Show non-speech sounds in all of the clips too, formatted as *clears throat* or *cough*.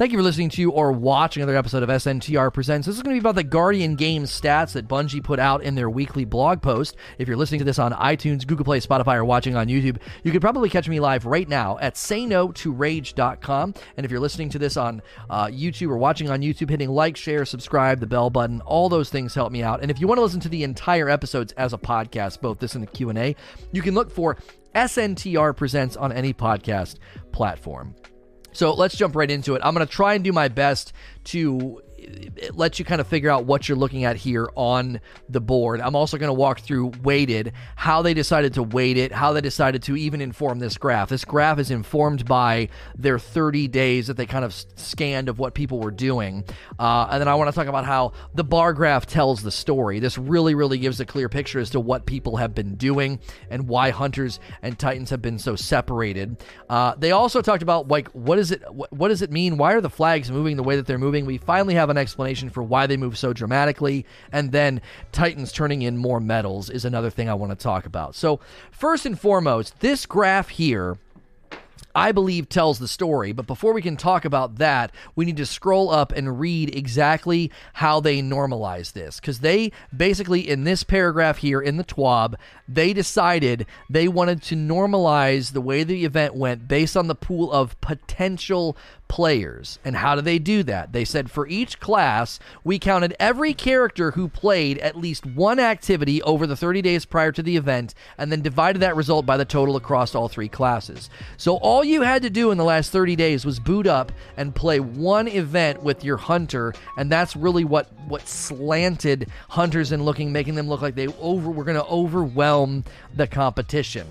Thank you for listening to or watching another episode of SNTR Presents. This is going to be about the Guardian Games stats that Bungie put out in their weekly blog post. If you're listening to this on iTunes, Google Play, Spotify, or watching on YouTube, you could probably catch me live right now at sayno2rage.com. And if you're listening to this on uh, YouTube or watching on YouTube, hitting like, share, subscribe, the bell button, all those things help me out. And if you want to listen to the entire episodes as a podcast, both this and the Q&A, you can look for SNTR Presents on any podcast platform. So let's jump right into it. I'm going to try and do my best to it lets you kind of figure out what you're looking at here on the board. I'm also going to walk through weighted, how they decided to weight it, how they decided to even inform this graph. This graph is informed by their 30 days that they kind of scanned of what people were doing. Uh, and then I want to talk about how the bar graph tells the story. This really, really gives a clear picture as to what people have been doing and why hunters and titans have been so separated. Uh, they also talked about like what is it? What, what does it mean? Why are the flags moving the way that they're moving? We finally have an explanation for why they move so dramatically. And then Titans turning in more medals is another thing I want to talk about. So, first and foremost, this graph here I believe tells the story. But before we can talk about that, we need to scroll up and read exactly how they normalize this. Because they basically, in this paragraph here in the TWAB, they decided they wanted to normalize the way the event went based on the pool of potential players. And how do they do that? They said for each class, we counted every character who played at least one activity over the 30 days prior to the event and then divided that result by the total across all three classes. So all you had to do in the last 30 days was boot up and play one event with your hunter, and that's really what what slanted hunters and looking making them look like they over were going to overwhelm the competition.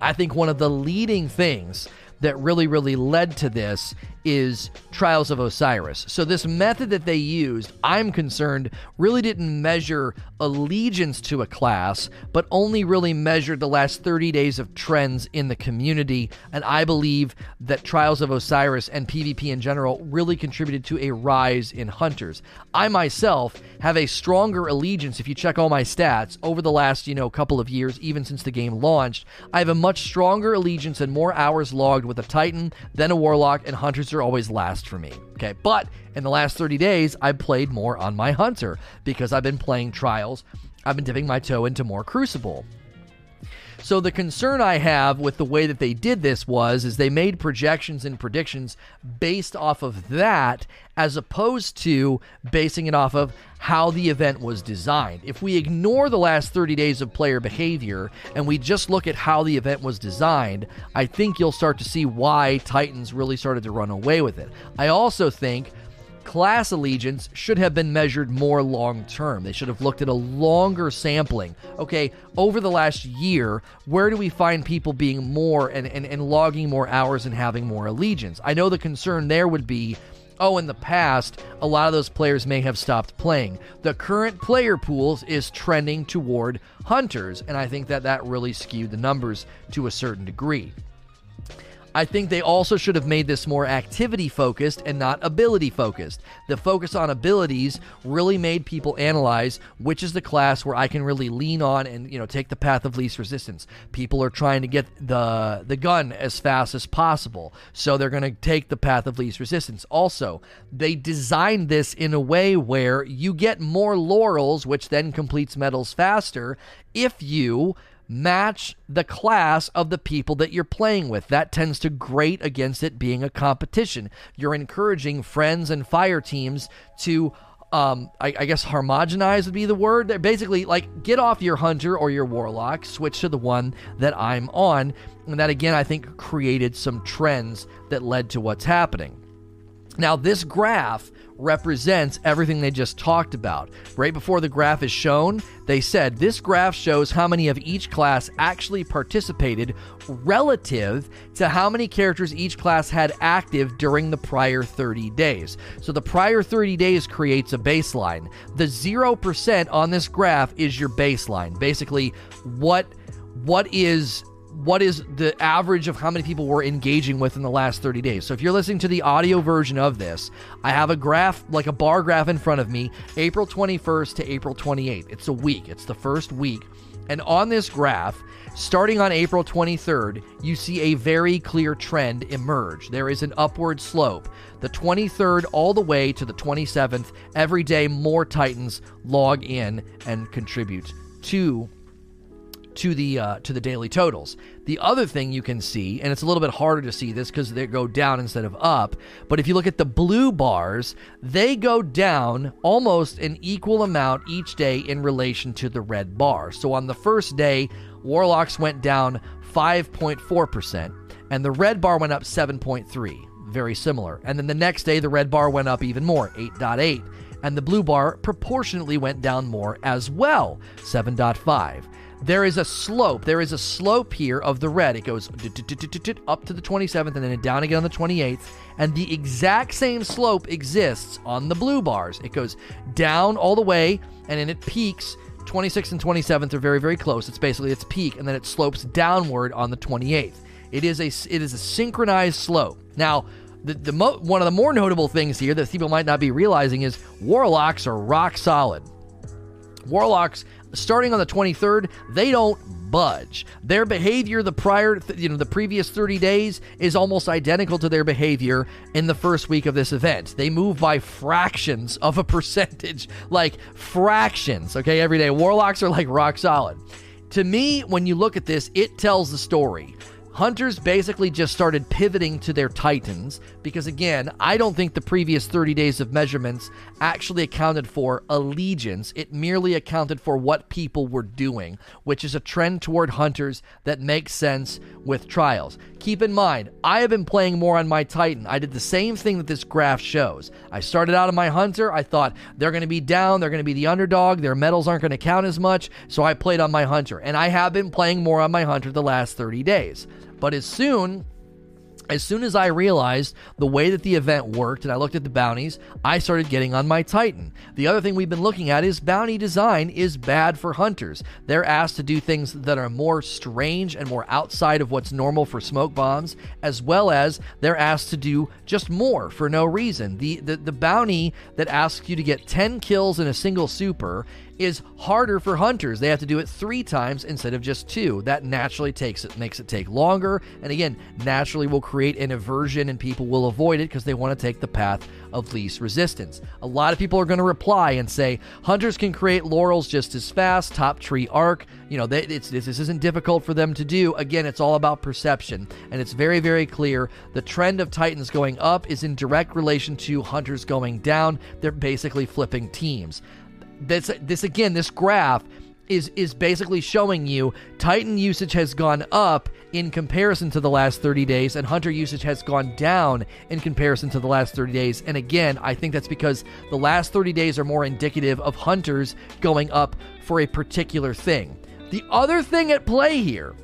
I think one of the leading things that really, really led to this is Trials of Osiris. So, this method that they used, I'm concerned, really didn't measure allegiance to a class, but only really measured the last 30 days of trends in the community. And I believe that Trials of Osiris and PvP in general really contributed to a rise in hunters. I myself have a stronger allegiance, if you check all my stats, over the last, you know, couple of years, even since the game launched. I have a much stronger allegiance and more hours logged with a Titan than a Warlock, and hunters are always last for me. Okay, but in the last 30 days, I've played more on my Hunter because I've been playing Trials. I've been dipping my toe into more Crucible. So the concern I have with the way that they did this was is they made projections and predictions based off of that as opposed to basing it off of how the event was designed. If we ignore the last 30 days of player behavior and we just look at how the event was designed, I think you'll start to see why Titans really started to run away with it. I also think class allegiance should have been measured more long term. They should have looked at a longer sampling. Okay, over the last year, where do we find people being more and, and, and logging more hours and having more allegiance? I know the concern there would be oh, in the past, a lot of those players may have stopped playing. The current player pools is trending toward hunters, and I think that that really skewed the numbers to a certain degree. I think they also should have made this more activity focused and not ability focused. The focus on abilities really made people analyze which is the class where I can really lean on and you know take the path of least resistance. People are trying to get the the gun as fast as possible, so they're going to take the path of least resistance. Also, they designed this in a way where you get more laurels, which then completes medals faster if you match the class of the people that you're playing with. That tends to grate against it being a competition. You're encouraging friends and fire teams to. Um, I, I guess homogenize would be the word. They're basically, like, get off your hunter or your warlock, switch to the one that I'm on. And that, again, I think created some trends that led to what's happening. Now, this graph represents everything they just talked about. Right before the graph is shown, they said this graph shows how many of each class actually participated relative to how many characters each class had active during the prior 30 days. So the prior 30 days creates a baseline. The 0% on this graph is your baseline. Basically, what what is what is the average of how many people we're engaging with in the last 30 days. So if you're listening to the audio version of this, I have a graph, like a bar graph in front of me, April 21st to April 28th. It's a week, it's the first week. And on this graph, starting on April 23rd, you see a very clear trend emerge. There is an upward slope. The 23rd all the way to the 27th, every day more Titans log in and contribute to to the uh, to the daily totals. The other thing you can see, and it's a little bit harder to see this because they go down instead of up, but if you look at the blue bars, they go down almost an equal amount each day in relation to the red bar. So on the first day, Warlocks went down 5.4%, and the red bar went up 7.3. Very similar. And then the next day, the red bar went up even more, 8.8 and the blue bar proportionately went down more as well, 7.5 there is a slope. There is a slope here of the red. It goes up to the 27th and then down again on the 28th. And the exact same slope exists on the blue bars. It goes down all the way and then it peaks. 26th and 27th are very, very close. It's basically its peak, and then it slopes downward on the 28th. It is a it is a synchronized slope. Now, the, the mo- one of the more notable things here that people might not be realizing is warlocks are rock solid. Warlocks starting on the 23rd, they don't budge. Their behavior the prior you know the previous 30 days is almost identical to their behavior in the first week of this event. They move by fractions of a *laughs* percentage, like fractions, okay, every day. Warlocks are like rock solid. To me, when you look at this, it tells the story. Hunters basically just started pivoting to their Titans because, again, I don't think the previous 30 days of measurements actually accounted for allegiance. It merely accounted for what people were doing, which is a trend toward Hunters that makes sense with trials. Keep in mind, I have been playing more on my Titan. I did the same thing that this graph shows. I started out on my Hunter. I thought they're going to be down, they're going to be the underdog, their medals aren't going to count as much, so I played on my Hunter. And I have been playing more on my Hunter the last 30 days. But as soon as soon as I realized the way that the event worked and I looked at the bounties, I started getting on my Titan. The other thing we've been looking at is bounty design is bad for hunters. They're asked to do things that are more strange and more outside of what's normal for smoke bombs, as well as they're asked to do just more for no reason. The the, the bounty that asks you to get 10 kills in a single super is harder for hunters. They have to do it three times instead of just two. That naturally takes it makes it take longer, and again, naturally will create an aversion, and people will avoid it because they want to take the path of least resistance. A lot of people are going to reply and say hunters can create laurels just as fast. Top tree arc, you know, they, this isn't difficult for them to do. Again, it's all about perception, and it's very very clear the trend of titans going up is in direct relation to hunters going down. They're basically flipping teams this this again this graph is is basically showing you Titan usage has gone up in comparison to the last 30 days and Hunter usage has gone down in comparison to the last 30 days. And again, I think that's because the last 30 days are more indicative of hunters going up for a particular thing. The other thing at play here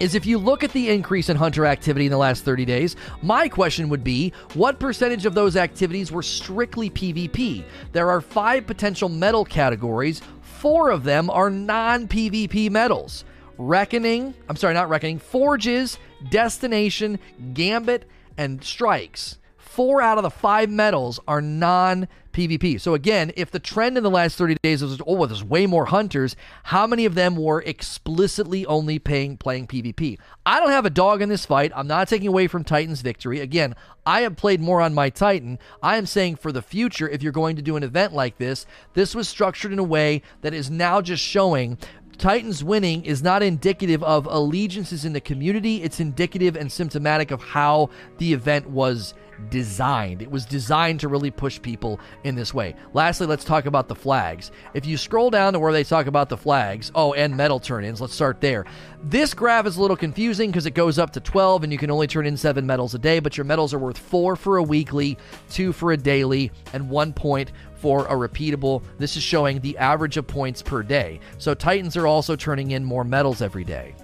is if you look at the increase in hunter activity in the last 30 days, my question would be what percentage of those activities were strictly PvP? There are five potential medal categories, four of them are non PvP medals. Reckoning, I'm sorry, not Reckoning, Forges, Destination, Gambit, and Strikes. Four out of the five medals are non PvP. So again, if the trend in the last 30 days was, oh, well, there's way more hunters, how many of them were explicitly only paying playing PvP? I don't have a dog in this fight. I'm not taking away from Titan's victory. Again, I have played more on my Titan. I am saying for the future, if you're going to do an event like this, this was structured in a way that is now just showing Titans winning is not indicative of allegiances in the community. It's indicative and symptomatic of how the event was designed. It was designed to really push people in this way. Lastly, let's talk about the flags. If you scroll down to where they talk about the flags, oh, and medal turn ins, let's start there. This graph is a little confusing because it goes up to 12 and you can only turn in seven medals a day, but your medals are worth four for a weekly, two for a daily, and one point for a repeatable. This is showing the average of points per day. So Titans are also turning in more medals every day.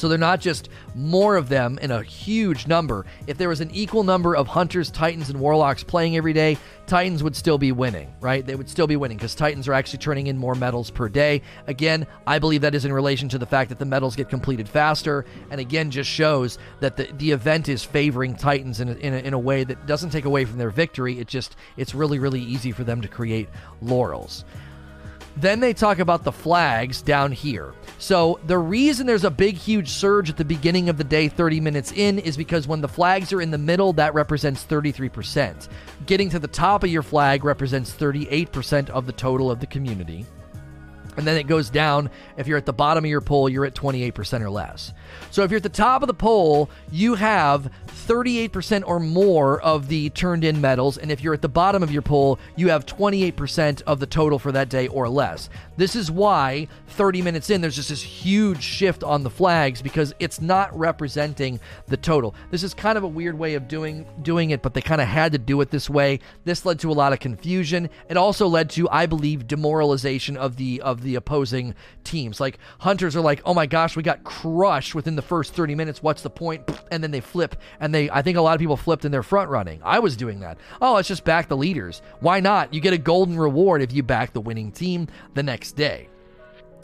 So they're not just more of them in a huge number. If there was an equal number of hunters, titans, and warlocks playing every day, titans would still be winning, right? They would still be winning because titans are actually turning in more medals per day. Again, I believe that is in relation to the fact that the medals get completed faster, and again, just shows that the, the event is favoring titans in a, in, a, in a way that doesn't take away from their victory. It just, it's really, really easy for them to create laurels. Then they talk about the flags down here. So, the reason there's a big, huge surge at the beginning of the day, 30 minutes in, is because when the flags are in the middle, that represents 33%. Getting to the top of your flag represents 38% of the total of the community. And then it goes down. If you're at the bottom of your poll, you're at 28% or less. So if you're at the top of the poll, you have 38% or more of the turned in medals. And if you're at the bottom of your poll, you have 28% of the total for that day or less. This is why 30 minutes in, there's just this huge shift on the flags because it's not representing the total. This is kind of a weird way of doing doing it, but they kind of had to do it this way. This led to a lot of confusion. It also led to, I believe, demoralization of the of the opposing teams. Like hunters are like, oh my gosh, we got crushed within the first 30 minutes. What's the point? And then they flip and they I think a lot of people flipped in their front running. I was doing that. Oh, let's just back the leaders. Why not? You get a golden reward if you back the winning team the next day.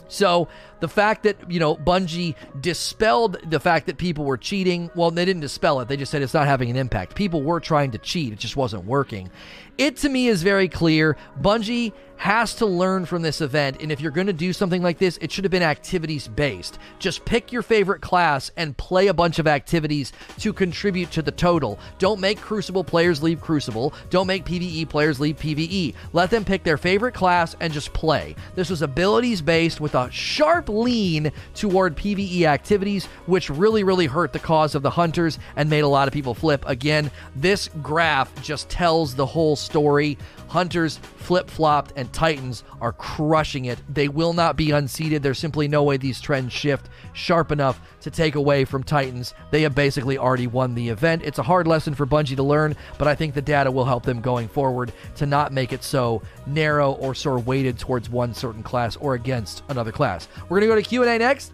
So the fact that, you know, Bungie dispelled the fact that people were cheating, well, they didn't dispel it. They just said it's not having an impact. People were trying to cheat, it just wasn't working. It to me is very clear. Bungie has to learn from this event, and if you're going to do something like this, it should have been activities based. Just pick your favorite class and play a bunch of activities to contribute to the total. Don't make Crucible players leave Crucible. Don't make PvE players leave PvE. Let them pick their favorite class and just play. This was abilities based with a sharp lean toward PvE activities, which really, really hurt the cause of the hunters and made a lot of people flip. Again, this graph just tells the whole story. Hunters flip flopped, and Titans are crushing it. They will not be unseated. There's simply no way these trends shift sharp enough to take away from Titans. They have basically already won the event. It's a hard lesson for Bungie to learn, but I think the data will help them going forward to not make it so narrow or sort of weighted towards one certain class or against another class. We're going to go to Q&A next.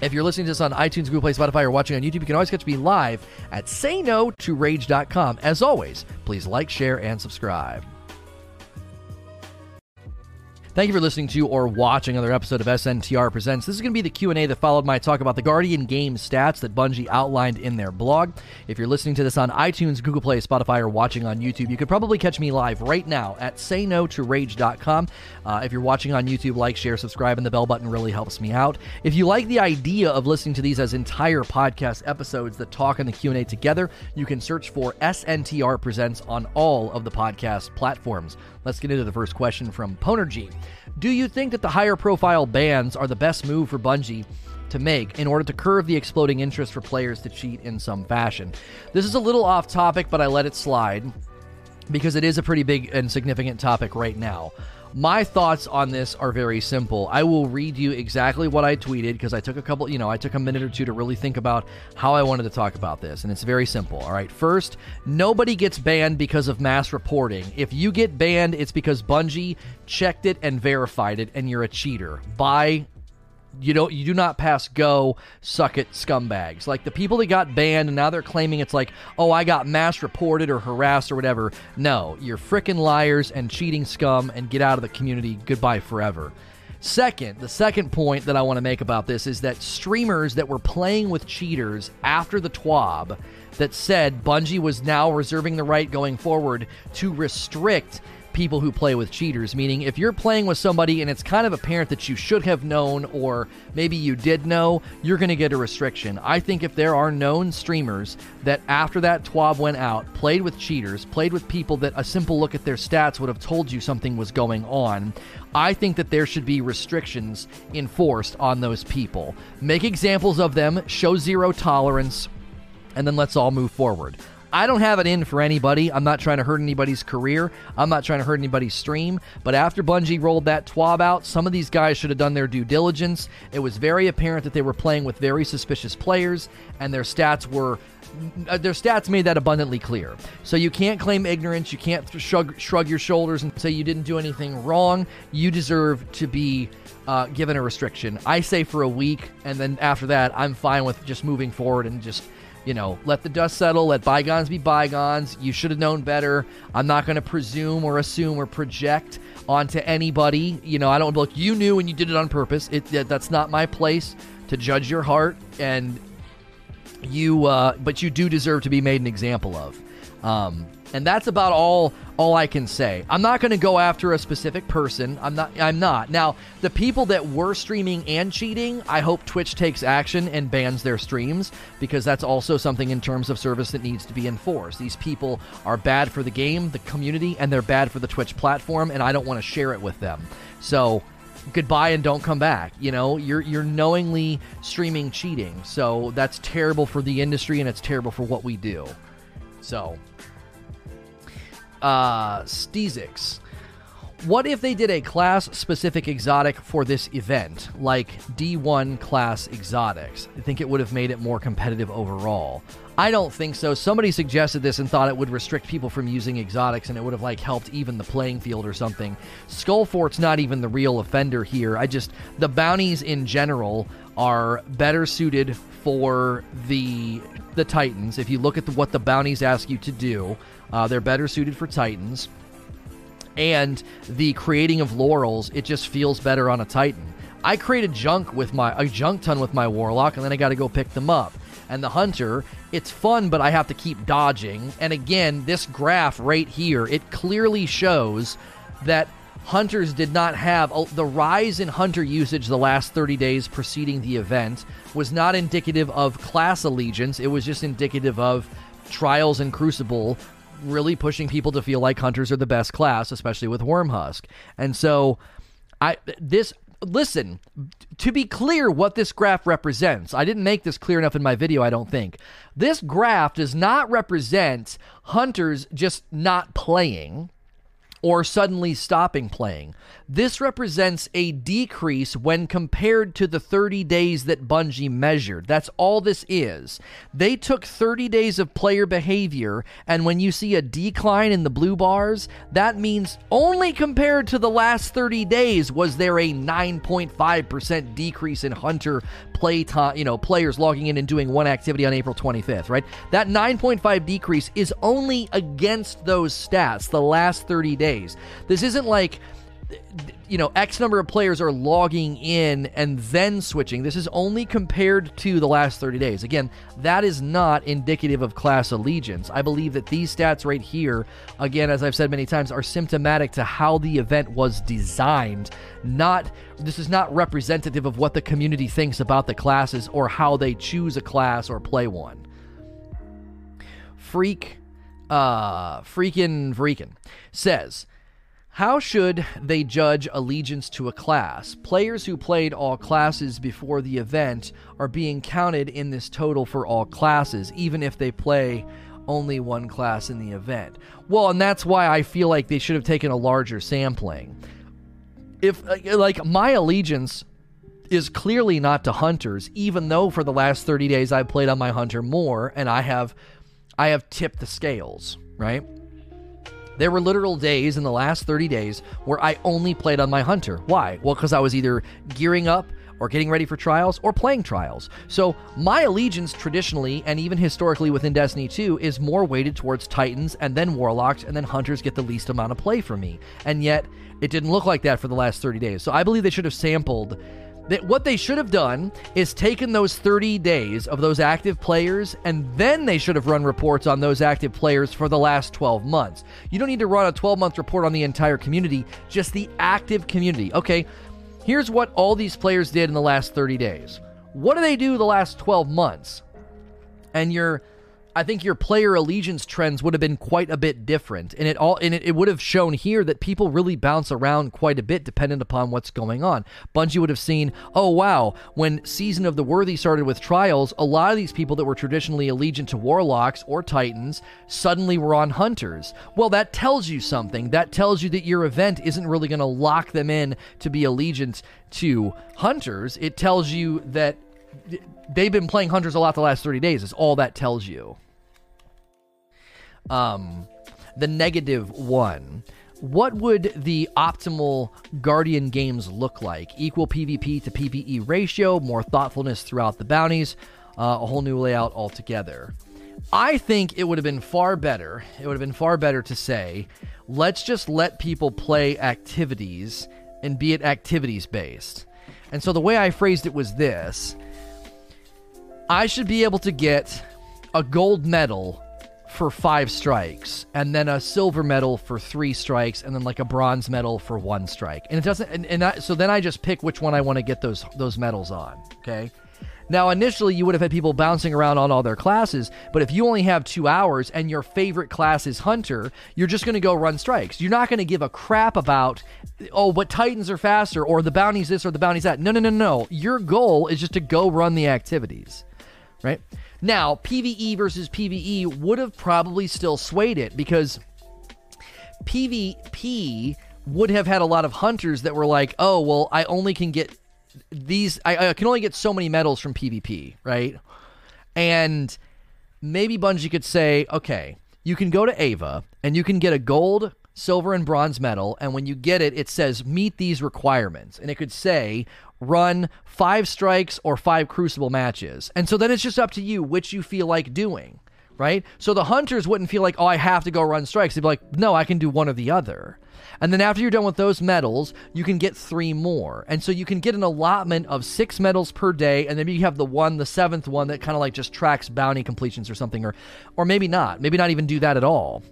If you're listening to this on iTunes, Google Play, Spotify, or watching on YouTube, you can always catch me live at sayno2rage.com. As always, please like, share, and subscribe. Thank you for listening to or watching another episode of SNTR Presents. This is going to be the Q&A that followed my talk about the Guardian game stats that Bungie outlined in their blog. If you're listening to this on iTunes, Google Play, Spotify, or watching on YouTube, you could probably catch me live right now at sayno2rage.com. Uh, if you're watching on YouTube, like, share, subscribe, and the bell button really helps me out. If you like the idea of listening to these as entire podcast episodes that talk in the Q&A together, you can search for SNTR Presents on all of the podcast platforms. Let's get into the first question from Ponergy. Do you think that the higher profile bans are the best move for Bungie to make in order to curb the exploding interest for players to cheat in some fashion? This is a little off topic, but I let it slide because it is a pretty big and significant topic right now. My thoughts on this are very simple. I will read you exactly what I tweeted because I took a couple, you know, I took a minute or two to really think about how I wanted to talk about this. And it's very simple. All right. First, nobody gets banned because of mass reporting. If you get banned, it's because Bungie checked it and verified it, and you're a cheater. By you don't you do not pass go suck it scumbags. Like the people that got banned and now they're claiming it's like oh i got mass reported or harassed or whatever. No you're freaking liars and cheating scum and get out of the community. Goodbye forever. Second the second point that i want to make about this is that streamers that were playing with cheaters after the twab that said bungie was now reserving the right going forward to restrict people who play with cheaters, meaning if you're playing with somebody and it's kind of apparent that you should have known or maybe you did know, you're going to get a restriction. I think if there are known streamers that after that TWAB went out, played with cheaters, played with people that a simple look at their stats would have told you something was going on, I think that there should be restrictions enforced on those people. Make examples of them, show zero tolerance, and then let's all move forward. I don't have it in for anybody. I'm not trying to hurt anybody's career. I'm not trying to hurt anybody's stream. But after Bungie rolled that TWAB out, some of these guys should have done their due diligence. It was very apparent that they were playing with very suspicious players, and their stats were uh, their stats made that abundantly clear. So you can't claim ignorance. You can't shrug, shrug your shoulders and say you didn't do anything wrong. You deserve to be uh, given a restriction. I say for a week, and then after that, I'm fine with just moving forward and just you know, let the dust settle, let bygones be bygones. You should have known better. I'm not going to presume or assume or project onto anybody. You know, I don't look, you knew and you did it on purpose. It, that's not my place to judge your heart. And you, uh, but you do deserve to be made an example of. Um, and that's about all all I can say. I'm not going to go after a specific person. I'm not. I'm not. Now, the people that were streaming and cheating, I hope Twitch takes action and bans their streams because that's also something in terms of service that needs to be enforced. These people are bad for the game, the community, and they're bad for the Twitch platform, and I don't want to share it with them. So goodbye and don't come back. You know, you're you're knowingly streaming cheating. So that's terrible for the industry and it's terrible for what we do. So uh Steezix. What if they did a class specific exotic for this event, like D1 class exotics? I think it would have made it more competitive overall. I don't think so. Somebody suggested this and thought it would restrict people from using exotics and it would have like helped even the playing field or something. Skullfort's not even the real offender here. I just the bounties in general are better suited for the the Titans. If you look at the, what the bounties ask you to do, uh, they're better suited for Titans. And the creating of laurels, it just feels better on a Titan. I created junk with my a junk ton with my warlock, and then I got to go pick them up and the hunter, it's fun, but I have to keep dodging. And again, this graph right here, it clearly shows that hunters did not have the rise in hunter usage the last 30 days preceding the event was not indicative of class allegiance. It was just indicative of trials and crucible really pushing people to feel like hunters are the best class, especially with Wormhusk. And so I this listen, to be clear what this graph represents, I didn't make this clear enough in my video, I don't think. This graph does not represent hunters just not playing or suddenly stopping playing. This represents a decrease when compared to the 30 days that Bungie measured. That's all this is. They took 30 days of player behavior, and when you see a decline in the blue bars, that means only compared to the last 30 days was there a 9.5% decrease in hunter play time, you know, players logging in and doing one activity on April 25th, right? That 9.5 decrease is only against those stats the last 30 days. This isn't like you know, X number of players are logging in and then switching. This is only compared to the last 30 days. Again, that is not indicative of class allegiance. I believe that these stats right here, again, as I've said many times, are symptomatic to how the event was designed. Not this is not representative of what the community thinks about the classes or how they choose a class or play one. Freak uh freaking freaking says how should they judge allegiance to a class? Players who played all classes before the event are being counted in this total for all classes, even if they play only one class in the event. Well, and that's why I feel like they should have taken a larger sampling. If, uh, like, my allegiance is clearly not to hunters, even though for the last 30 days I've played on my hunter more and I have I have tipped the scales, right? There were literal days in the last 30 days where I only played on my hunter. Why? Well, because I was either gearing up or getting ready for trials or playing trials. So, my allegiance traditionally and even historically within Destiny 2 is more weighted towards Titans and then Warlocks, and then Hunters get the least amount of play for me. And yet, it didn't look like that for the last 30 days. So, I believe they should have sampled that what they should have done is taken those 30 days of those active players and then they should have run reports on those active players for the last 12 months. You don't need to run a 12 month report on the entire community, just the active community. Okay, here's what all these players did in the last 30 days. What do they do the last 12 months? And you're I think your player allegiance trends would have been quite a bit different. And it all and it, it would have shown here that people really bounce around quite a bit dependent upon what's going on. Bungie would have seen, oh wow, when Season of the Worthy started with trials, a lot of these people that were traditionally allegiant to warlocks or titans suddenly were on hunters. Well, that tells you something. That tells you that your event isn't really going to lock them in to be allegiant to hunters. It tells you that they've been playing hunters a lot the last 30 days is all that tells you um, the negative one. What would the optimal Guardian games look like? Equal PvP to PvE ratio, more thoughtfulness throughout the bounties, uh, a whole new layout altogether. I think it would have been far better. It would have been far better to say, let's just let people play activities and be it activities based. And so the way I phrased it was this I should be able to get a gold medal for five strikes, and then a silver medal for three strikes, and then like a bronze medal for one strike. And it doesn't. And, and I, so then I just pick which one I want to get those those medals on. Okay. Now, initially, you would have had people bouncing around on all their classes, but if you only have two hours and your favorite class is Hunter, you're just going to go run strikes. You're not going to give a crap about, oh, but Titans are faster or the bounties this or the bounties that. No, no, no, no. Your goal is just to go run the activities, right? Now, PvE versus PvE would have probably still swayed it because PvP would have had a lot of hunters that were like, oh, well, I only can get these I, I can only get so many medals from PvP, right? And maybe Bungie could say, okay, you can go to Eva and you can get a gold, silver, and bronze medal, and when you get it, it says meet these requirements, and it could say run five strikes or five crucible matches, and so then it's just up to you which you feel like doing. Right? So the hunters wouldn't feel like, oh, I have to go run strikes. They'd be like, no, I can do one or the other. And then after you're done with those medals, you can get three more. And so you can get an allotment of six medals per day, and then you have the one, the seventh one that kind of like just tracks bounty completions or something, or or maybe not. Maybe not even do that at all.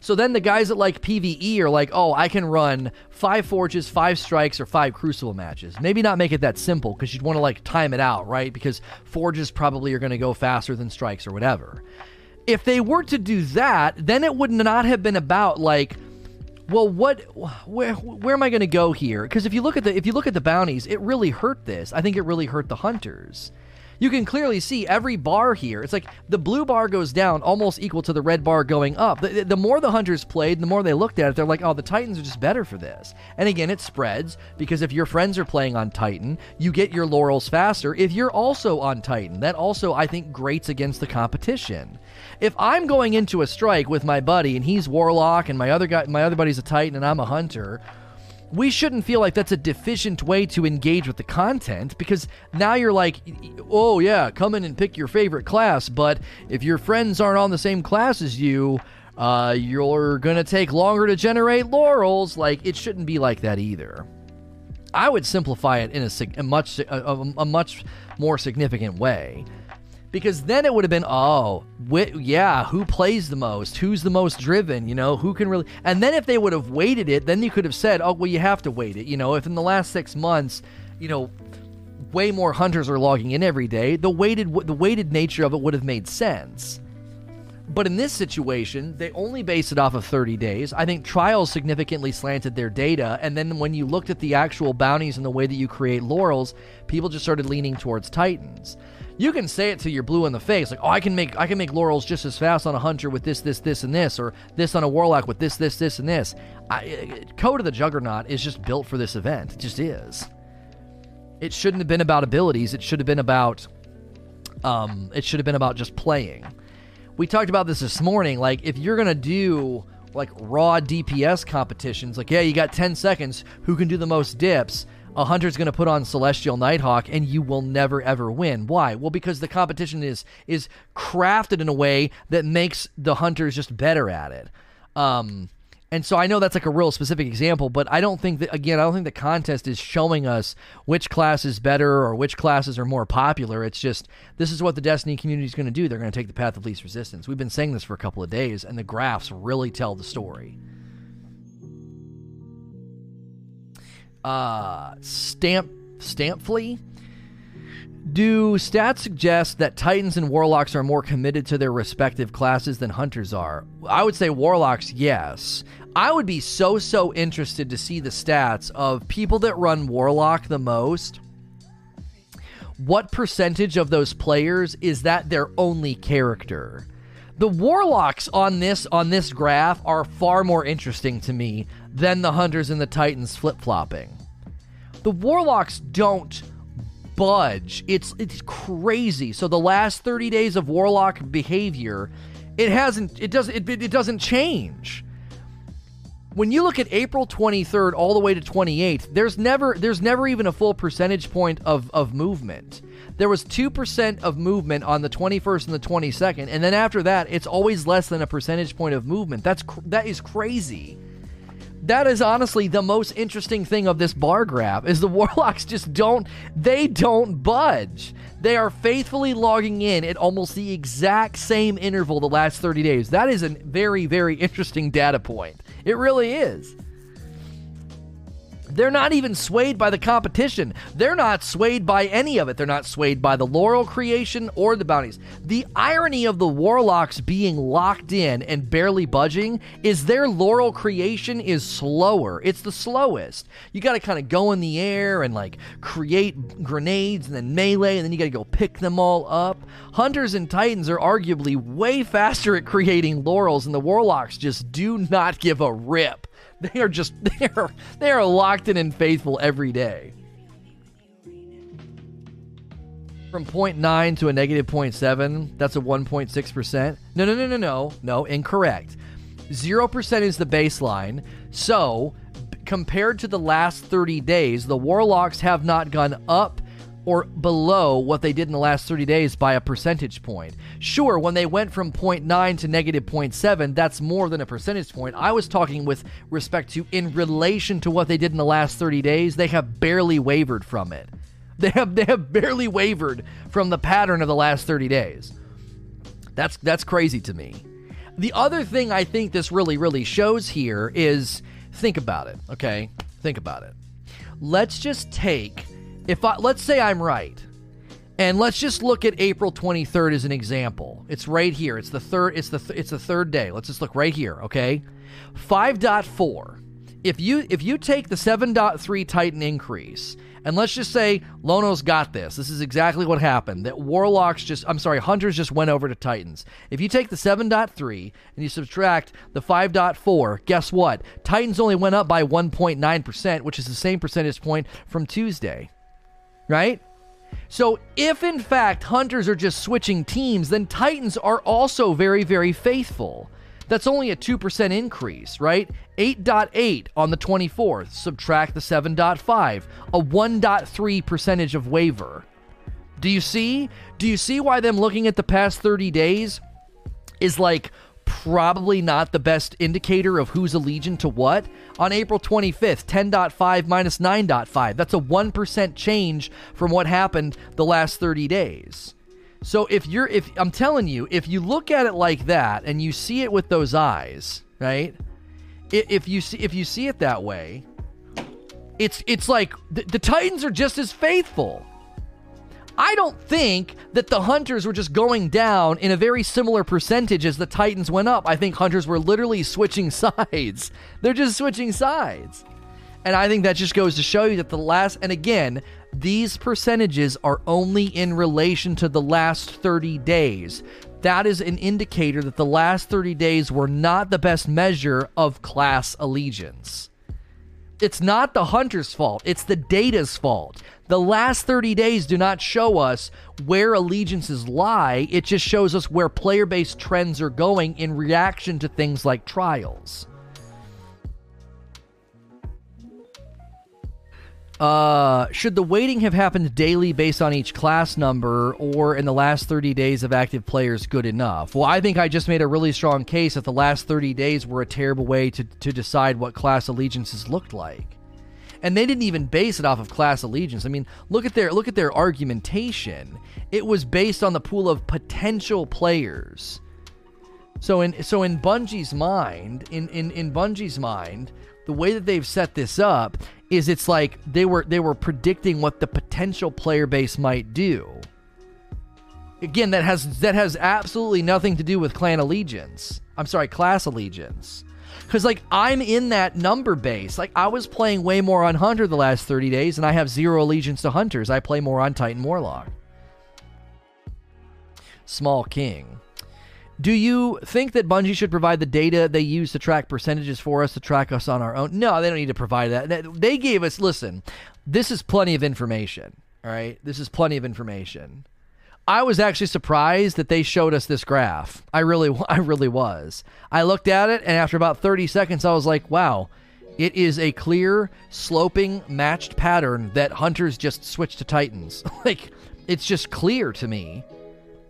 So then the guys that like PvE are like, oh, I can run five forges, five strikes, or five crucible matches. Maybe not make it that simple because you'd want to like time it out, right? Because forges probably are going to go faster than strikes or whatever. If they were to do that, then it would not have been about like well, what, where, where am I going to go here? Because if you look at the if you look at the bounties, it really hurt this. I think it really hurt the hunters you can clearly see every bar here. It's like the blue bar goes down almost equal to the red bar going up. The, the, more the hunters played, the more they looked at it, they're like, oh, the Titans are just better for this. And again, it spreads because if your friends are playing on Titan, you get your laurels faster. If you're also on Titan, that also, I think, grates against the competition. If I'm going into a strike with my buddy and he's Warlock and my other guy, my other buddy's a Titan and I'm a Hunter, we shouldn't feel like that's a deficient way to engage with the content because now you're like, oh, yeah, come in and pick your favorite class. But if your friends aren't on the same class as you, uh, you're to take longer to generate laurels. Like, it shouldn't be like that either. I would simplify it in a, a much a, a, much more significant way because then it would have been oh wh- yeah who plays the most? Who's the most driven you know? Who can really and then if they would have weighted it then you could have said oh well you have to weight it you know? If in the last six months you know way more hunters are logging in every day the weighted the weighted nature of it would have made sense. But in this situation, they only base it off of 30 days. I think trials significantly slanted their data, and then when you looked at the actual bounties and the way that you create laurels, people just started leaning towards Titans you can say it till you're blue in the face, like, oh, I can make I can make laurels just as fast on a hunter with this, this, this, and this, or this on a warlock with this, this, this, and this. I, Code of the Juggernaut is just built for this event. It just is. It shouldn't have been about abilities. It should have been about, um, it should have been about just playing. We talked about this this morning. Like, if you're gonna do like raw DPS competitions, like, yeah, you got 10 seconds. Who can do the most dips? A hunter's going to put on Celestial Nighthawk and you will never ever win. Why? Well, because the competition is is crafted in a way that makes the hunters just better at it. Um, and so I know that's like a real specific example, but I don't think that again, I don't think the contest is showing us which class is better or which classes are more popular. It's just this is what the Destiny community is going to do. They're going to take the path of least resistance. We've been saying this for a couple of days, and the graphs really tell the story. Uh, Stamp Stampfly. Do stats suggest that Titans and Warlocks are more committed to their respective classes than Hunters are? I would say Warlocks, yes. I would be so, so interested to see the stats of people that run Warlock the most. What percentage of those players is that their only character? The Warlocks on this on this graph are far more interesting to me than the Hunters and the Titans flip flopping. The Warlocks don't budge. It's it's crazy. So the last 30 days of Warlock behavior, it hasn't it doesn't it, it doesn't change. When you look at April 23rd all the way to 28th, there's never there's never even a full percentage point of, of movement. There was 2% of movement on the 21st and the 22nd, and then after that, it's always less than a percentage point of movement. That's that is crazy that is honestly the most interesting thing of this bar graph is the *laughs* warlocks just don't they don't budge. They are faithfully logging in at almost the exact same interval the last 30 days. That is a very very interesting data point. It really is. They're not even swayed by the competition. They're not swayed by any of it. They're not swayed by the laurel creation or the bounties. The irony of the warlocks being locked in and barely budging is their laurel creation is slower. It's the slowest. You got to kind of go in the air and like create grenades and then melee, and then you got to go pick them all up. Hunters and Titans are arguably way faster at creating laurels, and the warlocks just do not give a rip. They are just *laughs* they are they are locked in and faithful every day. From 0.9 to a negative 0.7, that's a 1.6%. No, no, no, no, no, no, incorrect. 0% is the baseline. So, compared to the last 30 days, the Warlocks have not gone up or below what they did in the last 30 days by a percentage point. Sure, when they went from 0.9 to negative 0.7, that's more than a percentage point. I was talking with respect to in relation to what they did in the last 30 days, they have barely wavered from it. They have they have barely wavered from the pattern of the last 30 days. That's that's crazy to me. The other thing I think this really really shows here is think about it, okay? Think about it. Let's just take if I let's say I'm right, and let's just look at April 23rd as an example. It's right here. It's the third. It's the th- it's the third day. Let's just look right here. Okay, 5.4. If you if you take the 7.3 Titan increase and let's just say Lono's got this. This is exactly what happened. That Warlocks just, I'm sorry, Hunters just went over to Titans. If you take the 7.3 and you subtract the 5.4, guess what? Titans only went up by 1.9%, which is the same percentage point from Tuesday right? So, if in fact hunters are just switching teams, then Titans are also very, very faithful. That's only a 2% increase, right? 8.8 on the 24th, subtract the 7.5, a 1.3 percentage of waiver. Do you see? Do you see why them looking at the past 30 days is like probably not the best indicator of who's allegiant to what. On April 25th, 10.5 minus 9.5. That's a 1% change from what happened the last 30 days. So if you're if I'm telling you, if you look at it like that and you see it with those eyes, right? If you see if you see it that way, it's it's like the, the Titans are just as faithful. I don't think that the Hunters were just going down in a very similar percentage as the Titans went up. I think Hunters were literally switching *laughs* sides. They're just switching sides. And I think that just goes to show you that the last, and again, these percentages are only in relation to the last 30 days. That is an indicator that the last 30 days were not the best measure of class allegiance. It's not the hunter's fault, it's the data's fault. The last 30 days do not show us where allegiances lie, it just shows us where player based trends are going in reaction to things like trials. Uh, should the weighting have happened daily based on each class number or in the last 30 days of active players good enough? Well, I think I just made a really strong case that the last 30 days were a terrible way to, to decide what class allegiances looked like and they didn't even base it off of class allegiance. I mean, look at their look at their argumentation. It was based on the pool of potential players. So in so in Bungie's mind, in in in Bungie's mind, the way that they've set this up is it's like they were they were predicting what the potential player base might do. Again, that has that has absolutely nothing to do with clan allegiance. I'm sorry, class allegiance. Because, like, I'm in that number base. Like, I was playing way more on Hunter the last 30 days, and I have zero allegiance to Hunters. I play more on Titan Warlock. Small King. Do you think that Bungie should provide the data they use to track percentages for us to track us on our own? No, they don't need to provide that. They gave us, listen, this is plenty of information. All right? This is plenty of information. I was actually surprised that they showed us this graph. I really, *laughs* I really was. I looked at it, and after about 30 seconds, I was like, wow, it is a clear, sloping, matched pattern that hunters just switch to titans. *laughs* like, it's just clear to me.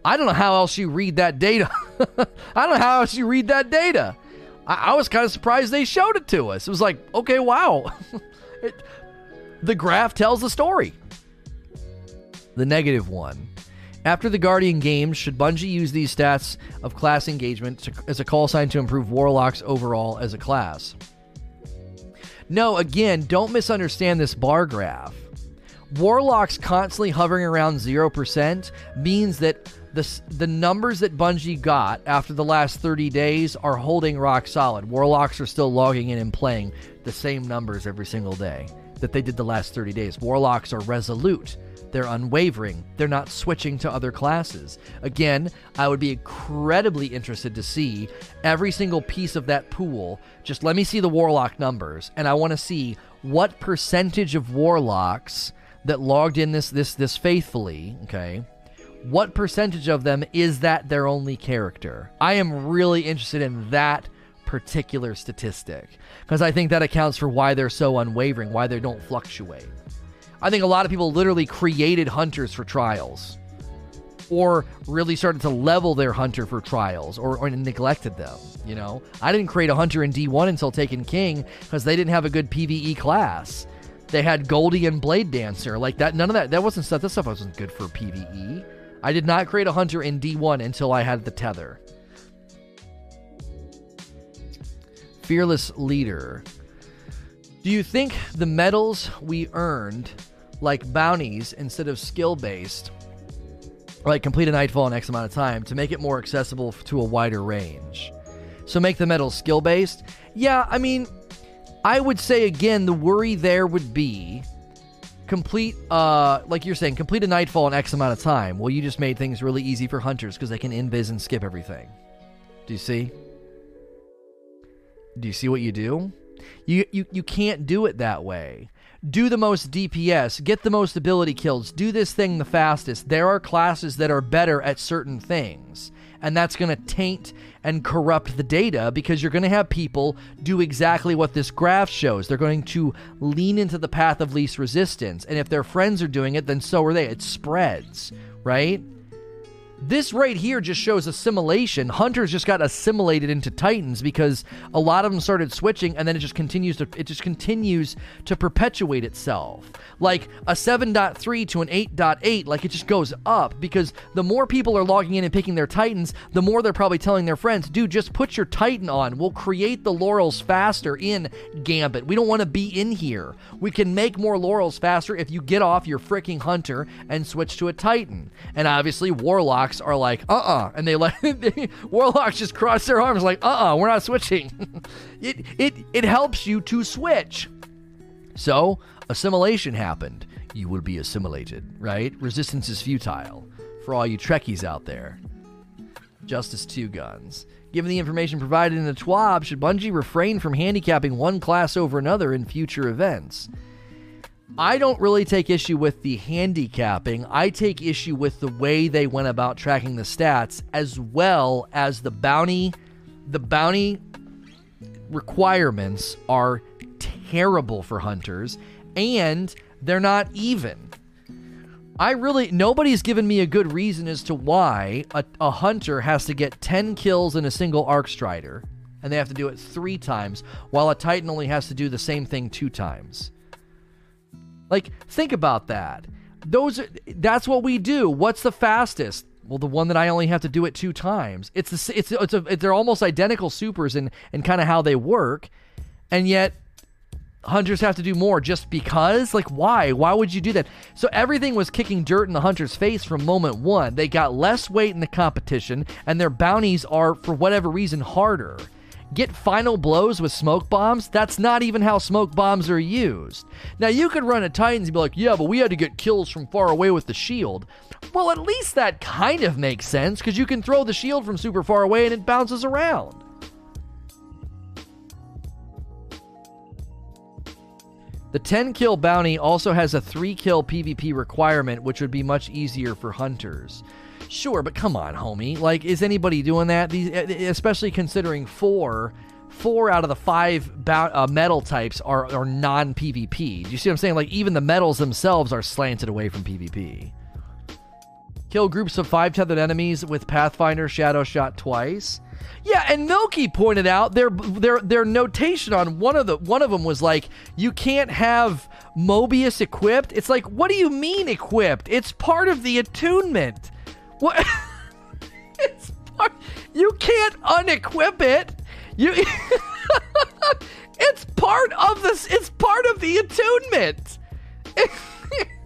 I don't know how else you read that data. *laughs* I don't know how else you read that data. I, I was kind of surprised they showed it to us. It was like, okay, wow. it, the graph tells the story. The negative one. After the Guardian games, should Bungie use these stats of class engagement to, as a call sign to improve Warlocks overall as a class? No, again, don't misunderstand this bar graph. Warlocks constantly hovering around 0% means that the, the numbers that Bungie got after the last 30 days are holding rock solid. Warlocks are still logging in and playing the same numbers every single day that they did the last 30 days. Warlocks are resolute. They're unwavering. They're not switching to other classes. Again, I would be incredibly interested to see every single piece of that pool. Just let me see the Warlock numbers, and I want to see what percentage of Warlocks that logged in this this this faithfully, okay? What percentage of them is that their only character? I am really interested in that particular statistic because I think that accounts for why they're so unwavering, why they don't fluctuate. I think a lot of people literally created hunters for trials or really started to level their hunter for trials or, or neglected them. You know, I didn't create a hunter in D1 until Taken King because they didn't have a good PVE class. They had Goldie and Blade Dancer. Like that, none of that, that wasn't stuff, that stuff wasn't good for PVE. I did not create a hunter in D1 until I had the tether. Fearless Leader. Do you think the medals we earned, like bounties instead of skill based, like complete a nightfall in X amount of time, to make it more accessible to a wider range? So make the medals skill based? Yeah, I mean, I would say again, the worry there would be complete, uh, like you're saying, complete a nightfall in X amount of time. Well, you just made things really easy for hunters because they can invis and skip everything. Do you see? Do you see what you do? You, you you can't do it that way. Do the most DPS, get the most ability kills, do this thing the fastest. There are classes that are better at certain things and that's going to taint and corrupt the data because you're going to have people do exactly what this graph shows. They're going to lean into the path of least resistance, and if their friends are doing it, then so are they. It spreads, right? This right here just shows assimilation. Hunters just got assimilated into Titans because a lot of them started switching and then it just continues to it just continues to perpetuate itself. Like a 7.3 to an 8.8, like it just goes up because the more people are logging in and picking their Titans, the more they're probably telling their friends, dude, just put your Titan on. We'll create the laurels faster in Gambit. We don't want to be in here. We can make more laurels faster if you get off your freaking Hunter and switch to a Titan. And obviously, Warlock warlocks are like, uh uh-uh. uh and they let *laughs* warlocks just cross their arms like, uh uh-uh, uh, we are not switching. *laughs* it, it, it helps you to switch. So, assimilation happened. You will be assimilated, right? Resistance is futile for all you Trekkies out there. Justice 2 guns. Given the information provided in the TWAB, should Bungie refrain from handicapping one class over another in future events? I don't really take issue with the handicapping. I take issue with the way they went about tracking the stats as well as the bounty the bounty requirements are terrible for hunters and they're not even. I really nobody's given me a good reason as to why a, a hunter has to get 10 kills in a single arc strider and they have to do it 3 times while a titan only has to do the same thing 2 times. Like, think about that. Those are, that's what we do. What's the fastest? Well, the one that I only have to do it two times. It's the it's it's a, they're almost identical supers and and kind of how they work, and yet hunters have to do more just because. Like, why? Why would you do that? So everything was kicking dirt in the hunter's face from moment one. They got less weight in the competition, and their bounties are for whatever reason harder get final blows with smoke bombs, that's not even how smoke bombs are used. Now, you could run a Titans and be like, yeah, but we had to get kills from far away with the shield. Well, at least that kind of makes sense because you can throw the shield from super far away and it bounces around. The 10 kill bounty also has a 3 kill PvP requirement, which would be much easier for hunters. Sure, but come on, homie. Like, is anybody doing that? These, especially considering four, four out of the five uh, medal types are are non PvP. Do you see what I'm saying? Like, even the medals themselves are slanted away from PvP. Kill groups of five tethered enemies with Pathfinder Shadow Shot twice. Yeah, and Milky pointed out their their their notation on one of the one of them was like you can't have Mobius equipped. It's like what do you mean equipped? It's part of the attunement. What? *laughs* it's part, you can't unequip it. You *laughs* It's part of this it's part of the attunement. *laughs*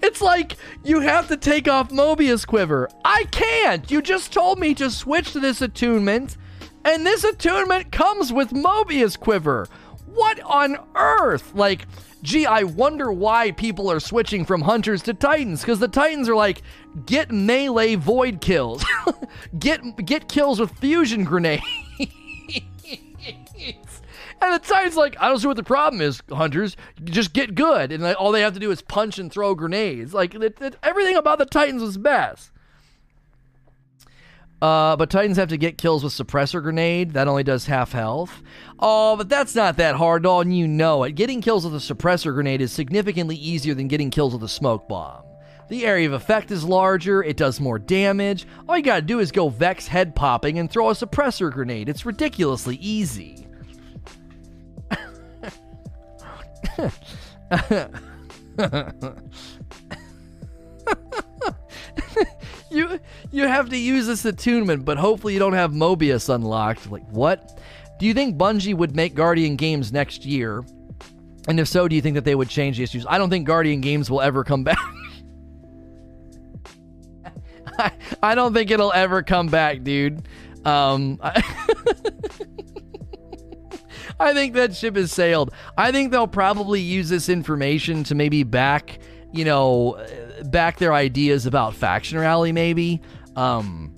It's like you have to take off Mobius Quiver. I can't. You just told me to switch to this attunement, and this attunement comes with Mobius Quiver. What on earth? Like, gee, I wonder why people are switching from hunters to titans because the titans are like get melee void kills, *laughs* get get kills with fusion grenades. *laughs* And the Titans like, I don't see what the problem is, hunters. Just get good, and all they have to do is punch and throw grenades. Like it, it, everything about the Titans was best. Uh, but Titans have to get kills with suppressor grenade. That only does half health. Oh, but that's not that hard, and you know it. Getting kills with a suppressor grenade is significantly easier than getting kills with a smoke bomb. The area of effect is larger, it does more damage. All you gotta do is go Vex head popping and throw a suppressor grenade. It's ridiculously easy. *laughs* you you have to use this attunement, but hopefully you don't have Mobius unlocked. Like what? Do you think Bungie would make Guardian games next year? And if so, do you think that they would change the issues? I don't think Guardian games will ever come back. *laughs* I, I don't think it'll ever come back, dude. Um, I *laughs* I think that ship has sailed. I think they'll probably use this information to maybe back, you know, back their ideas about faction rally. Maybe. Um,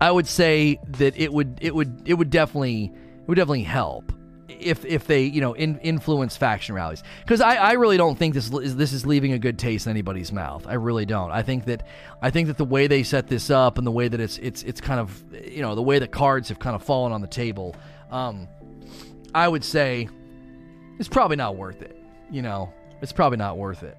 I would say that it would it would it would definitely it would definitely help if if they you know in, influence faction rallies because I, I really don't think this is this is leaving a good taste in anybody's mouth I really don't I think that I think that the way they set this up and the way that it's it's it's kind of you know the way the cards have kind of fallen on the table um, I would say it's probably not worth it. You know, it's probably not worth it.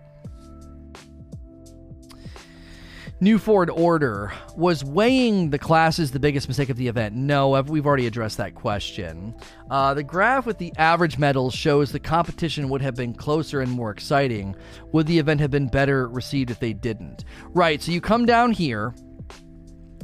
New Ford Order was weighing the classes the biggest mistake of the event. No, we've already addressed that question. Uh, the graph with the average medals shows the competition would have been closer and more exciting. Would the event have been better received if they didn't? Right. So you come down here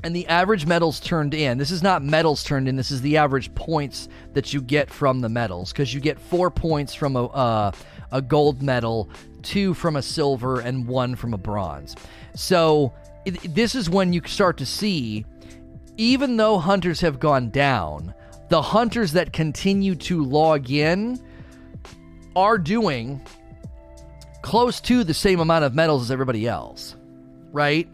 and the average medals turned in. This is not medals turned in. This is the average points that you get from the medals because you get four points from a uh, a gold medal, two from a silver, and one from a bronze. So this is when you start to see, even though hunters have gone down, the hunters that continue to log in are doing close to the same amount of medals as everybody else, right?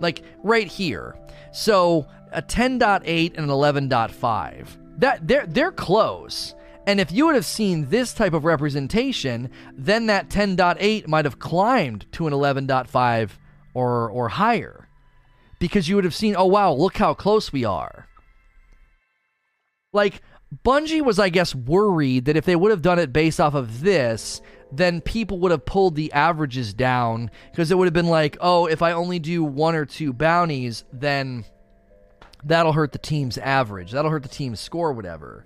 Like right here so a 10.8 and an 11.5. That they're they're close. And if you would have seen this type of representation, then that 10.8 might have climbed to an 11.5 or or higher. Because you would have seen, oh wow, look how close we are. Like Bungie was I guess worried that if they would have done it based off of this, then people would have pulled the averages down because it would have been like, oh, if I only do one or two bounties, then that'll hurt the team's average. That'll hurt the team's score, whatever.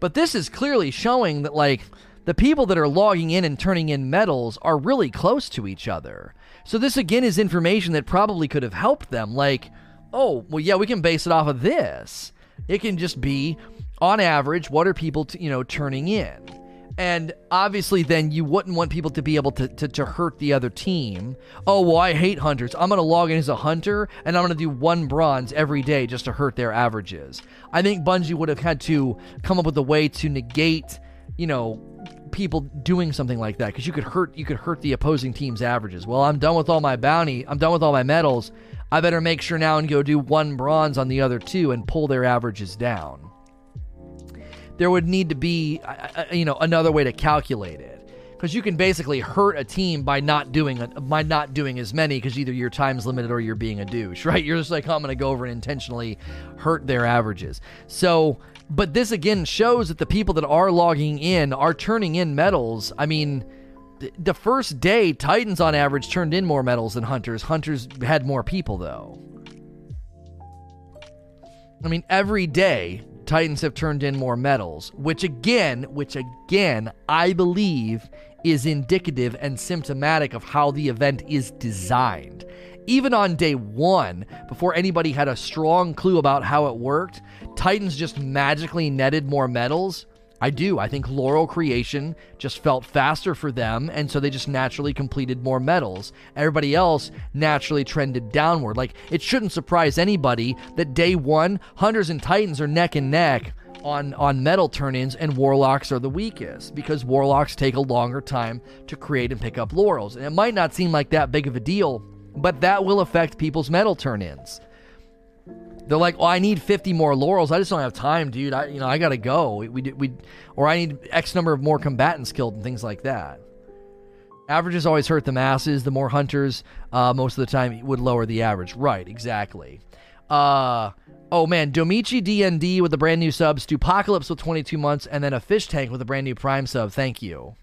But this is clearly showing that, like, the people that are logging in and turning in medals are really close to each other. So, this again is information that probably could have helped them. Like, oh, well, yeah, we can base it off of this. It can just be, on average, what are people, t- you know, turning in? And obviously, then you wouldn't want people to be able to, to, to hurt the other team. Oh, well, I hate hunters. I'm going to log in as a hunter and I'm going to do one bronze every day just to hurt their averages. I think Bungie would have had to come up with a way to negate, you know, people doing something like that because you could hurt you could hurt the opposing team's averages. Well, I'm done with all my bounty. I'm done with all my medals. I better make sure now and go do one bronze on the other two and pull their averages down there would need to be, you know, another way to calculate it. Because you can basically hurt a team by not doing by not doing as many because either your time's limited or you're being a douche, *laughs* right? You're just like, oh, I'm going to go over and intentionally hurt their averages. So, but this again shows that the people that are logging in are turning in medals. I mean, the first day, Titans on average turned in more medals than Hunters. Hunters had more people though. I mean, every day Titans have turned in more medals, which again, which again, I believe is indicative and symptomatic of how the event is designed. Even on day one, before anybody had a strong clue about how it worked, Titans just magically netted more medals. I do. I think Laurel Creation just felt faster for them, and so they just naturally completed more medals. Everybody else naturally trended downward. Like, it shouldn't surprise anybody that day one, Hunters and Titans are neck and neck on, on medal turn ins, and Warlocks are the weakest because Warlocks take a longer time to create and pick up laurels. And it might not seem like that big of a deal, but that will affect people's medal turn ins. They're like, "Oh, I need 50 more laurels. I just don't have time, dude. I, you know, I gotta go. We, we, we, or I need X number of more combatants killed and things like that." Averages always hurt the masses. The more hunters, uh, most of the time, it would lower the average. Right, exactly. Uh, oh man, Domichi DND with a brand new sub, Stupocalypse with 22 months, and then a fish tank with a brand new prime sub. Thank you.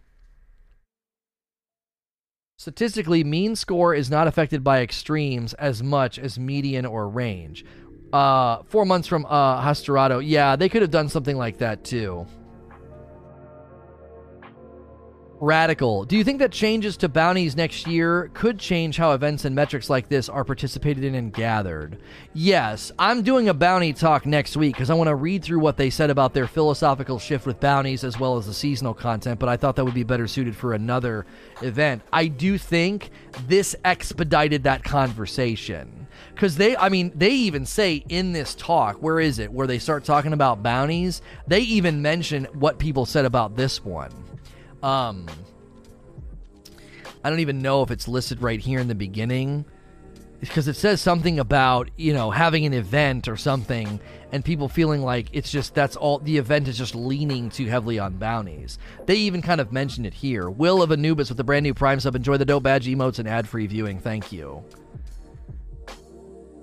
Statistically, mean score is not affected by extremes as much as median or range. Uh, four months from uh, Hastorado. Yeah, they could have done something like that too. Radical. Do you think that changes to bounties next year could change how events and metrics like this are participated in and gathered? Yes, I'm doing a bounty talk next week because I want to read through what they said about their philosophical shift with bounties as well as the seasonal content, but I thought that would be better suited for another event. I do think this expedited that conversation because they i mean they even say in this talk where is it where they start talking about bounties they even mention what people said about this one um i don't even know if it's listed right here in the beginning because it says something about you know having an event or something and people feeling like it's just that's all the event is just leaning too heavily on bounties. They even kind of mention it here. Will of anubis with the brand new prime sub. Enjoy the dope badge emotes and ad-free viewing. Thank you.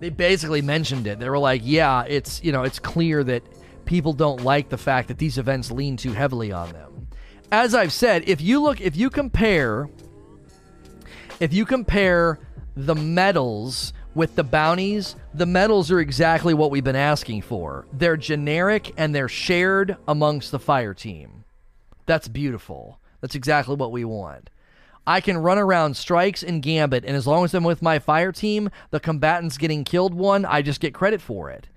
They basically mentioned it. They were like, yeah, it's, you know, it's clear that people don't like the fact that these events lean too heavily on them. As I've said, if you look if you compare if you compare the medals with the bounties, the medals are exactly what we've been asking for. They're generic and they're shared amongst the fire team. That's beautiful. That's exactly what we want. I can run around strikes and gambit, and as long as I'm with my fire team, the combatants getting killed one, I just get credit for it.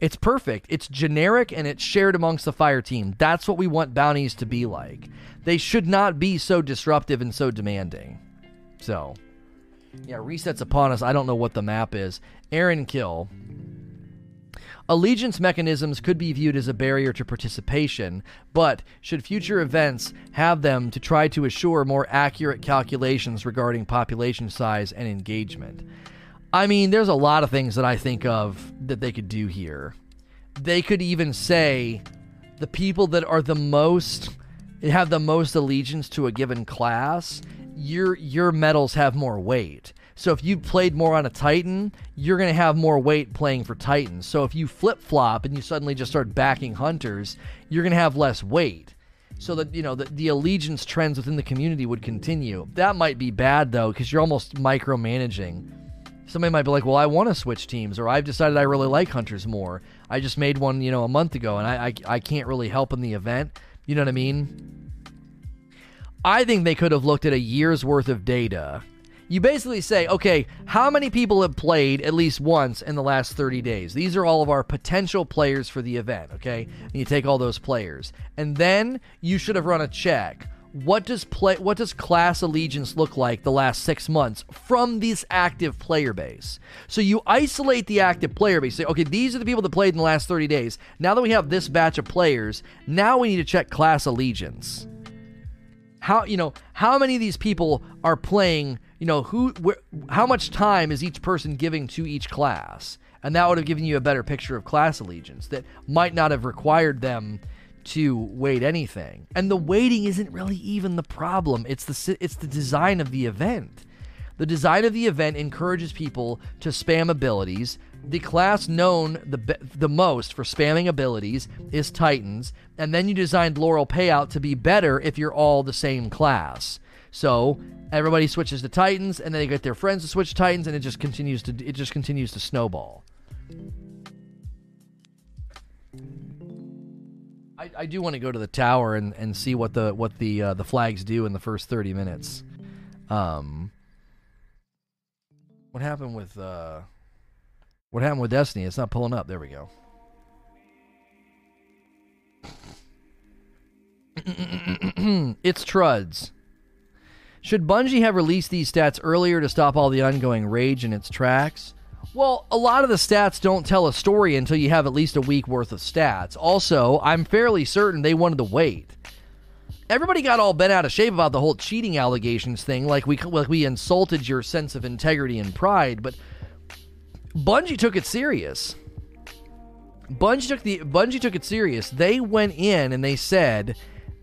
It's perfect. It's generic and it's shared amongst the fire team. That's what we want bounties to be like. They should not be so disruptive and so demanding. So, yeah, resets upon us. I don't know what the map is. Aaron Kill. Allegiance mechanisms could be viewed as a barrier to participation, but should future events have them to try to assure more accurate calculations regarding population size and engagement? I mean, there's a lot of things that I think of that they could do here. They could even say the people that are the most have the most allegiance to a given class, your your medals have more weight. So if you played more on a Titan, you're going to have more weight playing for Titans. So if you flip flop and you suddenly just start backing Hunters, you're going to have less weight. So that you know the, the allegiance trends within the community would continue. That might be bad though, because you're almost micromanaging. Somebody might be like, "Well, I want to switch teams," or "I've decided I really like Hunters more. I just made one, you know, a month ago, and I I, I can't really help in the event." You know what I mean? I think they could have looked at a year's worth of data you basically say, okay, how many people have played at least once in the last 30 days? These are all of our potential players for the event, okay? And you take all those players. And then you should have run a check. What does play what does class allegiance look like the last 6 months from this active player base? So you isolate the active player base. Say, okay, these are the people that played in the last 30 days. Now that we have this batch of players, now we need to check class allegiance. How, you know, how many of these people are playing you know who wh- how much time is each person giving to each class and that would have given you a better picture of class allegiance that might not have required them to weight anything. And the weighting isn't really even the problem. It's the it's the design of the event. The design of the event encourages people to spam abilities. The class known the the most for spamming abilities is Titans, and then you designed Laurel Payout to be better if you're all the same class. So everybody switches to Titans, and then they get their friends to switch to Titans, and it just continues to it just continues to snowball. I, I do want to go to the tower and, and see what the what the uh, the flags do in the first thirty minutes. Um, what happened with uh, what happened with Destiny? It's not pulling up. There we go. *clears throat* it's Truds. Should Bungie have released these stats earlier to stop all the ongoing rage in its tracks? Well, a lot of the stats don't tell a story until you have at least a week worth of stats. Also, I'm fairly certain they wanted to wait. Everybody got all bent out of shape about the whole cheating allegations thing, like we like we insulted your sense of integrity and pride, but Bungie took it serious. Bungie took the Bungie took it serious. They went in and they said,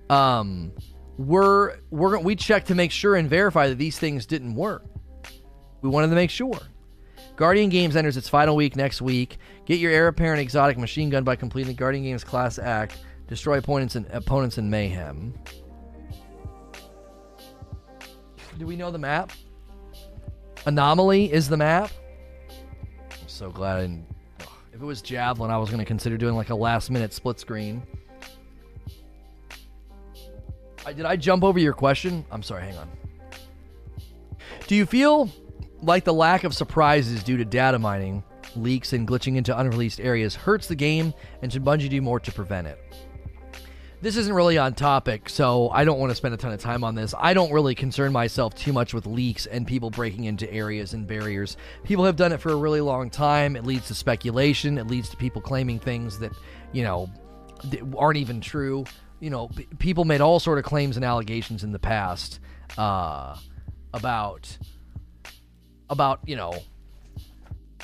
um, "We're we're we checked to make sure and verify that these things didn't work. We wanted to make sure." Guardian Games enters its final week next week. Get your heir apparent exotic machine gun by completing the Guardian Games class act. Destroy opponents and opponents in mayhem. Do we know the map? Anomaly is the map. I'm so glad I didn't. If it was Javelin, I was going to consider doing like a last minute split screen. I, did I jump over your question? I'm sorry, hang on. Do you feel like the lack of surprises due to data mining, leaks, and glitching into unreleased areas hurts the game, and should Bungie do more to prevent it? This isn't really on topic, so I don't want to spend a ton of time on this. I don't really concern myself too much with leaks and people breaking into areas and barriers. People have done it for a really long time. It leads to speculation, it leads to people claiming things that, you know, aren't even true. You know, people made all sort of claims and allegations in the past uh, about about you know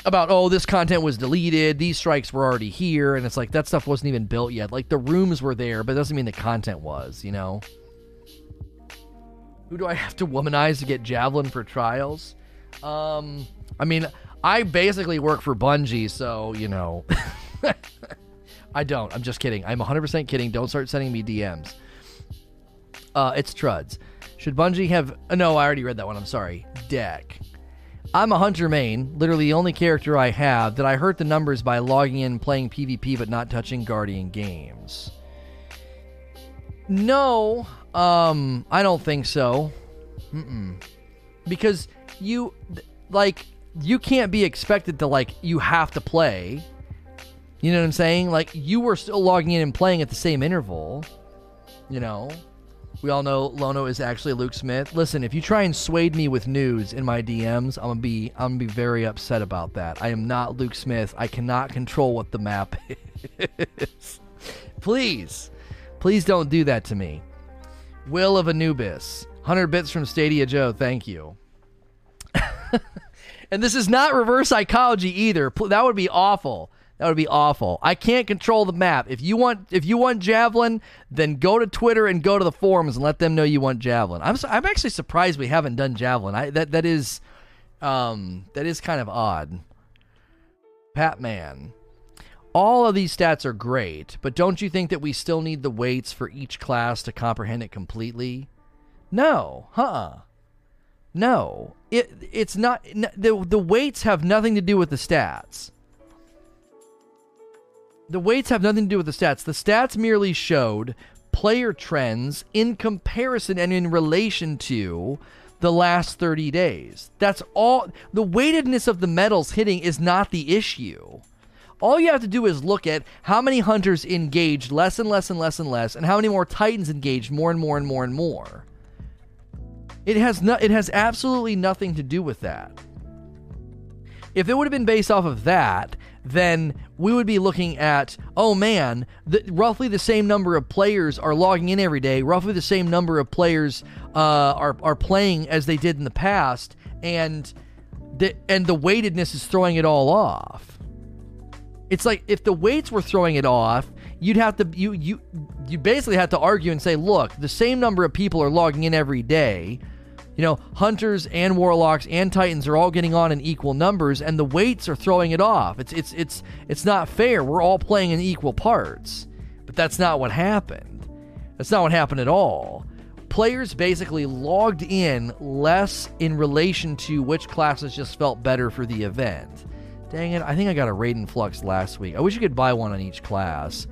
about oh this content was deleted these strikes were already here and it's like that stuff wasn't even built yet. Like the rooms were there but it doesn't mean the content was you know? Who do i have to womanize to get javelin for trials? Um i mean i basically work for bungie so you know. *laughs* I don't. I'm just kidding. I'm 100% kidding. Don't start sending me dms uh it's truds. Should bungie have uh, no i already read that one. I'm sorry. Deck I'm a hunter main, literally the only character I have. that I hurt the numbers by logging in playing PvP but not touching Guardian games? No, um, I don't think so. Mm-mm. Because you, like, you can't be expected to, like, you have to play. You know what I'm saying? Like, you were still logging in and playing at the same interval. You know? We all know Lono is actually Luke Smith. Listen, if you try and sway me with news in my DMs, I'm gonna be I'm gonna be very upset about that. I am not Luke Smith. I cannot control what the map *laughs* is. please, please don't do that to me. Will of Anubis, 100 bits from Stadia Joe. Thank you. *laughs* and this is not reverse psychology either. That would be awful. That would be awful. I can't control the map. If you want, if you want javelin, then go to Twitter and go to the forums and let them know you want javelin. I'm I'm actually surprised we haven't done javelin. I that that is, um, that is kind of odd. Patman. All of these stats are great, but don't you think that we still need the weights for each class to comprehend it completely? No, huh? No, it it's not. The the weights have nothing to do with the stats the weights have nothing to do with the stats. The stats merely showed player trends in comparison and in relation to the last 30 days. That's all. The weightedness of the medals hitting is not the issue. All you have to do is look at how many hunters engaged less and less and less and less, and how many more titans engaged more and more and more and more. It has no, it has absolutely nothing to do with that. If it would have been based off of that, then we would be looking at, oh man, the, roughly the same number of players are logging in every day, roughly the same number of players uh, are, are playing as they did in the past, and the, and the weightedness is throwing it all off. It's like if the weights were throwing it off, you'd have to you you you basically have to argue and say, look, the same number of people are logging in every day you know, hunters and warlocks and titans are all getting on in equal numbers, and the weights are throwing it off. It's it's it's it's not fair. We're all playing in equal parts, but that's not what happened. That's not what happened at all. Players basically logged in less in relation to which classes just felt better for the event. Dang it, I think I got a Raiden Flux last week. I wish you could buy one on each class.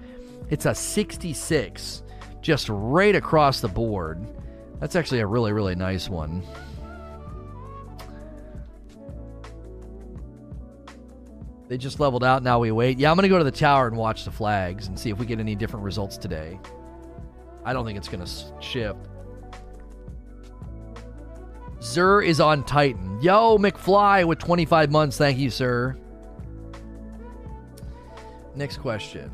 It's a 66, just right across the board. That's actually a really, really nice one. They just leveled out, now we wait. Yeah, I'm going to go to the tower and watch the flags and see if we get any different results today. I don't think it's going to shift. Zer is on Titan. Yo, McFly with 25 months. Thank you, sir. Next question.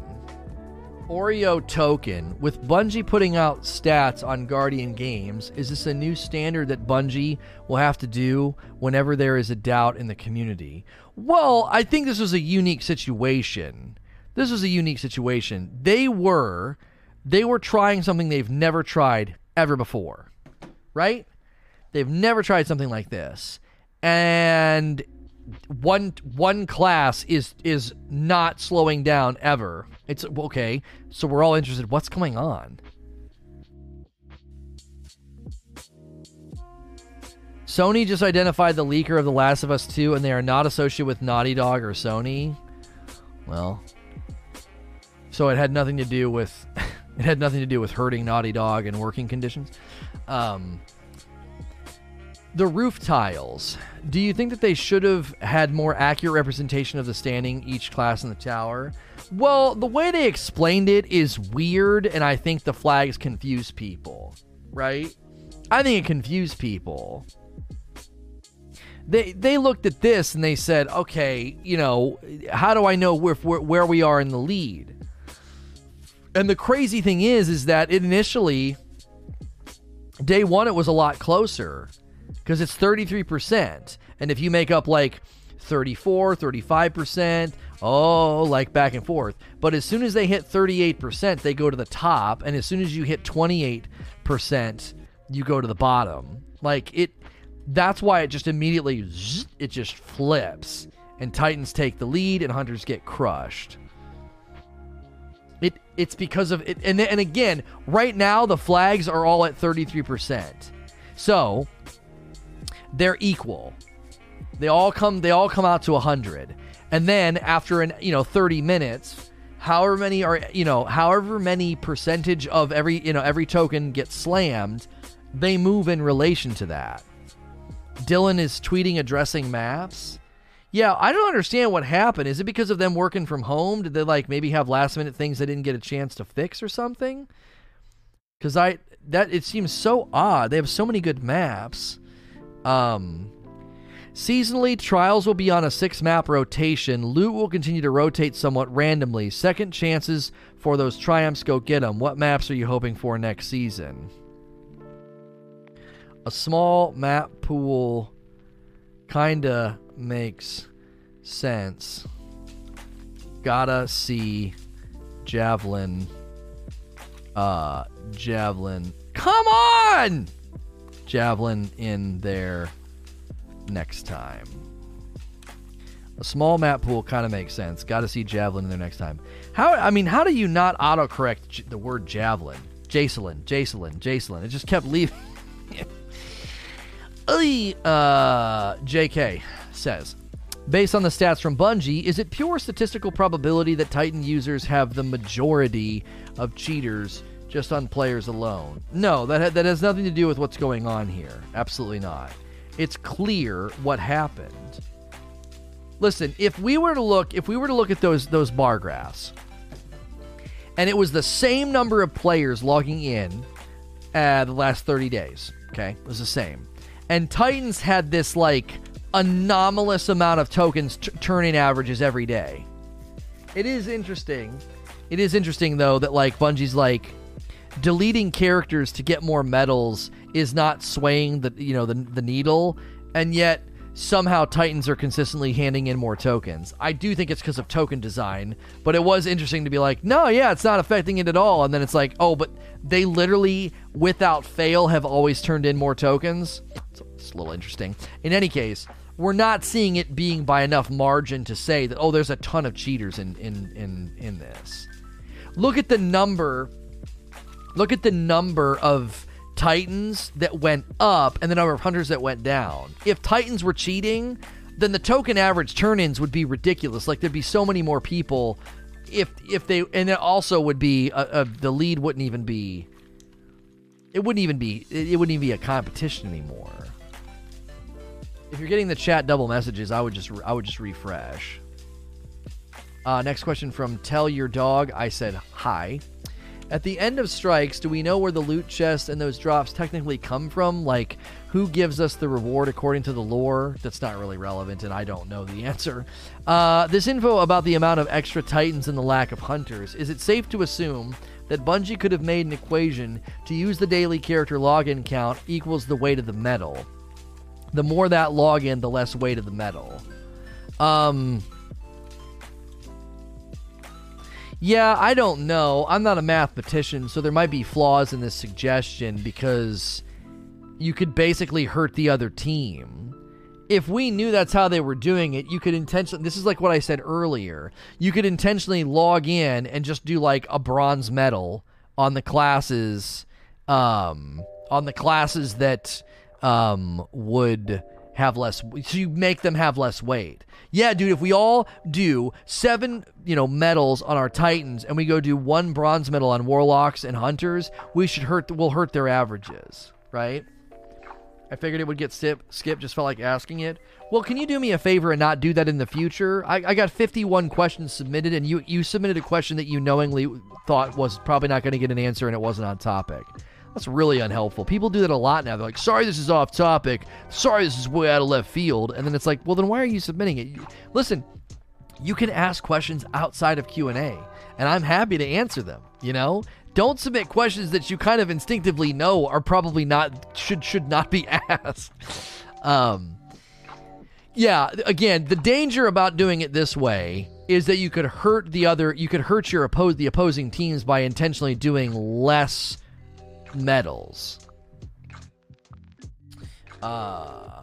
Oreo token. With Bungie putting out stats on Guardian games, is this a new standard that Bungie will have to do whenever there is a doubt in the community? Well, I think this was a unique situation. This was a unique situation. They were they were trying something they've never tried ever before. Right? They've never tried something like this. And one one class is is not slowing down ever. It's okay. So we're all interested. What's going on? Sony just identified the leaker of The Last of Us 2 and they are not associated with Naughty Dog or Sony. Well, so it had nothing to do with *laughs* it had nothing to do with hurting Naughty Dog and working conditions. Um, the roof tiles. Do you think that they should have had more accurate representation of the standing each class in the tower? Well, the way they explained it is weird, and I think the flags confuse people, right? I think it confused people. They they looked at this and they said, okay, you know, how do I know where where we are in the lead? And the crazy thing is, is that initially, day one, it was a lot closer because it's 33%. And if you make up like 34, 35%, oh, like back and forth. But as soon as they hit 38%, they go to the top. And as soon as you hit 28%, you go to the bottom. Like it, that's why it just immediately, it just flips. And Titans take the lead and Hunters get crushed. It, it's because of it. And, and again, right now, the flags are all at 33%. So they're equal. They all come they all come out to 100. And then after an, you know, 30 minutes, however many are, you know, however many percentage of every, you know, every token gets slammed, they move in relation to that. Dylan is tweeting addressing maps. Yeah, I don't understand what happened. Is it because of them working from home? Did they like maybe have last minute things they didn't get a chance to fix or something? Cuz I that it seems so odd. They have so many good maps. Um, seasonally, trials will be on a six map rotation. Loot will continue to rotate somewhat randomly. Second chances for those triumphs, go get them. What maps are you hoping for next season? A small map pool kinda makes sense. Gotta see Javelin. Uh, Javelin. Come on! Javelin in there next time. A small map pool kind of makes sense. Got to see Javelin in there next time. How? I mean, how do you not autocorrect j- the word Javelin? Jacelyn, Jacelyn, Jacelyn. It just kept leaving. *laughs* uh, JK says, based on the stats from Bungie, is it pure statistical probability that Titan users have the majority of cheaters just on players alone. No, that ha- that has nothing to do with what's going on here. Absolutely not. It's clear what happened. Listen, if we were to look, if we were to look at those those bar graphs, and it was the same number of players logging in uh, the last 30 days, okay, it was the same, and Titans had this like anomalous amount of tokens t- turning averages every day. It is interesting. It is interesting though that like Bungie's like deleting characters to get more medals is not swaying the you know the the needle, and yet somehow Titans are consistently handing in more tokens. I do think it's because of token design, but it was interesting to be like, no, yeah, it's not affecting it at all. And then it's like, oh, but they literally, without fail, have always turned in more tokens. It's, it's a little interesting. In any case, we're not seeing it being by enough margin to say that, oh, there's a ton of cheaters in in in in this. Look at the number Look at the number of Titans that went up and the number of hunters that went down. If Titans were cheating, then the token average turn-ins would be ridiculous. Like there'd be so many more people if if they and it also would be a, a, the lead wouldn't even be it wouldn't even be it wouldn't even be a competition anymore. If you're getting the chat double messages, I would just I would just refresh. Uh, next question from Tell Your Dog. I said hi. At the end of strikes, do we know where the loot chest and those drops technically come from? Like, who gives us the reward according to the lore? That's not really relevant, and I don't know the *laughs* answer. Uh, this info about the amount of extra titans and the lack of hunters. Is it safe to assume that Bungie could have made an equation to use the daily character login count equals the weight of the medal? The more that login, the less weight of the medal. Um. Yeah, I don't know. I'm not a mathematician, so there might be flaws in this suggestion because you could basically hurt the other team. If we knew that's how they were doing it, you could intentionally. This is like what I said earlier. You could intentionally log in and just do like a bronze medal on the classes, um, on the classes that um, would have less. So you make them have less weight. Yeah, dude. If we all do seven, you know, medals on our titans, and we go do one bronze medal on warlocks and hunters, we should hurt. We'll hurt their averages, right? I figured it would get skip, skip. Just felt like asking it. Well, can you do me a favor and not do that in the future? I, I got 51 questions submitted, and you you submitted a question that you knowingly thought was probably not going to get an answer, and it wasn't on topic. That's really unhelpful. People do that a lot now. They're like, sorry, this is off topic. Sorry, this is way out of left field. And then it's like, well, then why are you submitting it? Listen, you can ask questions outside of Q&A, and I'm happy to answer them, you know? Don't submit questions that you kind of instinctively know are probably not should should not be *laughs* asked. Um yeah, again, the danger about doing it this way is that you could hurt the other you could hurt your oppose the opposing teams by intentionally doing less medals. Uh,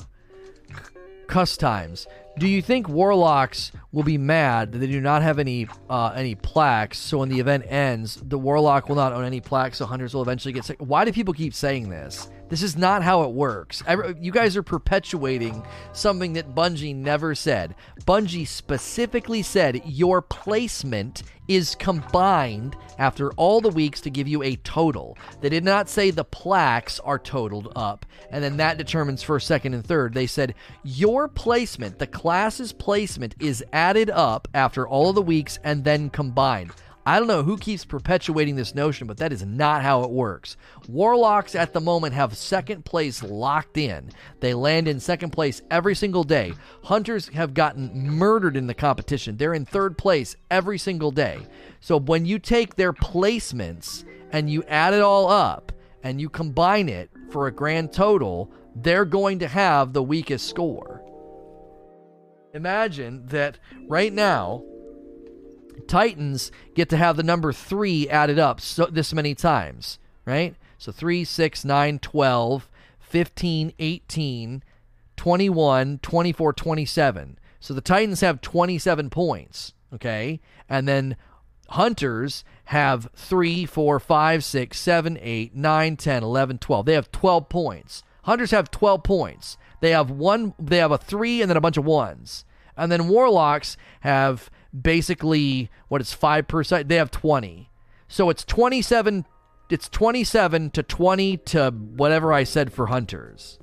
cuss times. Do you think warlocks will be mad that they do not have any uh, any plaques? So when the event ends, the warlock will not own any plaques. So hunters will eventually get sick. Why do people keep saying this? This is not how it works. You guys are perpetuating something that Bungie never said. Bungie specifically said your placement is combined after all the weeks to give you a total. They did not say the plaques are totaled up and then that determines first, second, and third. They said your placement, the class's placement, is added up after all of the weeks and then combined. I don't know who keeps perpetuating this notion, but that is not how it works. Warlocks at the moment have second place locked in. They land in second place every single day. Hunters have gotten murdered in the competition. They're in third place every single day. So when you take their placements and you add it all up and you combine it for a grand total, they're going to have the weakest score. Imagine that right now, Titans get to have the number three added up so this many times, right? So 3, 6, 9, 12, 15, 18, 21, 24, 27. So the Titans have 27 points, okay? And then Hunters have 3, 4, 5, 6, 7, 8, 9, 10, 11, 12. They have 12 points. Hunters have 12 points. They have one they have a 3 and then a bunch of ones. And then Warlocks have basically what is 5%, they have 20. So it's 27 it's 27 to 20 to whatever I said for hunters.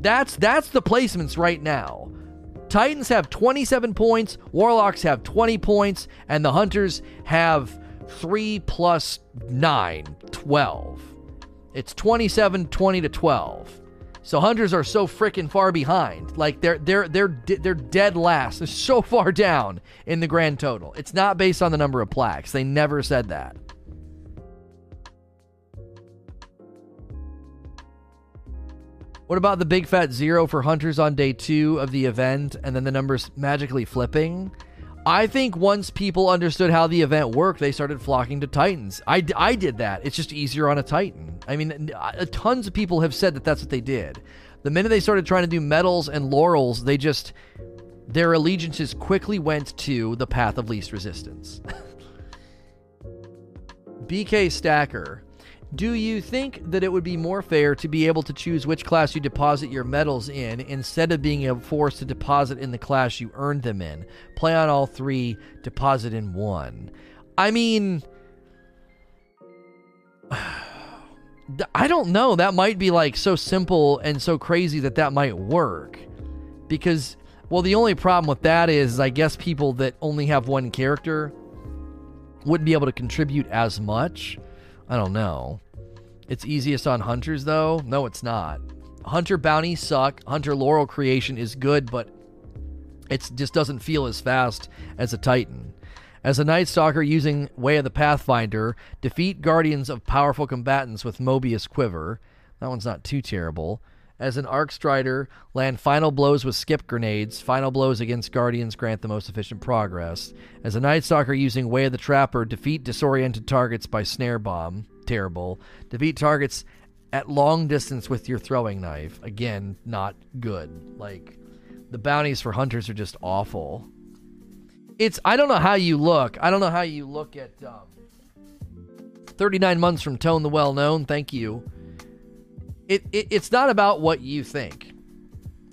That's that's the placements right now. Titans have 27 points, Warlocks have 20 points, and the Hunters have 3 plus 9, 12. It's 27 20 to 12. So hunters are so freaking far behind. Like they're they're they're they're dead last. They're so *laughs* far down in the grand total. It's not based on the number of plaques. They never said that. What about the big fat zero for hunters on day two of the event and then the numbers magically flipping? I think once people understood how the event worked, they started flocking to Titans. I, I did that. It's just easier on a Titan. I mean, uh, tons of people have said that that's what they did. The minute they started trying to do medals and laurels, they just their allegiances quickly went to the path of least resistance. *laughs* BK Stacker Do you think that it would be more fair to be able to choose which class you deposit your medals in instead of being forced to deposit in the class you earned them in? Play on all three, deposit in one. I mean, *sighs* I don't know. That might be like so simple and so crazy that that might work. Because, well, the only problem with that is, I guess people that only have one character wouldn't be able to contribute as much. I don't know. It's easiest on hunters, though. No, it's not. Hunter bounties suck. Hunter laurel creation is good, but it just doesn't feel as fast as a Titan. As a Night Stalker using Way of the Pathfinder, defeat guardians of powerful combatants with Mobius Quiver. That one's not too terrible. As an Arc Strider, land final blows with skip grenades. Final blows against guardians grant the most efficient progress. As a Night Stalker using Way of the Trapper, defeat disoriented targets by Snare Bomb. Terrible. Defeat targets at long distance with your throwing knife. Again, not good. Like, the bounties for hunters are just awful it's I don't know how you look. I don't know how you look at um, 39 months from Tone the Well Known. Thank you. It, it it's not about what you think.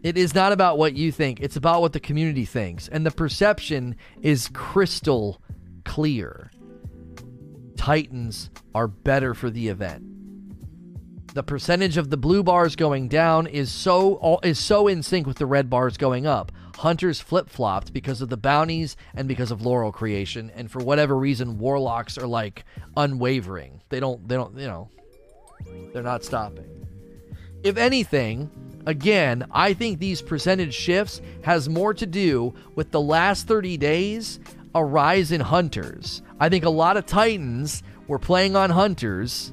It is not about what you think. It's about what the community thinks, and the perception is crystal clear. Titans are better for the event. The percentage of the blue bars going down is so is so in sync with the red bars going up hunters flip flopped because of the bounties and because of laurel creation, and for whatever reason, warlocks are like unwavering. They don't, they don't, you know, they're not stopping. If anything, again, I think these percentage shifts has more to do with the last 30 days, a rise in hunters. I think a lot of Titans were playing on hunters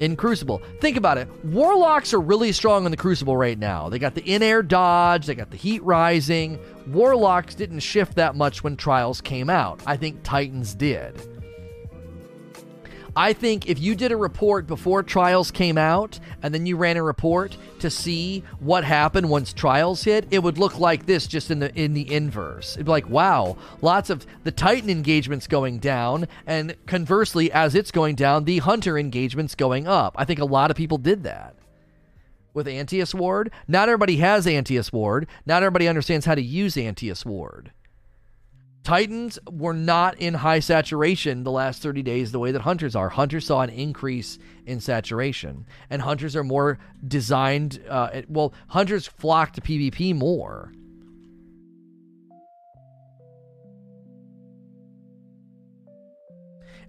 in Crucible. Think about it. Warlocks are really strong in the Crucible right now. They got the in air dodge, they got the heat rising. Warlocks didn't shift that much when Trials came out. I think Titans did. I think if you did a report before Trials came out and then you ran a report to see what happened once Trials hit, it would look like this just in the in the inverse. It'd be like, wow, lots of the Titan engagements going down, and conversely, as it's going down, the Hunter engagements going up. I think a lot of people did that with Antaeus Ward. Not everybody has Antaeus Ward. Not everybody understands how to use Antaeus Ward. Titans were not in high saturation the last 30 days the way that hunters are. Hunters saw an increase in saturation, and hunters are more designed. Uh, well, hunters flock to PvP more.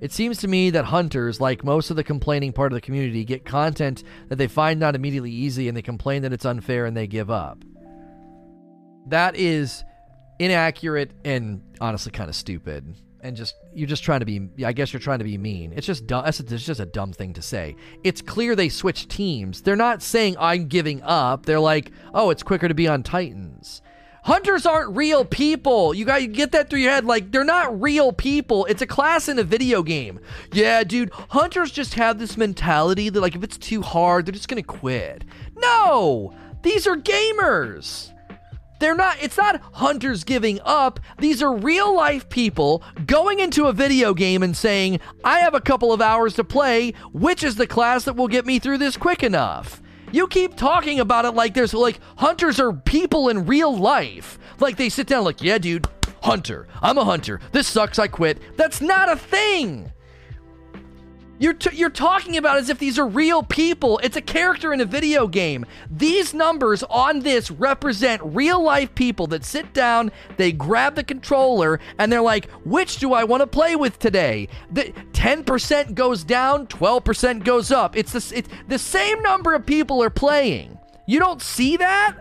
It seems to me that hunters, like most of the complaining part of the community, get content that they find not immediately easy and they complain that it's unfair and they give up. That is inaccurate and honestly kind of stupid. And just you're just trying to be i guess you're trying to be mean. It's just dumb it's just a dumb thing to say. It's clear they switched teams. They're not saying i'm giving up. They're like oh it's quicker to be on titans. Hunters aren't real people. You got to get that through your head? Like they're not real people. It's a class in a video game. Yeah dude hunters just have this mentality that like if it's too hard they're just gonna quit. No! These are gamers they're not, it's not hunters giving up. These are real life people going into a video game and saying, I have a couple of hours to play. Which is the class that will get me through this quick enough? You keep talking about it like there's like hunters are people in real life. Like they sit down, like, yeah, dude, hunter. I'm a hunter. This sucks. I quit. That's not a thing. You're, t- you're talking about as if these are real people. It's a character in a video game. These numbers on this represent real life people that sit down, they grab the controller, and they're like, which do I want to play with today? The 10% goes down, 12% goes up. It's the, it's the same number of people are playing. You don't see that?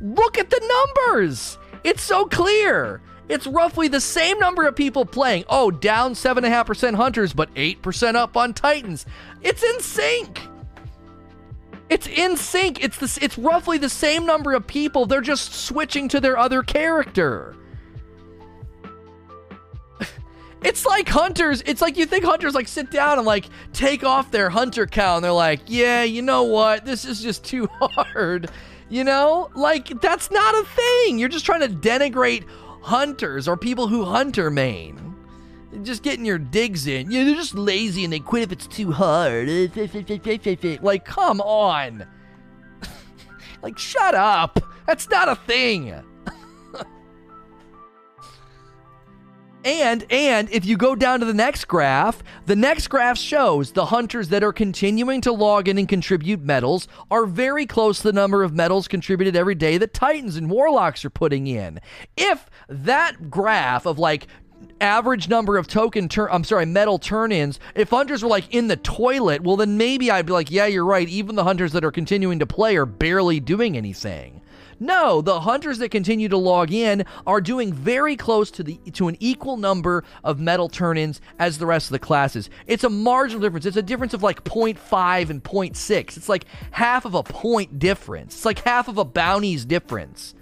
Look at the numbers. It's so clear. It's roughly the same number of people playing. Oh, down 7.5% Hunters, but 8% up on Titans. It's in sync. It's in sync. It's the, it's roughly the same number of people. They're just switching to their other character. *laughs* it's like hunters. It's like you think hunters like sit down and like take off their hunter cow and they're like, "Yeah, you know what? This is just too *laughs* hard." You know? Like that's not a thing. You're just trying to denigrate hunters or people who hunter main. just getting your digs in. Yeah, they're just lazy and they quit if it's too hard. *laughs* Like, come on. *laughs* like, shut up. That's not a thing. And and if you go down to the next graph, the next graph shows the hunters that are continuing to log in and contribute medals are very close to the number of medals contributed every day that Titans and Warlocks are putting in. If that graph of like average number of token turn I'm sorry, medal turn-ins, if hunters were like in the toilet, well then maybe I'd be like, yeah, you're right. Even the hunters that are continuing to play are barely doing anything. No, the hunters that continue to log in are doing very close to the to an equal number of medal turn-ins as the rest of the classes. It's a marginal difference. It's a difference of like 0.5 and 0.6. It's like half of a point difference. It's like half of a bounty's difference.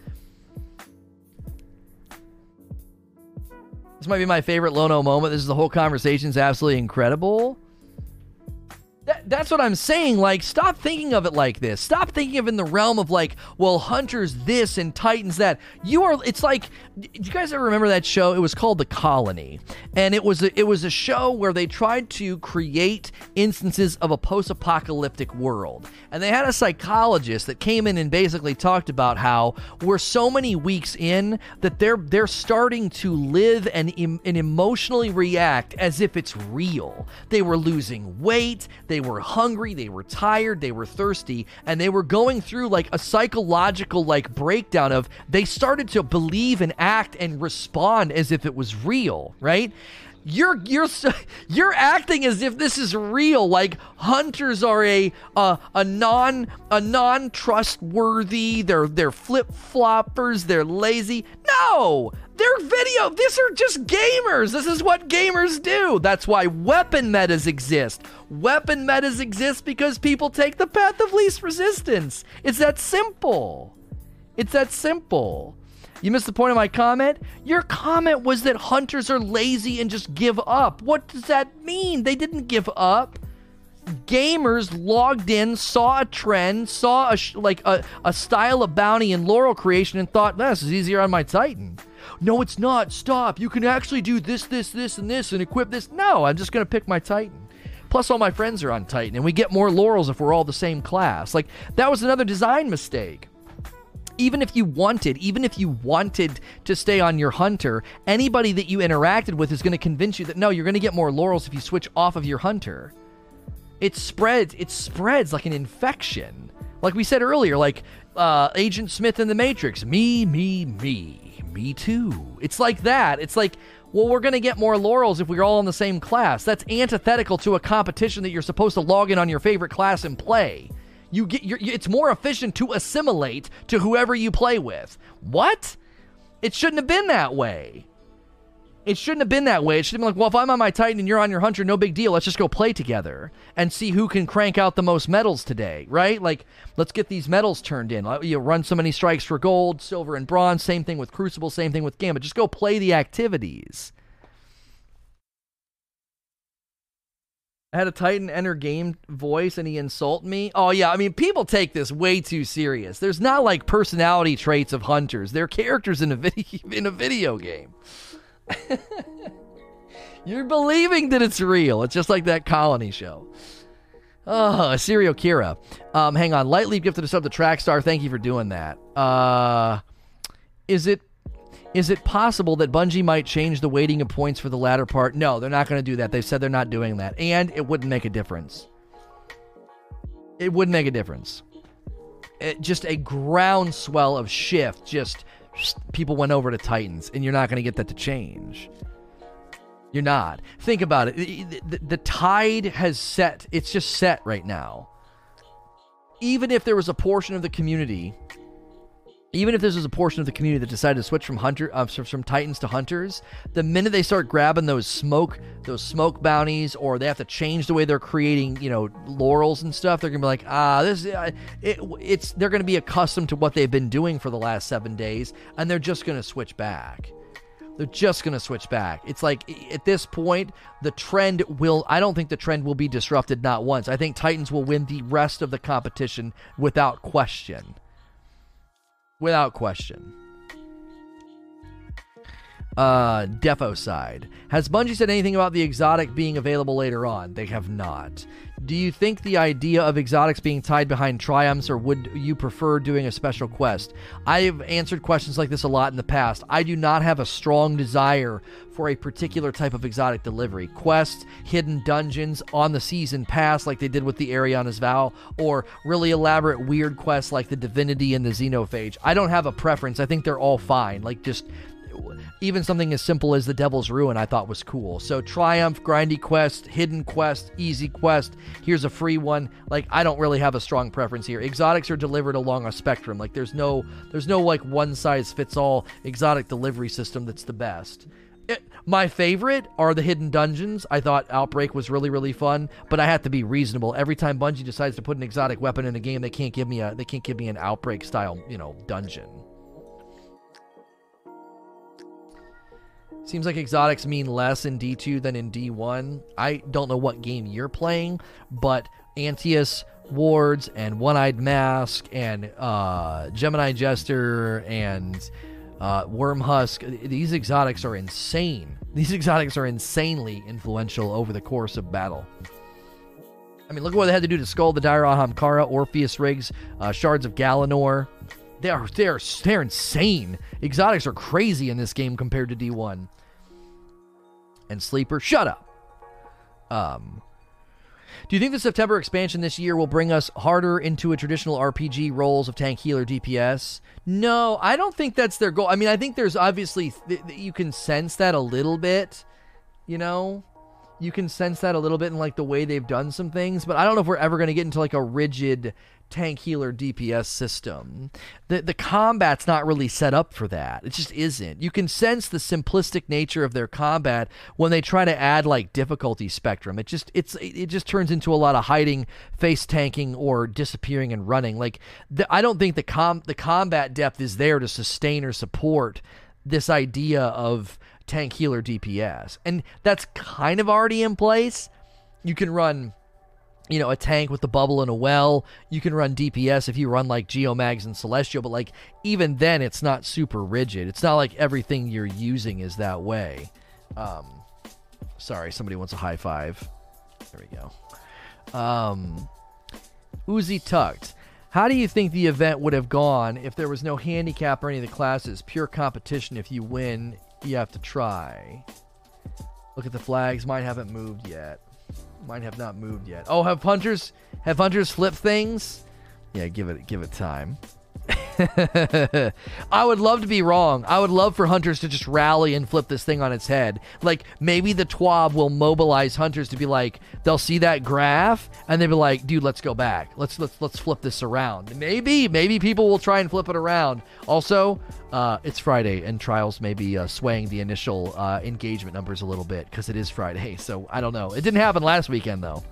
This might be my favorite Lono moment. This is the whole conversation is absolutely incredible. That, that's what I'm saying. Like, stop thinking of it like this. Stop thinking of it in the realm of like, well, hunters this and titans that. You are. It's like, do you guys ever remember that show? It was called The Colony, and it was a, it was a show where they tried to create instances of a post-apocalyptic world, and they had a psychologist that came in and basically talked about how we're so many weeks in that they're they're starting to live and and emotionally react as if it's real. They were losing weight. They were hungry, they were tired, they were thirsty, and they were going through like a psychological like breakdown of they started to believe and act and respond as if it was real, right? You're you're *laughs* you're acting as if this is real like hunters are a a, a non a non trustworthy they're they're flip-floppers they're lazy. No! They're video these are just gamers. This is what gamers do. That's why weapon metas exist. Weapon metas exist because people take the path of least resistance. It's that simple. It's that simple you missed the point of my comment? Your comment was that hunters are lazy and just give up. What does that mean? They didn't give up. Gamers logged in, saw a trend, saw a sh- like a, a style of bounty and laurel creation, and thought, this is easier on my Titan. No, it's not. Stop. You can actually do this, this, this, and this, and equip this. No, I'm just going to pick my Titan. Plus, all my friends are on Titan, and we get more laurels if we're all the same class. Like, that was another design mistake even if you wanted, even if you wanted to stay on your hunter, anybody that you interacted with is going to convince you that no, you're going to get more laurels if you switch off of your hunter. It spreads. It spreads like an infection. Like we said earlier, like uh, Agent Smith in the Matrix. Me, me, me, me too. It's like that. It's like well, we're going to get more laurels if we're all in the same class. That's antithetical to a competition that you're supposed to log in on your favorite class and play. You get it's more efficient to assimilate to whoever you play with. What? It shouldn't have been that way. It shouldn't have been that way. It should have been like, well, if I'm on my Titan and you're on your Hunter, no big deal. Let's just go play together and see who can crank out the most medals today, right? Like, let's get these medals turned in. You run so many strikes for gold, silver, and bronze. Same thing with Crucible. Same thing with Gambit. Just go play the activities. I had a Titan enter game voice and he insulted me. Oh yeah, I mean people take this way too serious. There's not like personality traits of hunters. They're characters in a video *laughs* in a video game. *laughs* You're believing that it's real. It's just like that colony show. Oh, Serial Kira. Um, hang on. Lightly gifted us up the track star. Thank you for doing that. Uh, is it is it possible that Bungie might change the weighting of points for the latter part? No, they're not going to do that. They've said they're not doing that. And it wouldn't make a difference. It wouldn't make a difference. It, just a groundswell of shift. Just people went over to Titans, and you're not going to get that to change. You're not. Think about it. The, the, the tide has set. It's just set right now. Even if there was a portion of the community even if this was a portion of the community that decided to switch from hunter uh, from titans to hunters the minute they start grabbing those smoke those smoke bounties or they have to change the way they're creating you know laurels and stuff they're gonna be like ah this uh, it, it's they're gonna be accustomed to what they've been doing for the last seven days and they're just gonna switch back they're just going to switch back. It's like at this point, the trend will, I don't think the trend will be disrupted not once. I think Titans will win the rest of the competition without question without question. Uh, Defo side. Has Bungie said anything about the exotic being available later on? They have not. Do you think the idea of exotics being tied behind triumphs, or would you prefer doing a special quest? I've answered questions like this a lot in the past. I do not have a strong desire for a particular type of exotic delivery. Quests, hidden dungeons, on the season pass, like they did with the Eriana's Vow, or really elaborate weird quests like the Divinity and the Xenophage. I don't have a preference. I think they're all fine. Like, just even something as simple as the Devil's Ruin I thought was cool. So Triumph, Grindy Quest, Hidden Quest, Easy Quest, here's a free one. Like I don't really have a strong preference here. Exotics are delivered along a spectrum. Like there's no there's no like one size fits all exotic delivery system that's the best. It, my favorite are the hidden dungeons. I thought Outbreak was really really fun, but I have to be reasonable. Every time Bungie decides to put an exotic weapon in a game, they can't give me a they can't give me an Outbreak style, you know, dungeon. Seems like exotics mean less in D2 than in D1. I don't know what game you're playing, but Antaeus, Wards, and One Eyed Mask, and uh, Gemini Jester, and uh, Wormhusk, these exotics are insane. *laughs* These exotics are insanely influential over the course of battle. I mean, look at what they had to do to Skull the Dire Ahamkara, Orpheus Rigs, uh, Shards of Galanor. They are they're they're insane. Exotics are crazy in this game compared to D1. And Sleeper, shut up. Um do you think the September expansion this year will bring us harder into a traditional RPG roles of tank healer DPS? No, I don't think that's their goal. I mean, I think there's obviously th- you can sense that a little bit, you know? You can sense that a little bit in like the way they've done some things, but I don't know if we're ever going to get into like a rigid tank healer DPS system. The the combat's not really set up for that. It just isn't. You can sense the simplistic nature of their combat when they try to add like difficulty spectrum. It just it's it just turns into a lot of hiding, face tanking or disappearing and running. Like the, I don't think the com the combat depth is there to sustain or support this idea of tank healer DPS. And that's kind of already in place. You can run you know, a tank with the bubble in a well. You can run DPS if you run like Geomags and Celestial, but like even then, it's not super rigid. It's not like everything you're using is that way. Um, sorry, somebody wants a high five. There we go. Um, Uzi Tucked. How do you think the event would have gone if there was no handicap or any of the classes? Pure competition. If you win, you have to try. Look at the flags. Mine haven't moved yet. Mine have not moved yet. Oh, have hunters have hunters flipped things? Yeah, give it give it time. *laughs* I would love to be wrong. I would love for hunters to just rally and flip this thing on its head. Like maybe the TWAB will mobilize hunters to be like, they'll see that graph and they'll be like, dude, let's go back. Let's let's let's flip this around. Maybe maybe people will try and flip it around. Also, uh, it's Friday and trials may be uh, swaying the initial uh, engagement numbers a little bit because it is Friday. *laughs* So I don't know. It didn't happen last weekend though.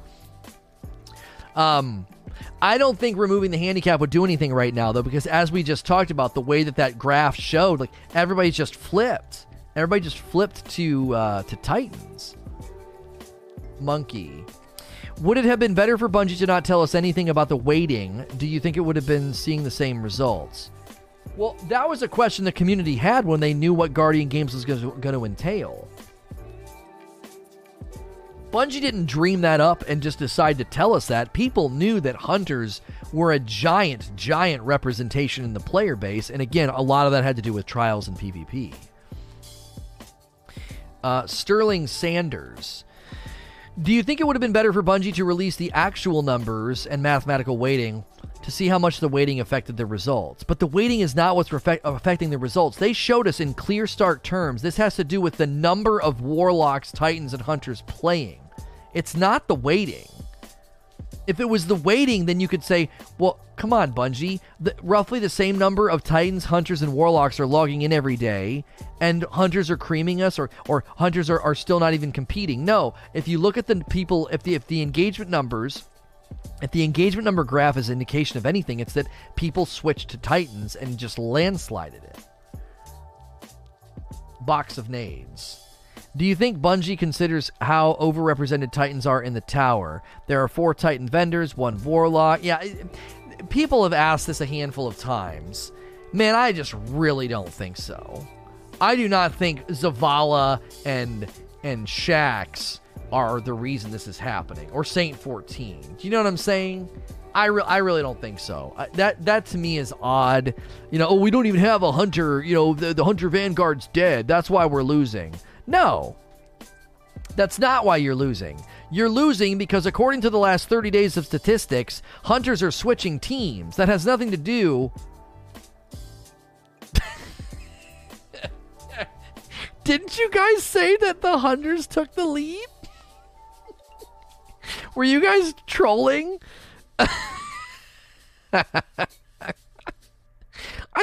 Um, I don't think removing the handicap would do anything right now, though, because as we just talked about, the way that that graph showed, like everybody's just flipped. Everybody just flipped to uh, to Titans. Monkey. Would it have been better for Bungie to not tell us anything about the weighting? Do you think it would have been seeing the same results? Well, that was a question the community had when they knew what Guardian Games was going to entail. Bungie didn't dream that up and just decide to tell us that. People knew that hunters were a giant, giant representation in the player base. And again, a lot of that had to do with trials and PvP. Uh, Sterling Sanders. Do you think it would have been better for Bungie to release the actual numbers and mathematical weighting to see how much the weighting affected the results? But the weighting is not what's affecting the results. They showed us in clear, stark terms. This has to do with the number of warlocks, titans, and hunters playing. It's not the weighting. If it was the weighting, then you could say, well, come on, Bungie. The, roughly the same number of Titans, Hunters, and Warlocks are logging in every day, and Hunters are creaming us, or, or Hunters are, are still not even competing. No, if you look at the people, if the, if the engagement numbers, if the engagement number graph is indication of anything, it's that people switched to Titans and just landslided it. Box of nades. Do you think Bungie considers how overrepresented Titans are in the tower? There are four Titan vendors, one Warlock. Yeah, people have asked this a handful of times. Man, I just really don't think so. I do not think Zavala and and Shaxx are the reason this is happening, or Saint 14. Do you know what I'm saying? I, re- I really don't think so. I, that that to me is odd. You know, oh, we don't even have a hunter. You know, the, the hunter vanguard's dead. That's why we're losing. No, that's not why you're losing. You're losing because, according to the last 30 days of statistics, hunters are switching teams. That has nothing to do. *laughs* Didn't you guys say that the hunters took the lead? *laughs* Were you guys trolling? *laughs* I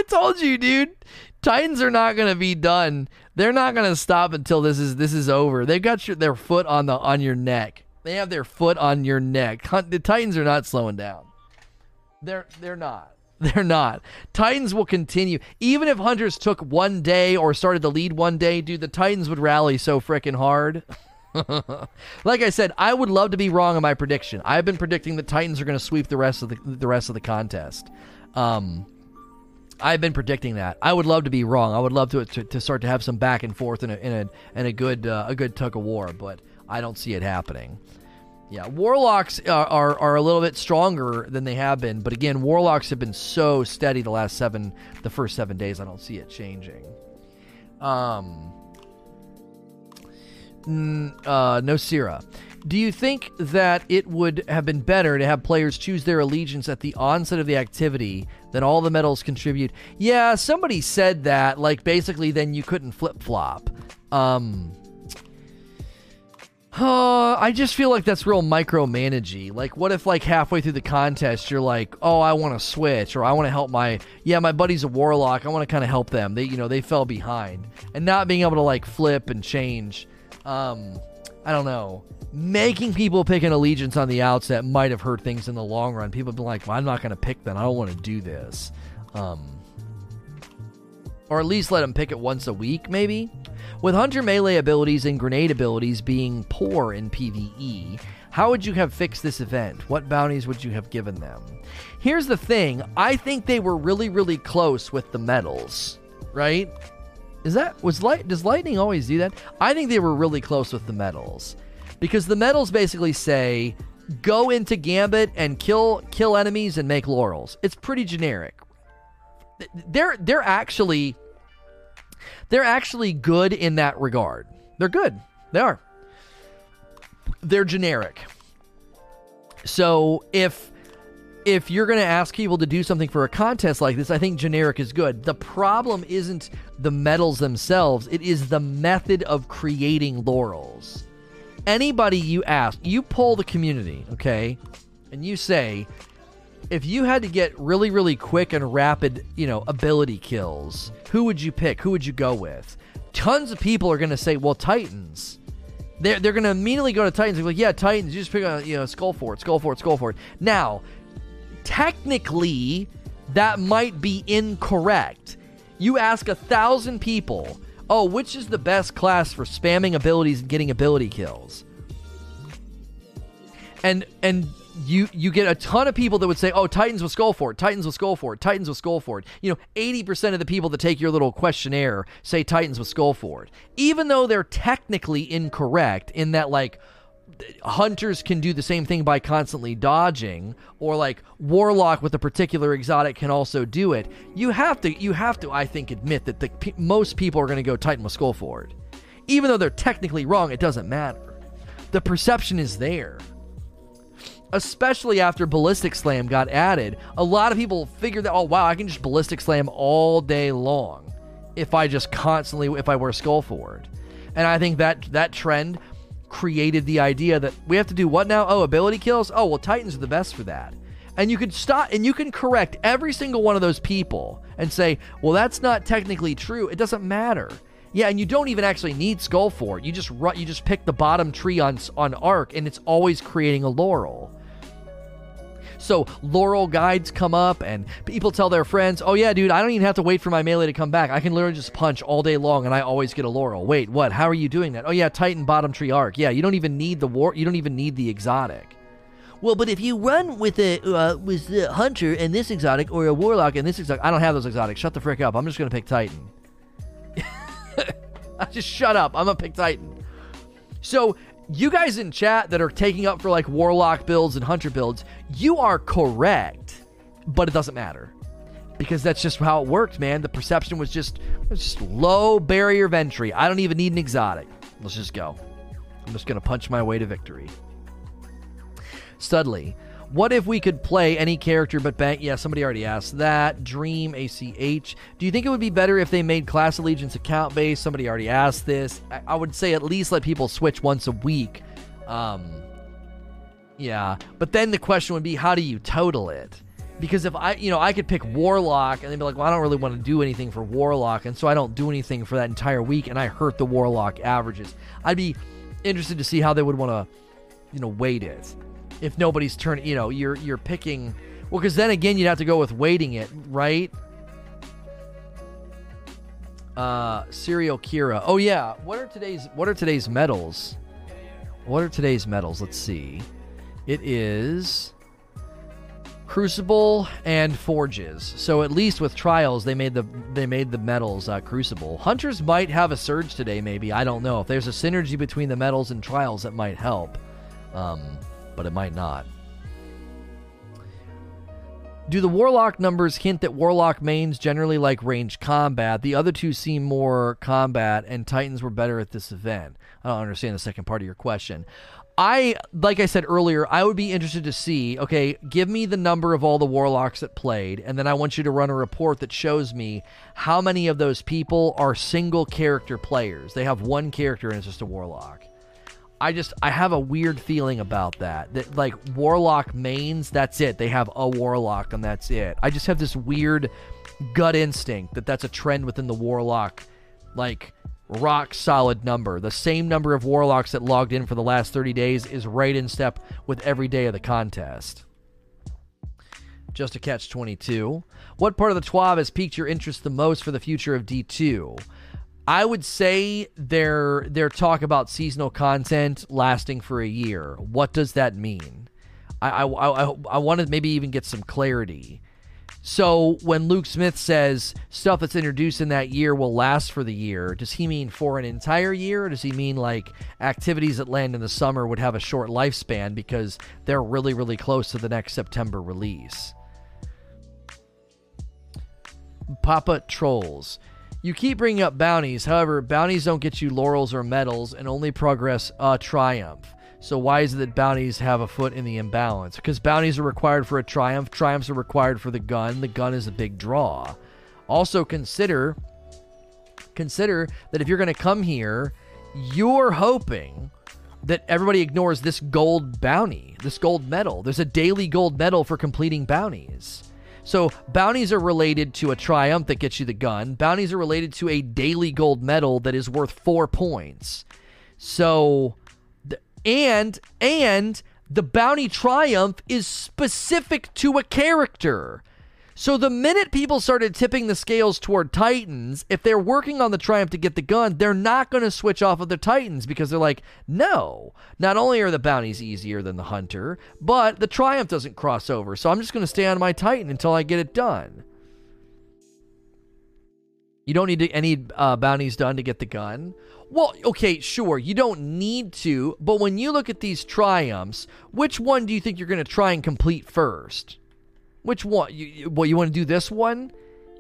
told you, dude. Titans are not gonna be done. They're not gonna stop until this is this is over. They've got your, their foot on the on your neck. They have their foot on your neck. The Titans are not slowing down. They're they're not. *laughs* They're not. Titans will continue. Even if Hunters took one day or started the lead one day, dude, the Titans would rally so freaking hard. *laughs* like I said, I would love to be wrong in my prediction. I've been predicting the Titans are going to sweep the rest of the the rest of the contest. Um, I've been predicting that. I would love to be wrong. I would love to to, to start to have some back and forth in a in a and a good uh, a good tug of war, but I don't see it happening. Yeah, warlocks are, are, are a little bit stronger than they have been, but again, warlocks have been so steady the last seven, the first seven days. I don't see it changing. Um, uh, Nosira. Do you think that it would have been better to have players choose their allegiance at the onset of the activity than all the medals contribute? Yeah, somebody said that. Like, basically, then you couldn't flip flop. Um, uh, I just feel like that's real micromanagey. Like, what if, like, halfway through the contest, you're like, oh, I want to switch, or I want to help my, yeah, my buddy's a warlock. I want to kind of help them. They, you know, they fell behind. And not being able to, like, flip and change um, I don't know, making people pick an allegiance on the outset might have hurt things in the long run. People have been like, well, I'm not going to pick them. I don't want to do this. Um, or at least let them pick it once a week, maybe. With Hunter melee abilities and grenade abilities being poor in PvE, how would you have fixed this event? What bounties would you have given them? Here's the thing I think they were really, really close with the medals, right? Is that was light? Does lightning always do that? I think they were really close with the medals, because the medals basically say go into Gambit and kill kill enemies and make laurels. It's pretty generic. They're they're actually they're actually good in that regard. They're good. They are. They're generic. So if if you're going to ask people to do something for a contest like this, I think generic is good. The problem isn't the medals themselves, it is the method of creating laurels. Anybody you ask, you pull the community, okay? And you say, if you had to get really, really quick and rapid, you know, ability kills, who would you pick? Who would you go with? Tons of people are going to say, well, Titans. They're, they're going to immediately go to Titans like, yeah, Titans, you just pick a, you know, Skullfort, Skull Fort, Skullfort. Now, technically, that might be incorrect. You ask a thousand people, oh, which is the best class for spamming abilities and getting ability kills? And and you you get a ton of people that would say, "Oh, Titans with Skullfort, Titans with Skullfort, Titans with Skullfort." You know, eighty percent of the people that take your little questionnaire say Titans with Skullfort, even though they're technically incorrect in that like hunters can do the same thing by constantly dodging or like warlock with a particular exotic can also do it. You have to you have to i think admit that the most people are going to go titan with skullfort even though they're technically wrong it doesn't matter. The perception is there. Especially after ballistic slam got added a lot of people figured that oh wow i can just ballistic slam all day long if i just constantly if i wear skullfort and i think that that trend created the idea that we have to do what now? Oh, ability kills? Oh, well, Titans are the best for that. And you can stop and you can correct every single one of those people and say, well, that's not technically true. It doesn't matter. Yeah, and you don't even actually need Skull for it. You just you just pick the bottom tree on on Arc, and it's always creating a laurel. So laurel guides come up, and people tell their friends, "Oh yeah, dude, I don't even have to wait for my melee to come back. I can literally just punch all day long, and I always get a laurel." Wait, what? How are you doing that? Oh yeah, Titan bottom tree arc. Yeah, you don't even need the war. You don't even need the exotic. Well, but if you run with a uh, with the hunter and this exotic, or a warlock and this exotic, I don't have those exotics. Shut the frick up. I'm just gonna pick Titan. *laughs* just shut up. I'm gonna pick Titan. So you guys in chat that are taking up for like Warlock builds and Hunter builds, you are correct, but it doesn't matter because that's just how it worked, man. The perception was just was just low barrier of entry. I don't even need an exotic. Let's just go. I'm just gonna punch my way to victory. Studley. What if we could play any character but bank? Yeah, somebody already asked that. Dream, ACH. Do you think it would be better if they made Class Allegiance account based? Somebody already asked this. I, I would say at least let people switch once a week. Um, yeah, but then the question would be, how do you total it? Because if I, you know, I could pick Warlock and they'd be like, well, I don't really want to do anything for Warlock, and so I don't do anything for that entire week, and I hurt the Warlock averages. I'd be interested to see how they would want to, you know, weight it if nobody's turning, you know, you're you're picking. Well, because then again, you'd have to go with weighting it, right? Uh, serial Kira. Oh yeah. What are today's What are today's medals? What are today's medals? Let's see. It is Crucible and Forges. So at least with Trials, they made the they made the medals uh, Crucible. Hunters might have a surge today. Maybe I don't know if there's a synergy between the medals and Trials that might help. Um, but it might not. Do the Warlock numbers hint that Warlock mains generally like range combat? The other two seem more combat, and Titans were better at this event. I don't understand the second part of your question. I, like I said earlier, I would be interested to see okay, give me the number of all the Warlocks that played, and then I want you to run a report that shows me how many of those people are single character players. They have one character and it's just a Warlock. I just I have a weird feeling about that. That like warlock mains, that's it. They have a warlock and that's it. I just have this weird gut instinct that that's a trend within the warlock like rock solid number. The same number of warlocks that logged in for the last 30 days is right in step with every day of the contest. Just a catch 22. What part of the TWAB has piqued your interest the most for the future of D2? I would say their their talk about seasonal content lasting for a year. What does that mean? I I, I, I want to maybe even get some clarity. So when Luke Smith says stuff that's introduced in that year will last for the year, does he mean for an entire year? Or does he mean like activities that land in the summer would have a short lifespan because they're really, really close to the next September release? Papa Trolls. You keep bringing up bounties. However, bounties don't get you laurels or medals and only progress a triumph. So why is it that bounties have a foot in the imbalance? Because bounties are required for a triumph, triumphs are required for the gun. The gun is a big draw. Also consider consider that if you're going to come here, you're hoping that everybody ignores this gold bounty, this gold medal. There's a daily gold medal for completing bounties. So bounties are related to a triumph that gets you the gun. Bounties are related to a daily gold medal that is worth four points. So, and and the bounty triumph is specific to a character. So the minute people started tipping the scales toward Titans, if they're working on the Triumph to get the gun, they're not going to switch off of the Titans because they're like, no, not only are the bounties easier than the Hunter, but the Triumph doesn't cross over. So I'm just going to stay on my Titan until I get it done. You don't need any uh, bounties done to get the gun. Well, okay, sure, you don't need to, but when you look at these triumphs, which one do you think you're going to try and complete first? Which one? You, well, you want to do this one?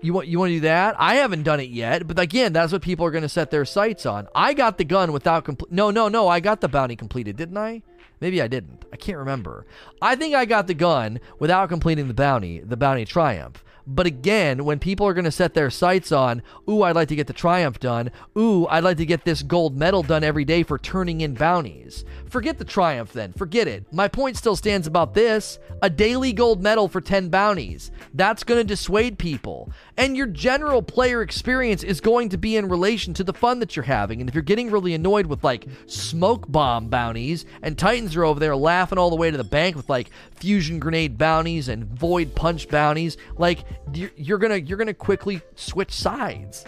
You want you want to do that? I haven't done it yet, but again, that's what people are going to set their sights on. I got the gun without complete. No, no, no. I got the bounty completed, didn't I? Maybe I didn't. I can't remember. I think I got the gun without completing the bounty, the bounty triumph. But again, when people are going to set their sights on, ooh, I'd like to get the Triumph done. Ooh, I'd like to get this gold medal done every day for turning in bounties. Forget the Triumph then. Forget it. My point still stands about this a daily gold medal for 10 bounties. That's going to dissuade people. And your general player experience is going to be in relation to the fun that you're having. And if you're getting really annoyed with like smoke bomb bounties and Titans are over there laughing all the way to the bank with like fusion grenade bounties and void punch bounties, like you're gonna you're gonna quickly switch sides.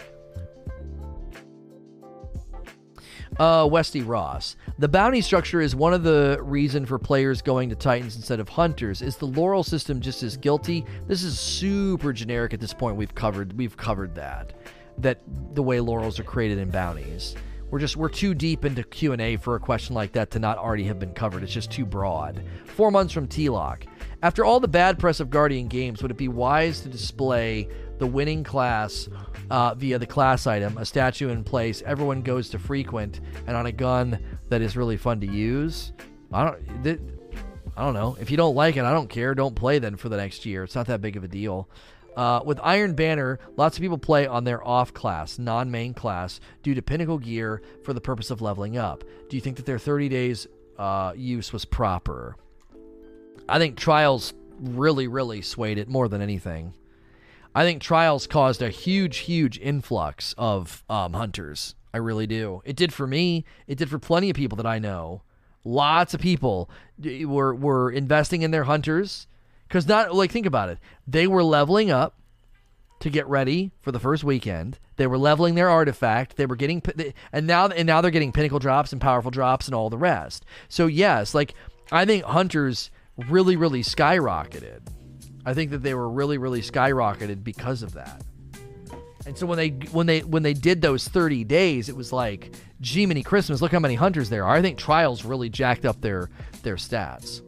Uh, Westy Ross. The bounty structure is one of the reason for players going to Titans instead of Hunters. Is the laurel system just as guilty? This is super generic at this point. We've covered we've covered that. that the way laurels are created in bounties. We're just we're too deep into Q and A for a question like that to not already have been covered. It's just too broad. Four months from T-Lock. After all the bad press of Guardian games, would it be wise to display the winning class uh, via the class item, a statue in place everyone goes to frequent, and on a gun that is really fun to use? I don't. Th- I don't know. If you don't like it, I don't care. Don't play then for the next year. It's not that big of a deal. Uh, with Iron Banner, lots of people play on their off class, non main class, due to pinnacle gear for the purpose of leveling up. Do you think that their 30 days uh, use was proper? I think Trials really, really swayed it more than anything. I think Trials caused a huge, huge influx of um, hunters. I really do. It did for me, it did for plenty of people that I know. Lots of people were were investing in their hunters because not like think about it. They were leveling up to get ready for the first weekend. They were leveling their artifact. They were getting and now and now they're getting pinnacle drops and powerful drops and all the rest. So yes, like I think hunters really really skyrocketed. I think that they were really really skyrocketed because of that. And so when they when they when they did those 30 days, it was like, gee, many Christmas, look how many hunters there are. I think trials really jacked up their their stats.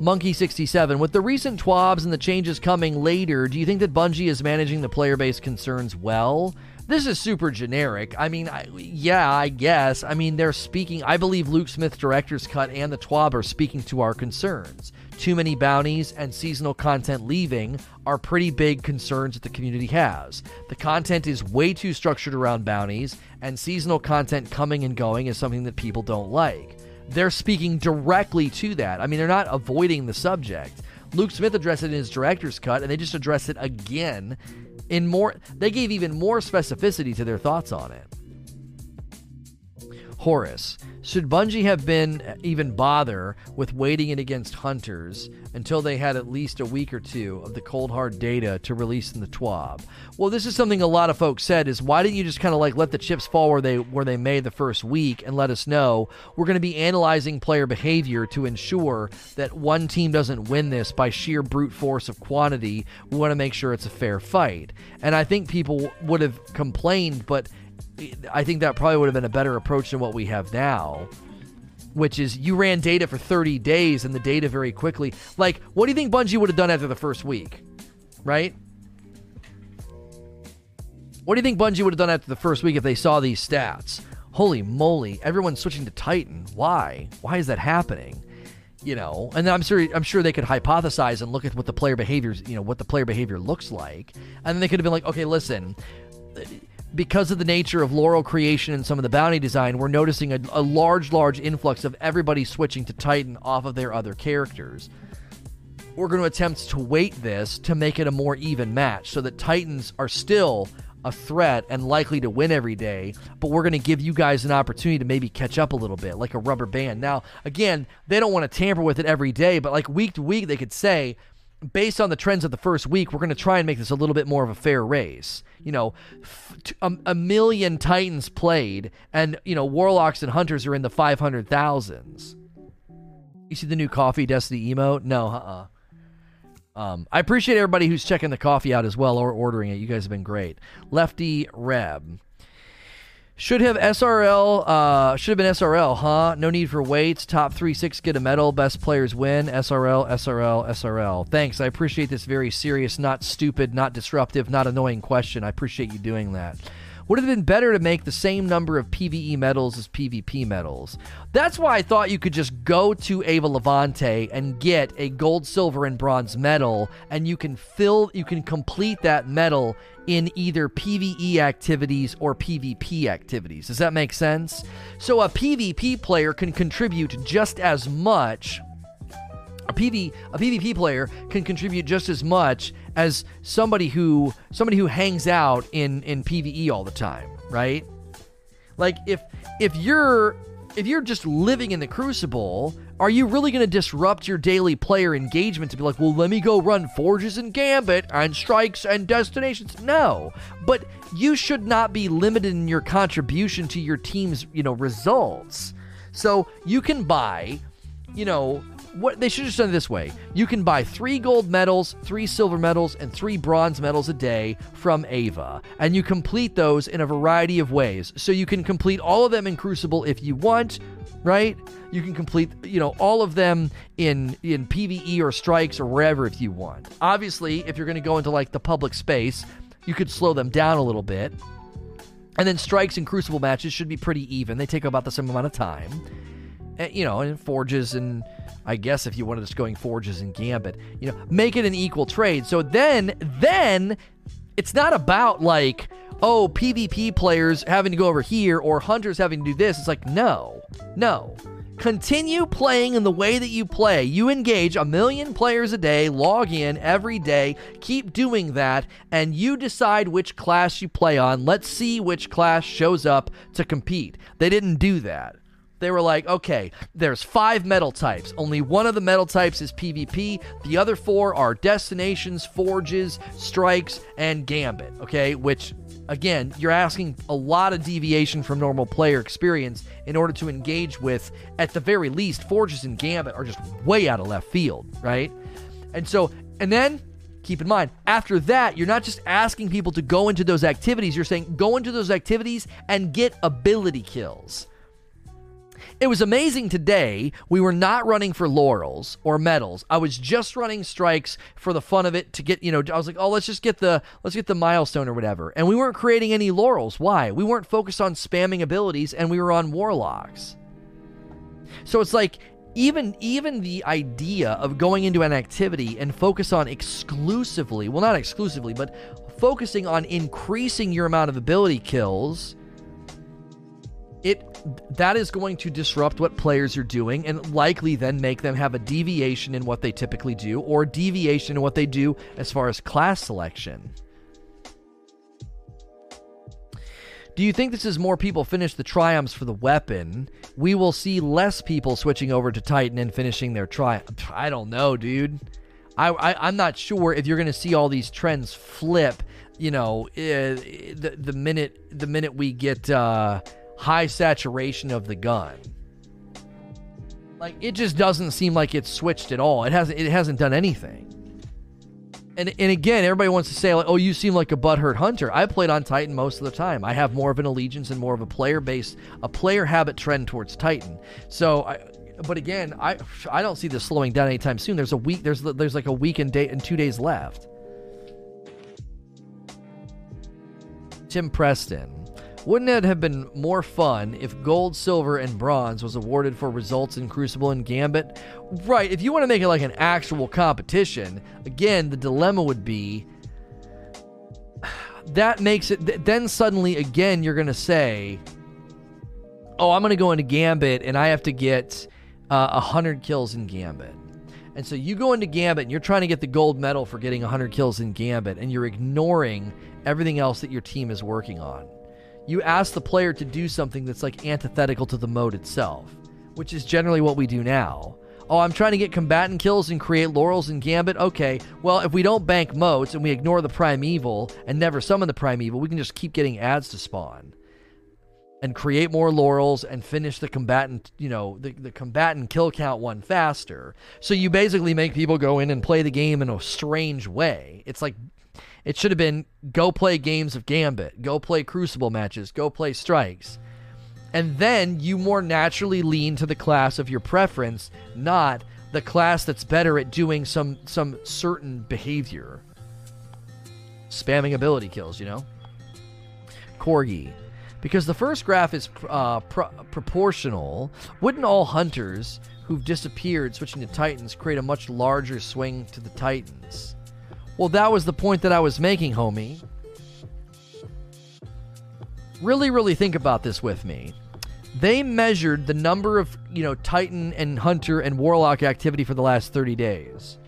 Monkey67, with the recent twabs and the changes coming later, do you think that Bungie is managing the player base concerns well? This is super generic. I mean, I, yeah, I guess. I mean, they're speaking. I believe Luke Smith director's cut and the TWAB are speaking to our concerns. Too many bounties and seasonal content leaving are pretty big concerns that the community has. The content is way too structured around bounties, and seasonal content coming and going is something that people don't like. They're speaking directly to that. I mean, they're not avoiding the subject. Luke Smith addressed it in his director's cut, and they just addressed it again in more. They gave even more specificity to their thoughts on it. Horace. Should Bungie have been even bother with weighting it against hunters until they had at least a week or two of the cold hard data to release in the TWAB? Well, this is something a lot of folks said is why didn't you just kind of like let the chips fall where they where they may the first week and let us know we're going to be analyzing player behavior to ensure that one team doesn't win this by sheer brute force of quantity. We want to make sure it's a fair fight. And I think people would have complained, but I think that probably would have been a better approach than what we have now, which is you ran data for 30 days and the data very quickly. Like, what do you think Bungie would have done after the first week? Right? What do you think Bungie would have done after the first week if they saw these stats? Holy moly, everyone's switching to Titan. Why? Why is that happening? You know, and I'm sure I'm sure they could hypothesize and look at what the player behaviors, you know, what the player behavior looks like. And then they could have been like, okay, listen, because of the nature of Laurel creation and some of the bounty design, we're noticing a, a, large, large influx of everybody switching to Titan off of their other characters. We're going to attempt to weight this to make it a more even match so that Titans are still a threat and likely to win every day, but we're going to give you guys an opportunity to maybe catch up a little bit, like a rubber band. Now, again, they don't want to tamper with it every day, but like week to week, they could say, based on the trends of the first week, we're going to try and make this a little bit more of a fair race. You know, a, million Titans played, and, you know, Warlocks and Hunters are in the 500,000s. You see the new coffee Destiny emote? No, uh uh-uh. Um, I appreciate everybody who's checking the coffee out as well or ordering it. You guys have been great. Lefty Reb. Should have SRL, uh, should have been SRL, huh? No need for weights. Top 3 6 get a medal. Best players win. SRL, SRL, SRL. Thanks. I appreciate this very serious, not stupid, not disruptive, not annoying question. I appreciate you doing that. Would have been better to make the same number of PvE medals as PvP medals. That's why I thought you could just go to Eva Levante and get a gold, silver, and bronze medal, and you can fill, you can complete that medal in either PvE activities or PvP activities. Does that make sense? So a PvP player can contribute just as much a PV a PvP player can contribute just as much as somebody who somebody who hangs out in in PvE all the time, right? Like if if you're if you're just living in the crucible, are you really going to disrupt your daily player engagement to be like, well, let me go run forges and gambit and strikes and destinations? No, but you should not be limited in your contribution to your team's, you know, results. So you can buy, you know, what they should have done it this way. You can buy three gold medals, three silver medals, and three bronze medals a day from Eva, and you complete those in a variety of ways. So you can complete all of them in Crucible if you want, right? You can complete, you know, all of them in in PVE or strikes or wherever if you want. Obviously, if you're going to go into like the public space, you could slow them down a little bit. And then strikes and crucible matches should be pretty even. They take about the same amount of time. And, you know, and forges and I guess if you wanted to going forges and gambit, you know, make it an equal trade. So then then it's not about like oh PvP players having to go over here or hunters having to do this. It's like no. No. Continue playing in the way that you play. You engage a million players a day, log in every day, keep doing that, and you decide which class you play on. Let's see which class shows up to compete. They didn't do that. They were like, okay, there's five medal types. Only one of the medal types is PvP. The other four are destinations, forges, strikes, and gambit. Okay, which again, you're asking a lot of deviation from normal player experience in order to engage with, at the very least, Forges and Gambit are just way out of left field, right? And so, and then keep in mind, after that, you're not just asking people to go into those activities, you're saying go into those activities and get ability kills. It was amazing today. We were not running for laurels or medals. I was just running strikes for the fun of it to get, you know, I was like, "Oh, let's just get the let's get the milestone or whatever." And we weren't creating any laurels. Why? We weren't focused on spamming abilities and we were on warlocks. So it's like even even the idea of going into an activity and focus on exclusively, well not exclusively, but focusing on increasing your amount of ability kills it that is going to disrupt what players are doing and likely then make them have a deviation in what they typically do or deviation in what they do as far as class selection. Do you think this is more people finish the triumphs for the weapon? We will see less people switching over to Titan and finishing their triumph. I don't know, dude. I, I am not sure if you're going to see all these trends flip. You know, uh, the the minute the minute we get uh, high saturation of the gun. Like it just doesn't seem like it's switched at all. It hasn't it hasn't done anything. And and again, everybody wants to say like, "Oh, you seem like a butthurt hunter." I played on Titan most of the time. I have more of an allegiance and more of a player base, a player habit trend towards Titan. So, I, but again, I I don't see this slowing down anytime soon. There's a week. There's there's like a week and day and two days left. Tim Preston. Wouldn't it have been more fun if gold, silver, and bronze was awarded for results in Crucible and Gambit? Right, if you want to make it like an actual competition, again, the dilemma would be *sighs* that makes it, then suddenly, again, you're going to say, oh, I'm going to go into Gambit and I have to get uh, 100 kills in Gambit. And so you go into Gambit and you're trying to get the gold medal for getting 100 kills in Gambit, and you're ignoring everything else that your team is working on you ask the player to do something that's like antithetical to the mode itself, which is generally what we do now. Oh, I'm trying to get combatant kills and create laurels and gambit. Okay, well, if we don't bank motes and we ignore the primeval and never summon the primeval, we can just keep getting ads to spawn and create more laurels and finish the combatant, you know, the, the combatant kill count one faster. So you basically make people go in and play the game in a strange way. It's like it should have been go play games of Gambit, go play Crucible matches, go play Strikes. And then you more naturally lean to the class of your preference, not the class that's better at doing some some certain behavior. Spamming ability kills, you know? Corgi. Because the first graph is uh, pro- proportional, wouldn't all hunters who've disappeared switching to Titans create a much larger swing to the Titans? Well, that was the point that I was making, homie. Really, really think about this with me. They measured the number of, you know, Titan and Hunter and Warlock activity for the last 30 days.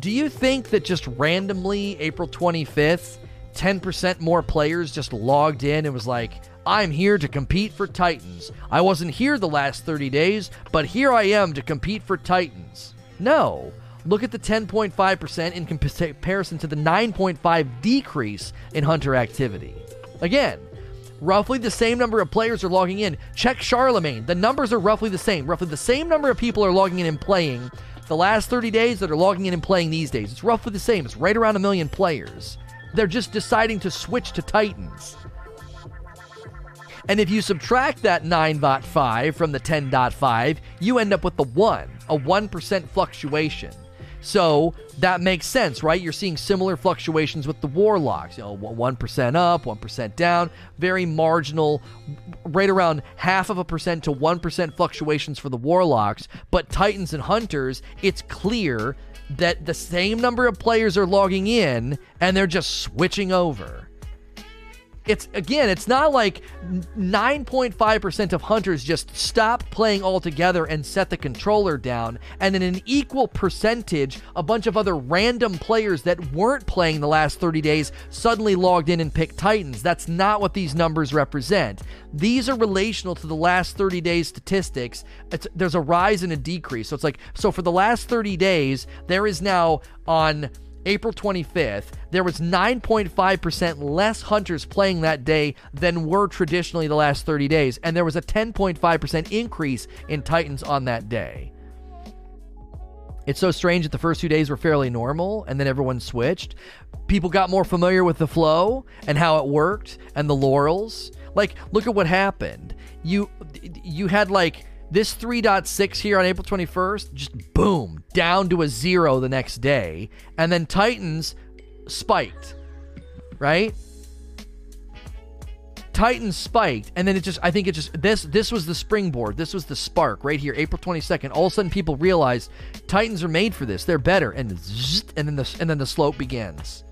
Do you think that just randomly, April 25th, 10% more players just logged in and was like, I'm here to compete for Titans. I wasn't here the last 30 days, but here I am to compete for Titans. No. Look at the 10.5% in comparison to the 9.5 decrease in hunter activity. Again, roughly the same number of players are logging in. Check Charlemagne. The numbers are roughly the same. Roughly the same number of people are logging in and playing the last 30 days that are logging in and playing these days. It's roughly the same. It's right around a million players. They're just deciding to switch to Titans. And if you subtract that 9.5 from the 10.5, you end up with the 1, a 1% fluctuation. So that makes sense, right? You're seeing similar fluctuations with the Warlocks. You know, 1% up, 1% down, very marginal, right around half of a percent to 1% fluctuations for the Warlocks. But Titans and Hunters, it's clear that the same number of players are logging in and they're just switching over it's again, it's not like 9.5% of hunters just stop playing altogether and set the controller down, and in an equal percentage, a bunch of other random players that weren't playing the last 30 days suddenly logged in and picked Titans. That's not what these numbers represent. These are relational to the last 30 days statistics. It's, there's a rise and a decrease. So it's like, so for the last 30 days, there is now on April 25th, there was 9.5% less hunters playing that day than were traditionally the last 30 days, and there was a 10.5% increase in Titans on that day. It's so strange that the first two days were fairly normal and then everyone switched. People got more familiar with the flow and how it worked and the laurels. Like, look at what happened. You you had like this 3.6 here on April 21st, just boom, down to a zero the next day. And then Titans spiked, right? Titans spiked, and then it just I think it just this this was the springboard. This was the spark right here, April 22nd. All of a sudden people realized Titans are made for this. They're better. And and then the and then the slope begins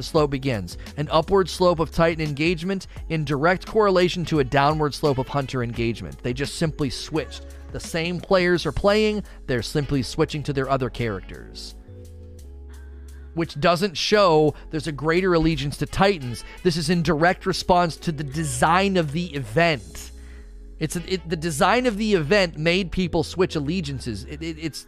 the slope begins. An upward slope of Titan engagement in direct correlation to a downward slope of Hunter engagement. They just simply switched. The same players are playing, they're simply switching to their other characters. Which doesn't show there's a greater allegiance to Titans. This is in direct response to the design of the event. It's it, the design of the event made people switch allegiances. It, it, it's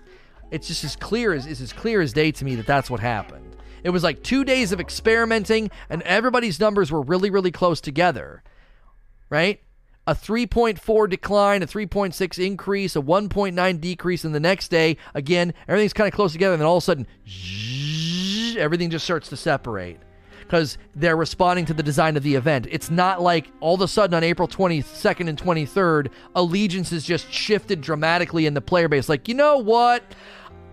it's just as clear as it's as clear as day to me that that's what happened. It was like two days of experimenting, and everybody's numbers were really, really close together. Right? A 3.4 decline, a 3.6 increase, a 1.9 decrease in the next day. Again, everything's kind of close together, and then all of a sudden, everything just starts to separate because they're responding to the design of the event. It's not like all of a sudden on April 22nd and 23rd, allegiances just shifted dramatically in the player base. Like, you know what?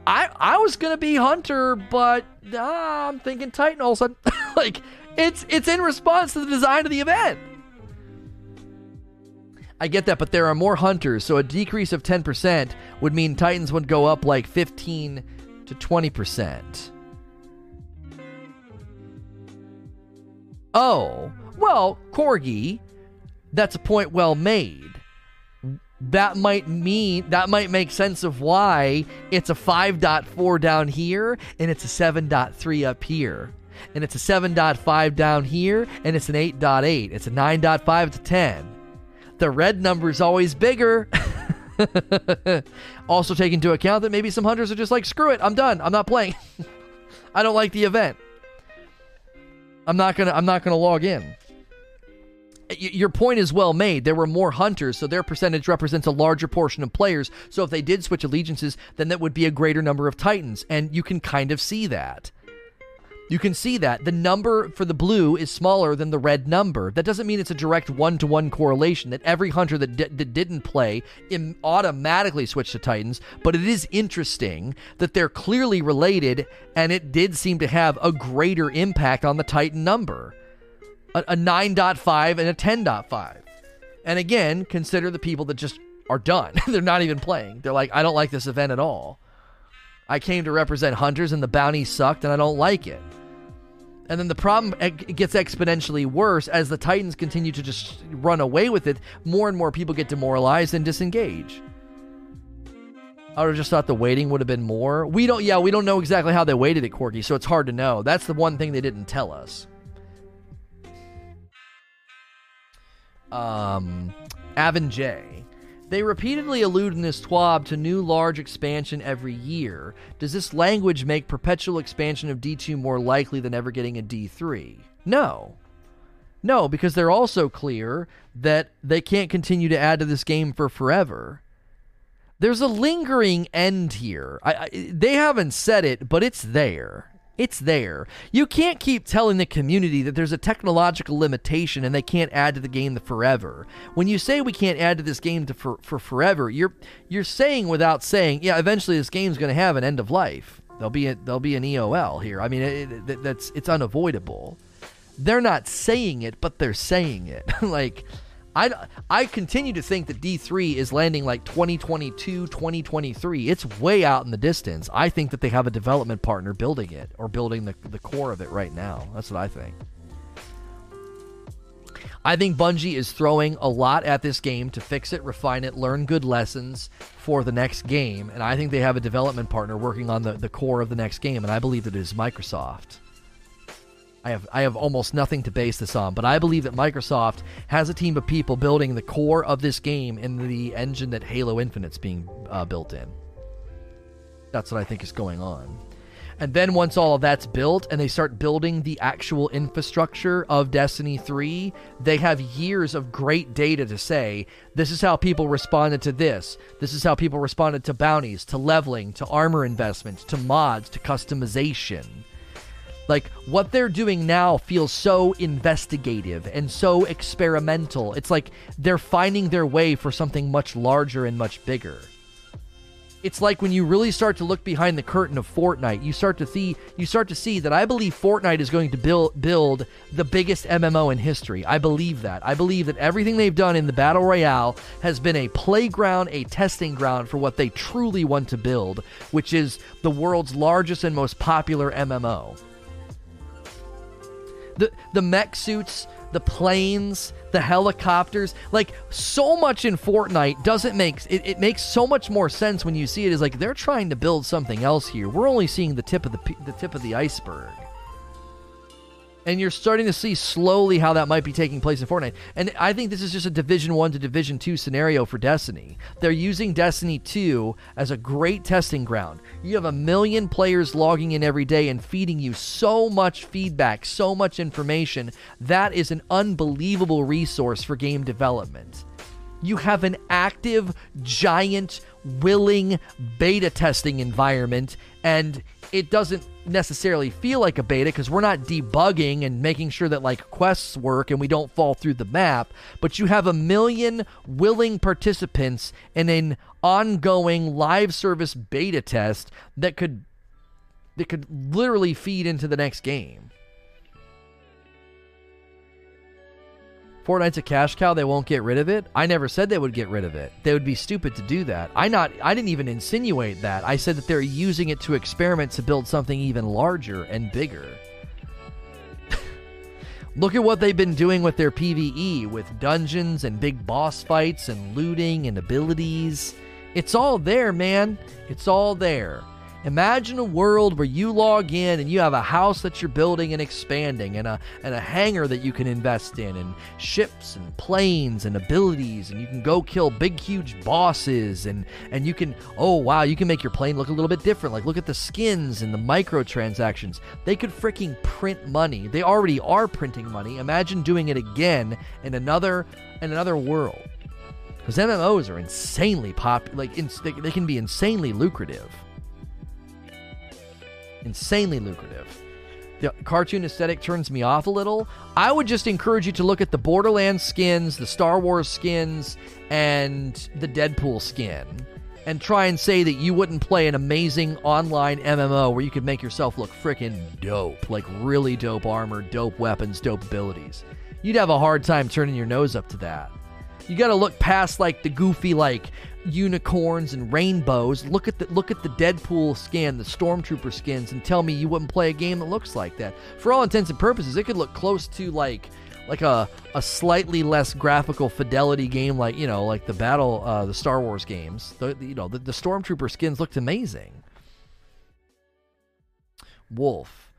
I I was gonna be Hunter, but uh, I'm thinking Titan all of a sudden. *laughs* like it's it's in response to the design of the event. I get that, but there are more hunters, so a decrease of 10% would mean Titans would go up like 15 to 20%. Oh, well, Corgi, that's a point well made that might mean that might make sense of why it's a 5.4 down here and it's a 7.3 up here. And it's a 7.5 down here and it's an 8.8 it's a 9.5 it's a 10 the red number is always bigger. *laughs* Also take into account that maybe some hunters are just like screw it i'm done. I'm not playing. *laughs* I don't like the event. I'm not gonna i'm not gonna log in your point is well made. There were more hunters, so their percentage represents a larger portion of players. So if they did switch allegiances, then that would be a greater number of Titans. And you can kind of see that. You can see that. The number for the blue is smaller than the red number. That doesn't mean it's a direct one to one correlation, that every hunter that, d- that didn't play Im- automatically switched to Titans, but it is interesting that they're clearly related, and it did seem to have a greater impact on the Titan number a, a 9.5 and a 10.5. And again, consider the people that just are done. *laughs* They're not even playing. They're like, I don't like this event at all. I came to represent hunters and the bounty sucked and I don't like it. And then the problem gets exponentially worse as the Titans continue to just run away with it. More and more people get demoralized and disengage. I would have just thought the weighting would have been more. We don't, yeah, we don't know exactly how they weighted at Corgi, so it's hard to know. That's the one thing they didn't tell us. Um, Avon J. They repeatedly allude in this TWAB to new large expansion every year. Does this language make perpetual expansion of D2 more likely than ever getting a D3? No. No, because they're also clear that they can't continue to add to this game for forever. there's a lingering end here. I, I, they haven't said it, but it's there. It's there. You can't keep telling the community that there's a technological limitation and they can't add to the game the forever. When you say we can't add to this game to for, for forever, you're you're saying without saying, yeah, eventually this game's going to have an end of life. There'll be a, there'll be an EOL here. I mean, it, it, that's it's unavoidable. They're not saying it, but they're saying it. *laughs* like I, I continue to think that D3 is landing like 2022, 2023. It's way out in the distance. I think that they have a development partner building it or building the, the core of it right now. That's what I think. I think Bungie is throwing a lot at this game to fix it, refine it, learn good lessons for the next game. And I think they have a development partner working on the, the core of the next game. And I believe that it is Microsoft. I have I have almost nothing to base this on, but I believe that Microsoft has a team of people building the core of this game in the engine that Halo Infinite's being uh, built in. That's what I think is going on. And then once all of that's built and they start building the actual infrastructure of Destiny 3, they have years of great data to say, this is how people responded to this. This is how people responded to bounties, to leveling, to armor investment, to mods, to customization. Like what they're doing now feels so investigative and so experimental. It's like they're finding their way for something much larger and much bigger. It's like when you really start to look behind the curtain of Fortnite, you start to see you start to see that I believe Fortnite is going to build build the biggest MMO in history. I believe that. I believe that everything they've done in the battle royale has been a playground, a testing ground for what they truly want to build, which is the world's largest and most popular MMO the the mech suits, the planes, the helicopters, like so much in Fortnite doesn't make it, it makes so much more sense when you see it. Is like they're trying to build something else here. We're only seeing the tip of the the tip of the iceberg and you're starting to see slowly how that might be taking place in Fortnite. And I think this is just a Division 1 to Division 2 scenario for Destiny. They're using Destiny 2 as a great testing ground. You have a million players logging in every day and feeding you so much feedback, so much information. That is an unbelievable resource for game development. You have an active, giant, willing beta testing environment, and it doesn't necessarily feel like a beta because we're not debugging and making sure that like quests work and we don't fall through the map, but you have a million willing participants in an ongoing live service beta test that could that could literally feed into the next game. Fortnite's a cash cow, they won't get rid of it. I never said they would get rid of it. They would be stupid to do that. I not I didn't even insinuate that. I said that they're using it to experiment to build something even larger and bigger. *laughs* Look at what they've been doing with their PvE with dungeons and big boss fights and looting and abilities. It's all there, man. It's all there. Imagine a world where you log in and you have a house that you're building and expanding, and a and a hangar that you can invest in, and ships and planes and abilities, and you can go kill big huge bosses, and and you can oh wow, you can make your plane look a little bit different. Like look at the skins and the microtransactions. They could freaking print money. They already are printing money. Imagine doing it again in another in another world. Because MMOs are insanely popular. Like ins- they, they can be insanely lucrative insanely lucrative. The cartoon aesthetic turns me off a little. I would just encourage you to look at the Borderlands skins, the Star Wars skins, and the Deadpool skin. And try and say that you wouldn't play an amazing online MMO where you could make yourself look freaking dope. Like really dope armor, dope weapons, dope abilities. You'd have a hard time turning your nose up to that. You gotta look past like the goofy, like unicorns and rainbows. Look at the look at the Deadpool skin, the Stormtrooper skins, and tell me you wouldn't play a game that looks like that. For all intents and purposes, it could look close to like like a, a slightly less graphical fidelity game like you know like the battle uh, the Star Wars games. The, you know the, the Stormtrooper skins looked amazing. Wolf.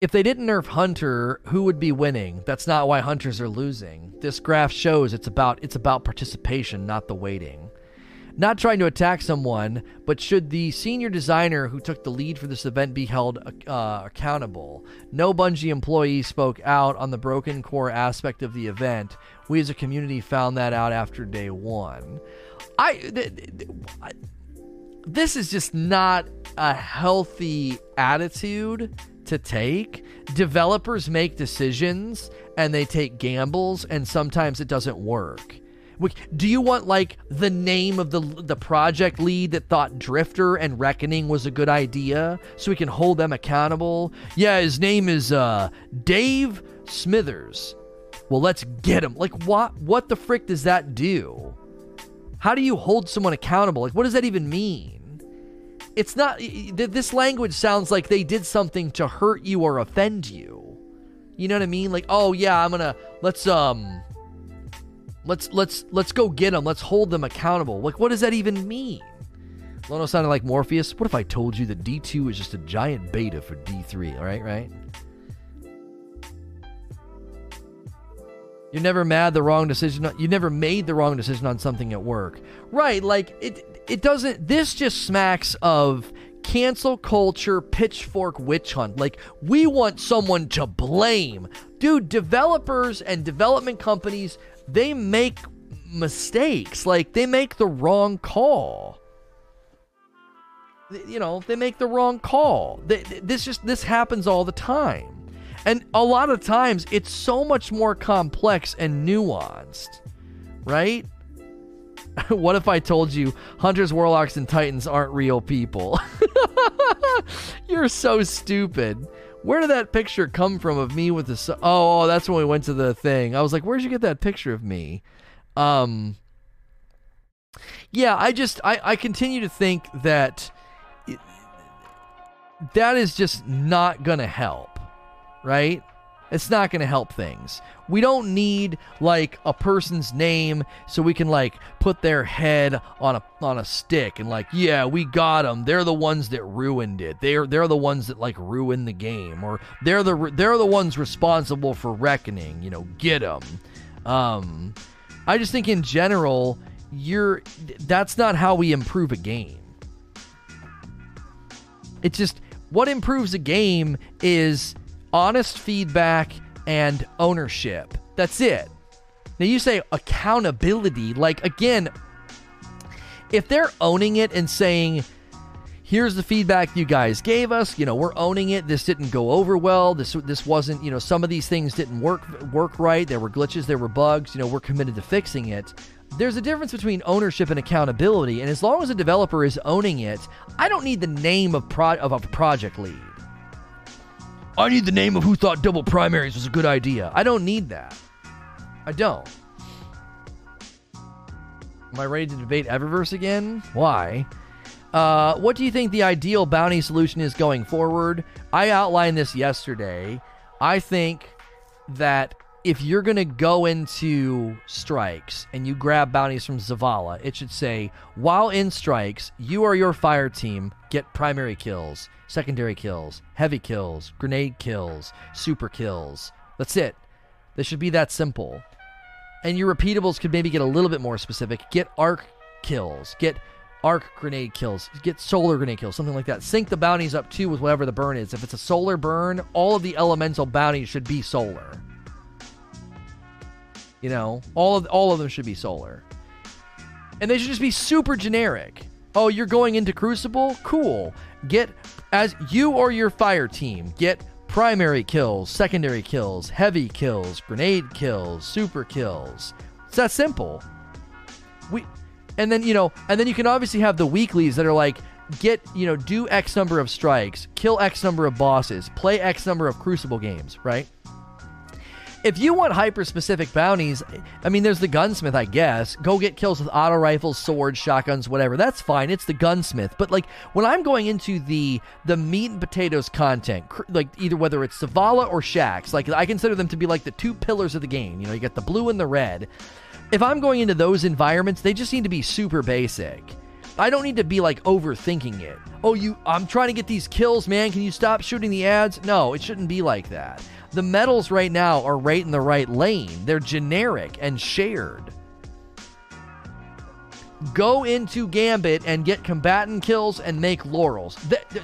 If they didn't nerf Hunter, who would be winning? That's not why hunters are losing. This graph shows it's about it's about participation, not the weighting. Not trying to attack someone, but should the senior designer who took the lead for this event be held uh, accountable? No Bungie employee spoke out on the broken core aspect of the event. We as a community found that out after day one. I, th- th- I this is just not a healthy attitude to take. Developers make decisions and they take gambles, and sometimes it doesn't work. Do you want like the name of the the project lead that thought Drifter and Reckoning was a good idea so we can hold them accountable? Yeah, his name is uh, Dave Smithers. Well, let's get him. Like what what the frick does that do? How do you hold someone accountable? Like what does that even mean? It's not this language sounds like they did something to hurt you or offend you. You know what I mean? Like, "Oh yeah, I'm to let's um Let's let's let's go get them. Let's hold them accountable. Like, what does that even mean? Lono sounded like Morpheus. What if I told you that D2 is just a giant beta for D3? All right, right? You're never mad the wrong decision. You never made the wrong decision on something at work, right? Like it. It doesn't. This just smacks of cancel culture, pitchfork witch hunt. Like we want someone to blame, dude. Developers and development companies they make mistakes. Like they make the wrong call. You know, they make the wrong call. This just this happens all the time. And a lot of times it's so much more complex and nuanced, right? *laughs* what if I told you hunters, warlocks, and titans aren't real people? *laughs* You're so stupid. Where did that picture come from of me with the? Oh, oh, that's when we went to the thing. I was like, where'd you get that picture of me? Um. Yeah, I just I I continue to think that that is just not gonna help, right? It's not to help things. We don't need like a person's name so we can like put their head on a on a stick and like, yeah, we got them. They're the ones that ruined it. They're they're the ones that like ruined the game or they're the they're the ones responsible for reckoning, you know, get them. Um I just think in general you're that's not how we improve a game. It's just what improves a game is honest feedback and ownership. That's it. Now you say accountability. Like, again, if they're owning it and saying, here's the feedback you guys gave us you know we're owning it this didn't go over well this this wasn't you know some of these things didn't work work right there were glitches there were bugs you know we're committed to fixing it there's a difference between ownership and accountability and as long as a developer is owning it i don't need the name of pro- of a project lead I need the name of who thought double primaries was a good idea. I don't need that. I don't. Am I ready to debate Eververse again? Why? Uh, what do you think the ideal bounty solution is going forward? I outlined this yesterday. I think that if you're going to go into strikes and you grab bounties from Zavala, it should say, while in strikes, you or your fire team get primary kills, secondary kills, heavy kills, grenade kills, super kills. That's it. This should be that simple. And your repeatables could maybe get a little bit more specific. Get arc kills, get arc grenade kills, get solar grenade kills, something like that. Sync the bounties up too with whatever the burn is. If it's a solar burn, all of the elemental bounties should be solar. You know, all of all of them should be solar. And they should just be super generic. Oh, you're going into Crucible? Cool. Get as you or your fire team get primary kills, secondary kills, heavy kills, grenade kills, super kills. It's that simple. We and then you know, and then you can obviously have the weeklies that are like get, you know, do X number of strikes, kill X number of bosses, play X number of Crucible games, right? If you want hyper specific bounties, I mean, there's the gunsmith, I guess. Go get kills with auto rifles, swords, shotguns, whatever. That's fine. It's the gunsmith. But like when I'm going into the the meat and potatoes content, like either whether it's Zavala or Shaxx, like I consider them to be like the two pillars of the game. You know, you got the blue and the red. If I'm going into those environments, they just need to be super basic. I don't need to be like overthinking it. Oh, you I'm trying to get these kills, man. Can you stop shooting the ads? No, it shouldn't be like that. The medals right now are right in the right lane. They're generic and shared. Go into Gambit and get combatant kills and make laurels.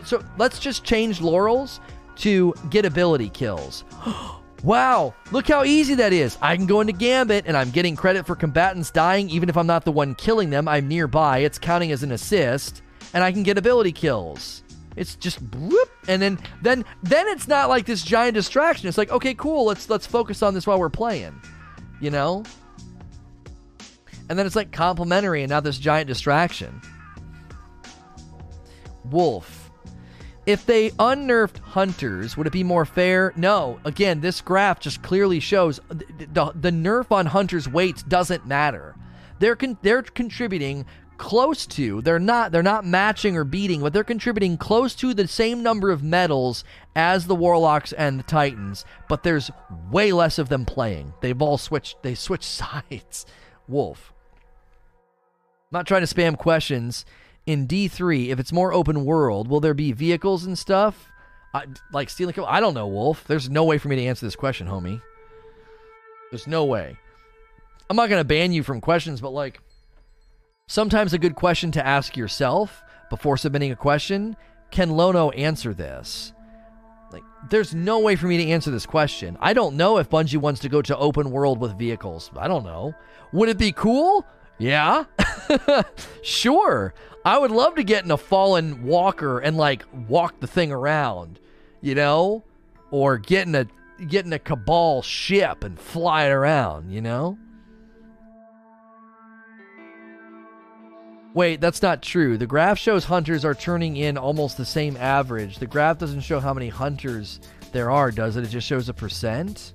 so let's just change laurels to get ability kills. *gasps* Wow, look how easy that is. I can go into Gambit and I'm getting credit for combatants dying even if I'm not the one killing them. I'm nearby. It's counting as an assist and I can get ability kills. It's just and then then then it's not like this giant distraction. It's like, okay, cool, let's let's focus on this while we're playing. You know? And then it's like complimentary and not this giant distraction. Wolf. If they unnerfed hunters, would it be more fair? No. Again, this graph just clearly shows the, the, the nerf on hunters' weights doesn't matter. They're con- they're contributing close to they're not they're not matching or beating but they're contributing close to the same number of medals as the warlocks and the titans. But there's way less of them playing. They've all switched they switched *laughs* sides. Wolf. I'm not trying to spam questions. In d3 if it's more open world will there be vehicles and stuff? I, like stealing i don't know wolf. There's no way for me to answer this question homie. There's no way. I'm not going to ban you from questions but like Sometimes a good question to ask yourself before submitting a question can Lono answer this? Like, there's no way for me to answer this question. I don't know if Bungie wants to go to open world with vehicles. I don't know. Would it be cool? Yeah. *laughs* sure. I would love to get in a fallen walker and like walk the thing around, you know? Or get in a get in a cabal ship and fly it around, you know? Wait, that's not true. The graph shows hunters are turning in almost the same average. The graph doesn't show how many hunters there are, does it? It just shows a percent?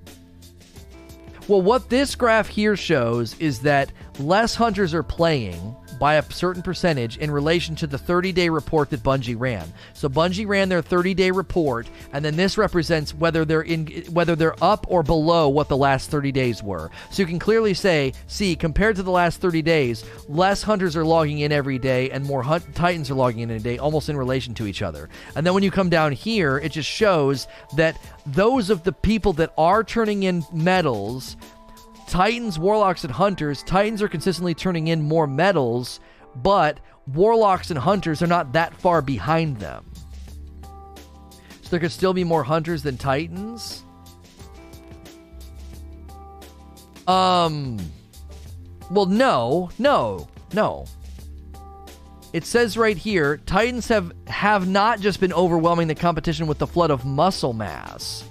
Well, what this graph here shows is that less hunters are playing by a certain percentage in relation to the 30 day report that Bungie ran. So Bungie ran their 30 day report, and then this represents whether they're in whether they're up or below what the last 30 days were. So you can clearly say, see, compared to the last 30 days, less hunters are logging in every day, and more hunt- titans are logging in a day, almost in relation to each other. And then when you come down here, it just shows that those of the people that are turning in medals Titans, Warlocks, and Hunters, Titans are consistently turning in more medals, but Warlocks and Hunters are not that far behind them. So there could still be more Hunters than Titans. Um. Well, no, no, no. It says right here, Titans have have not just been overwhelming the competition with the flood of muscle mass,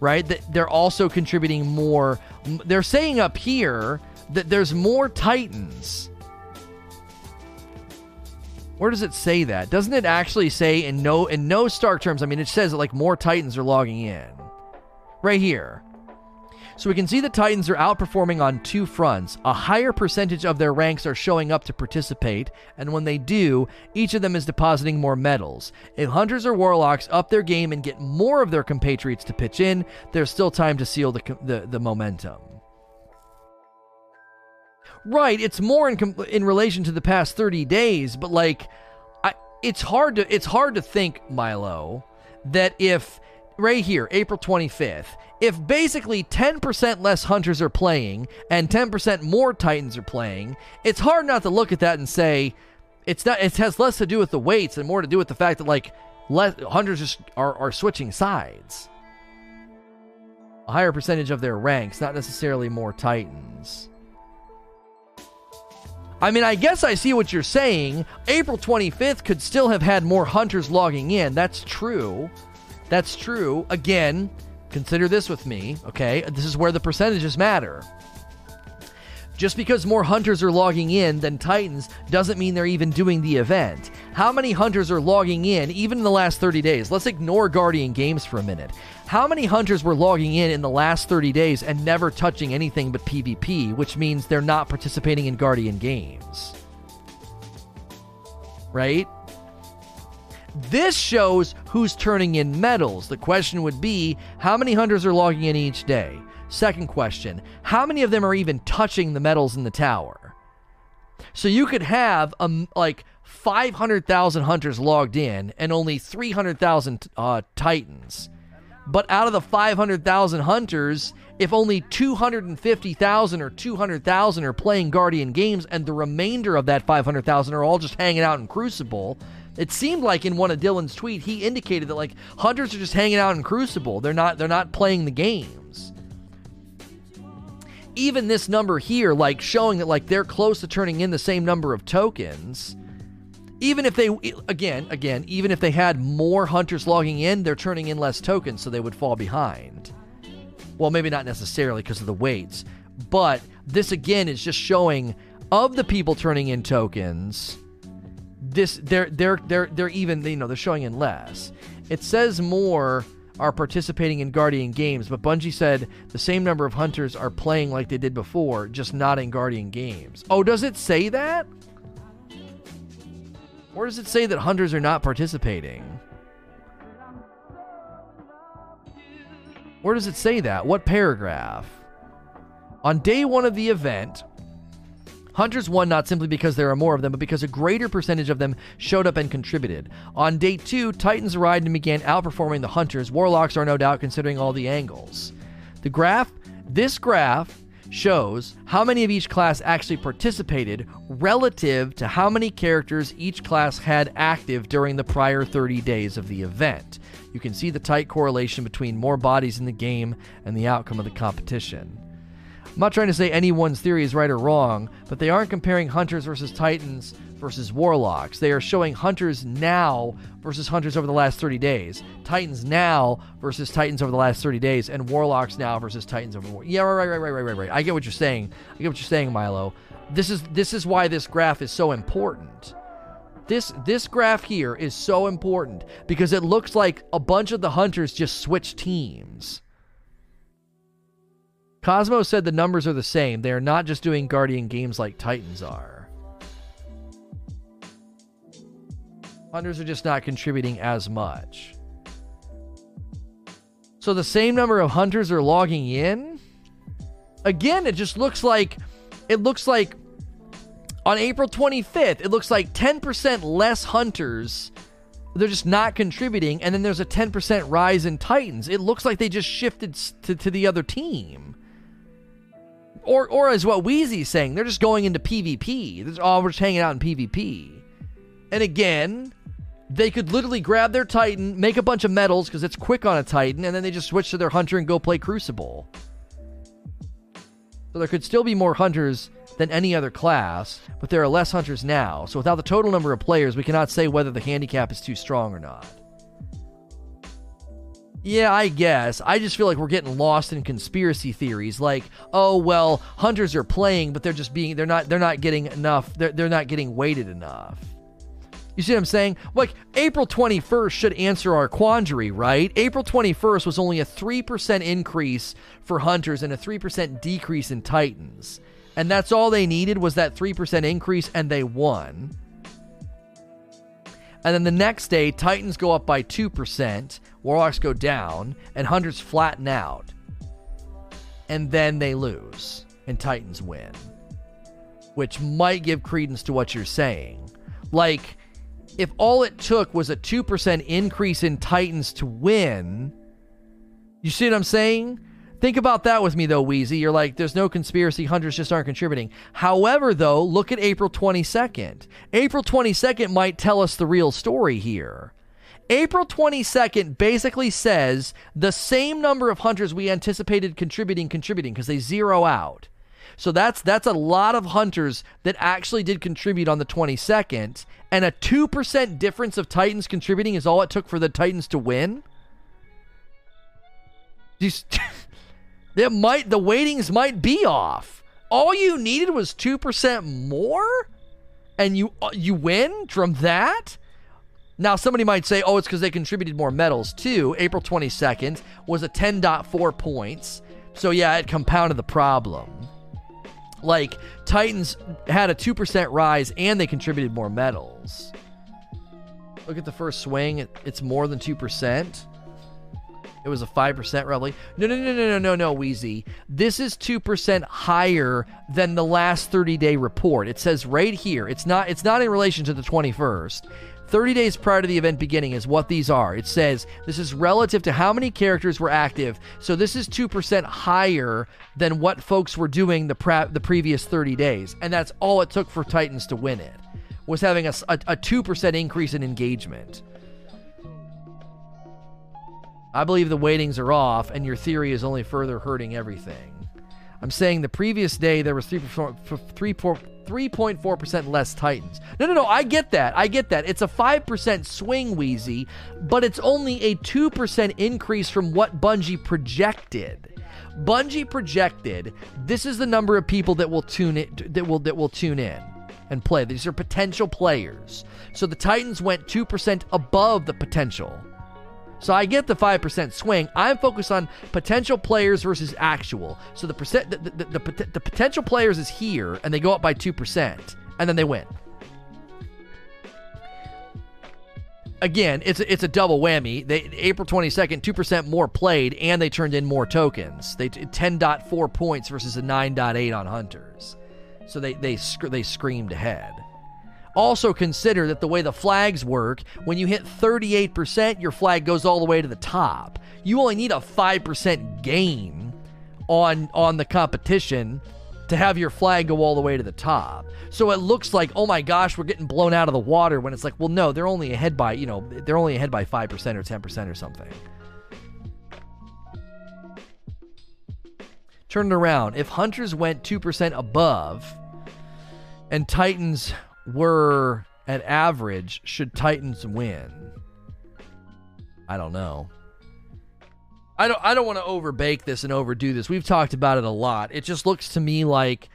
right? That they're also contributing more they're saying up here that there's more Titans. Where does it say that? Doesn't it actually say in no in no stark terms? I mean, it says that like more Titans are logging in. Right here. So we can see the Titans are outperforming on two fronts. A higher percentage of their ranks are showing up to participate, and when they do, each of them is depositing more medals. If Hunters or Warlocks up their game and get more of their compatriots to pitch in, there's still time to seal the, the, the momentum. Right, it's more in in relation to the past 30 days, but like I it's hard to it's hard to think, Milo, that if right here, April 25th, if basically 10% less hunters are playing and 10% more titans are playing, it's hard not to look at that and say it's not it has less to do with the weights and more to do with the fact that like less hunters just are, are switching sides. A higher percentage of their ranks, not necessarily more titans. I mean, I guess I see what you're saying. April 25th could still have had more hunters logging in. That's true. That's true. Again, consider this with me, okay? This is where the percentages matter. Just because more hunters are logging in than Titans doesn't mean they're even doing the event. How many hunters are logging in even in the last 30 days? Let's ignore Guardian Games for a minute. How many hunters were logging in in the last 30 days and never touching anything but PvP, which means they're not participating in Guardian Games? Right? This shows who's turning in medals. The question would be how many hunters are logging in each day? Second question How many of them are even touching the medals in the tower? So you could have um, like 500,000 hunters logged in and only 300,000 uh, titans. But out of the 500,000 hunters, if only 250,000 or 200,000 are playing Guardian games and the remainder of that 500,000 are all just hanging out in Crucible, it seemed like in one of Dylan's tweet he indicated that like hunters are just hanging out in Crucible. They're not they're not playing the games. even this number here, like showing that like they're close to turning in the same number of tokens, even if they again, again, even if they had more hunters logging in, they're turning in less tokens, so they would fall behind. Well, maybe not necessarily because of the weights, but this again is just showing of the people turning in tokens. This they're they're they're they're even you know they're showing in less. It says more are participating in Guardian games, but Bungie said the same number of hunters are playing like they did before, just not in Guardian games. Oh, does it say that? Or does it say that hunters are not participating? Where does it say that? What paragraph? On day one of the event, Hunters won not simply because there are more of them, but because a greater percentage of them showed up and contributed. On day two, Titans arrived and began outperforming the Hunters. Warlocks are no doubt considering all the angles. The graph, this graph, shows how many of each class actually participated relative to how many characters each class had active during the prior 30 days of the event. You can see the tight correlation between more bodies in the game and the outcome of the competition. I'm not trying to say anyone's theory is right or wrong, but they aren't comparing hunters versus titans versus warlocks. They are showing hunters now versus hunters over the last 30 days, titans now versus titans over the last 30 days, and warlocks now versus titans over. Yeah, right, right, right, right, right, right. I get what you're saying. I get what you're saying, Milo. This is this is why this graph is so important. This this graph here is so important because it looks like a bunch of the hunters just switched teams. Cosmo said the numbers are the same. They are not just doing Guardian games like Titans are. Hunters are just not contributing as much. So the same number of hunters are logging in. Again, it just looks like it looks like on April 25th, it looks like 10% less hunters. They're just not contributing, and then there's a 10% rise in Titans. It looks like they just shifted to, to the other team or or as what Wheezy's saying, they're just going into PvP. They're all oh, we're just hanging out in PvP. And again, they could literally grab their Titan, make a bunch of medals because it's quick on a Titan, and then they just switch to their Hunter and go play Crucible. So there could still be more Hunters than any other class, but there are less Hunters now. So without the total number of players, we cannot say whether the handicap is too strong or not. Yeah, I guess. I just feel like we're getting lost in conspiracy theories like, oh well, hunters are playing, but they're just being they're not they're not getting enough they're they're not getting weighted enough. You see what I'm saying? Like April 21st should answer our quandary, right? April 21st was only a 3% increase for hunters and a 3% decrease in titans. And that's all they needed was that 3% increase and they won. And then the next day, Titans go up by 2%, Warlocks go down, and Hunters flatten out. And then they lose, and Titans win. Which might give credence to what you're saying. Like, if all it took was a 2% increase in Titans to win, you see what I'm saying? Think about that with me, though, Wheezy. You're like, there's no conspiracy. Hunters just aren't contributing. However, though, look at April 22nd. April 22nd might tell us the real story here. April 22nd basically says the same number of hunters we anticipated contributing, contributing, because they zero out. So that's that's a lot of hunters that actually did contribute on the 22nd, and a 2% difference of Titans contributing is all it took for the Titans to win. It *laughs* might the weightings might be off. All you needed was two percent more, and you uh, you win from that. Now somebody might say, "Oh, it's because they contributed more medals too." April twenty second was a ten point four points, so yeah, it compounded the problem. Like Titans had a two percent rise, and they contributed more medals. Look at the first swing; it's more than two percent. It was a 5% roughly. No, no, no, no, no, no, no, Wheezy. This is 2% higher than the last 30-day report. It says right here. It's not it's not in relation to the 21st. 30 days prior to the event beginning is what these are. It says this is relative to how many characters were active. So this is 2% higher than what folks were doing the the previous 30 days. And that's all it took for Titans to win it. Was having a, a, a 2% increase in engagement. I believe the weightings are off, and your theory is only further hurting everything. I'm saying the previous day there was 3.4% less Titans. No, no, no, I get that. I get that. It's a 5% swing, Wheezy, but it's only a 2% increase from what Bungie projected. Bungie projected this is the number of people that will tune it that will that will tune in and play. These are potential players. So the Titans went 2% above the potential. So I get the 5% swing. I'm focused on potential players versus actual. So the percent the, the, the, the, the potential players is here and they go up by 2% and then they win. Again, it's a, it's a double whammy. They April 22nd, 2% more played and they turned in more tokens. They 10.4 points versus a 9.8 on hunters. So they they they screamed ahead. Also consider that the way the flags work, when you hit 38%, your flag goes all the way to the top. You only need a 5% gain on on the competition to have your flag go all the way to the top. So it looks like, oh my gosh, we're getting blown out of the water when it's like, well, no, they're only ahead by, you know, they're only ahead by 5% or 10% or something. Turn it around. If Hunters went 2% above and Titans were at average, should Titans win? I don't know. I don't I don't want to overbake this and overdo this. We've talked about it a lot. It just looks to me like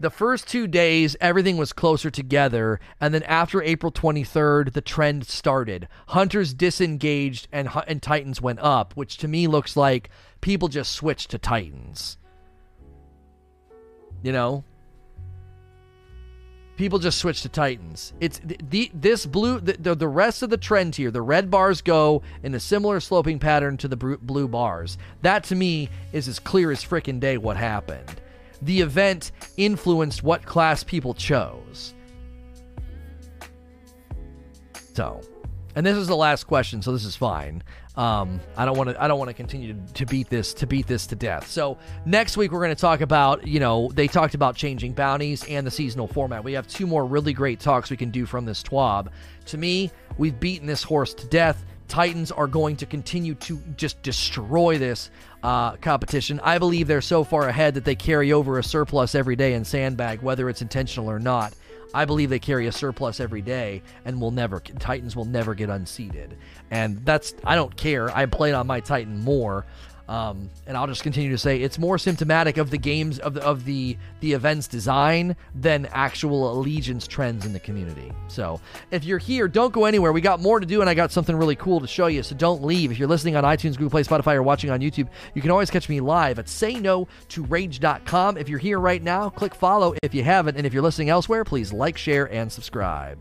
the first 2 days everything was closer together and then after April 23rd the trend started. Hunters disengaged and and Titans went up, which to me looks like people just switched to Titans. You know, people just switch to Titans. It's the, this blue the, the, the rest of the trend here. The red bars go in a similar sloping pattern to the blue bars. That to me is as clear as frickin' day what happened. The event influenced what class people chose. So, and this is the last question, so this is fine. Um, I don't want to. I don't want to continue to beat this to beat this to death. So next week we're going to talk about. You know, they talked about changing bounties and the seasonal format. We have two more really great talks we can do from this TWAB. To me, we've beaten this horse to death. Titans are going to continue to just destroy this uh, competition. I believe they're so far ahead that they carry over a surplus every day in sandbag, whether it's intentional or not. I believe they carry a surplus every day and will never Titans will never get unseated. And that's I don't care. I played on my Titan more. Um, and I'll just continue to say it's more symptomatic of the games of the, of the the event's design than actual allegiance trends in the community. So if you're here, don't go anywhere. We got more to do, and I got something really cool to show you. So don't leave. If you're listening on iTunes, Google Play, Spotify, or watching on YouTube, you can always catch me live at SayNoToRage.com. If you're here right now, click follow if you haven't, and if you're listening elsewhere, please like, share, and subscribe.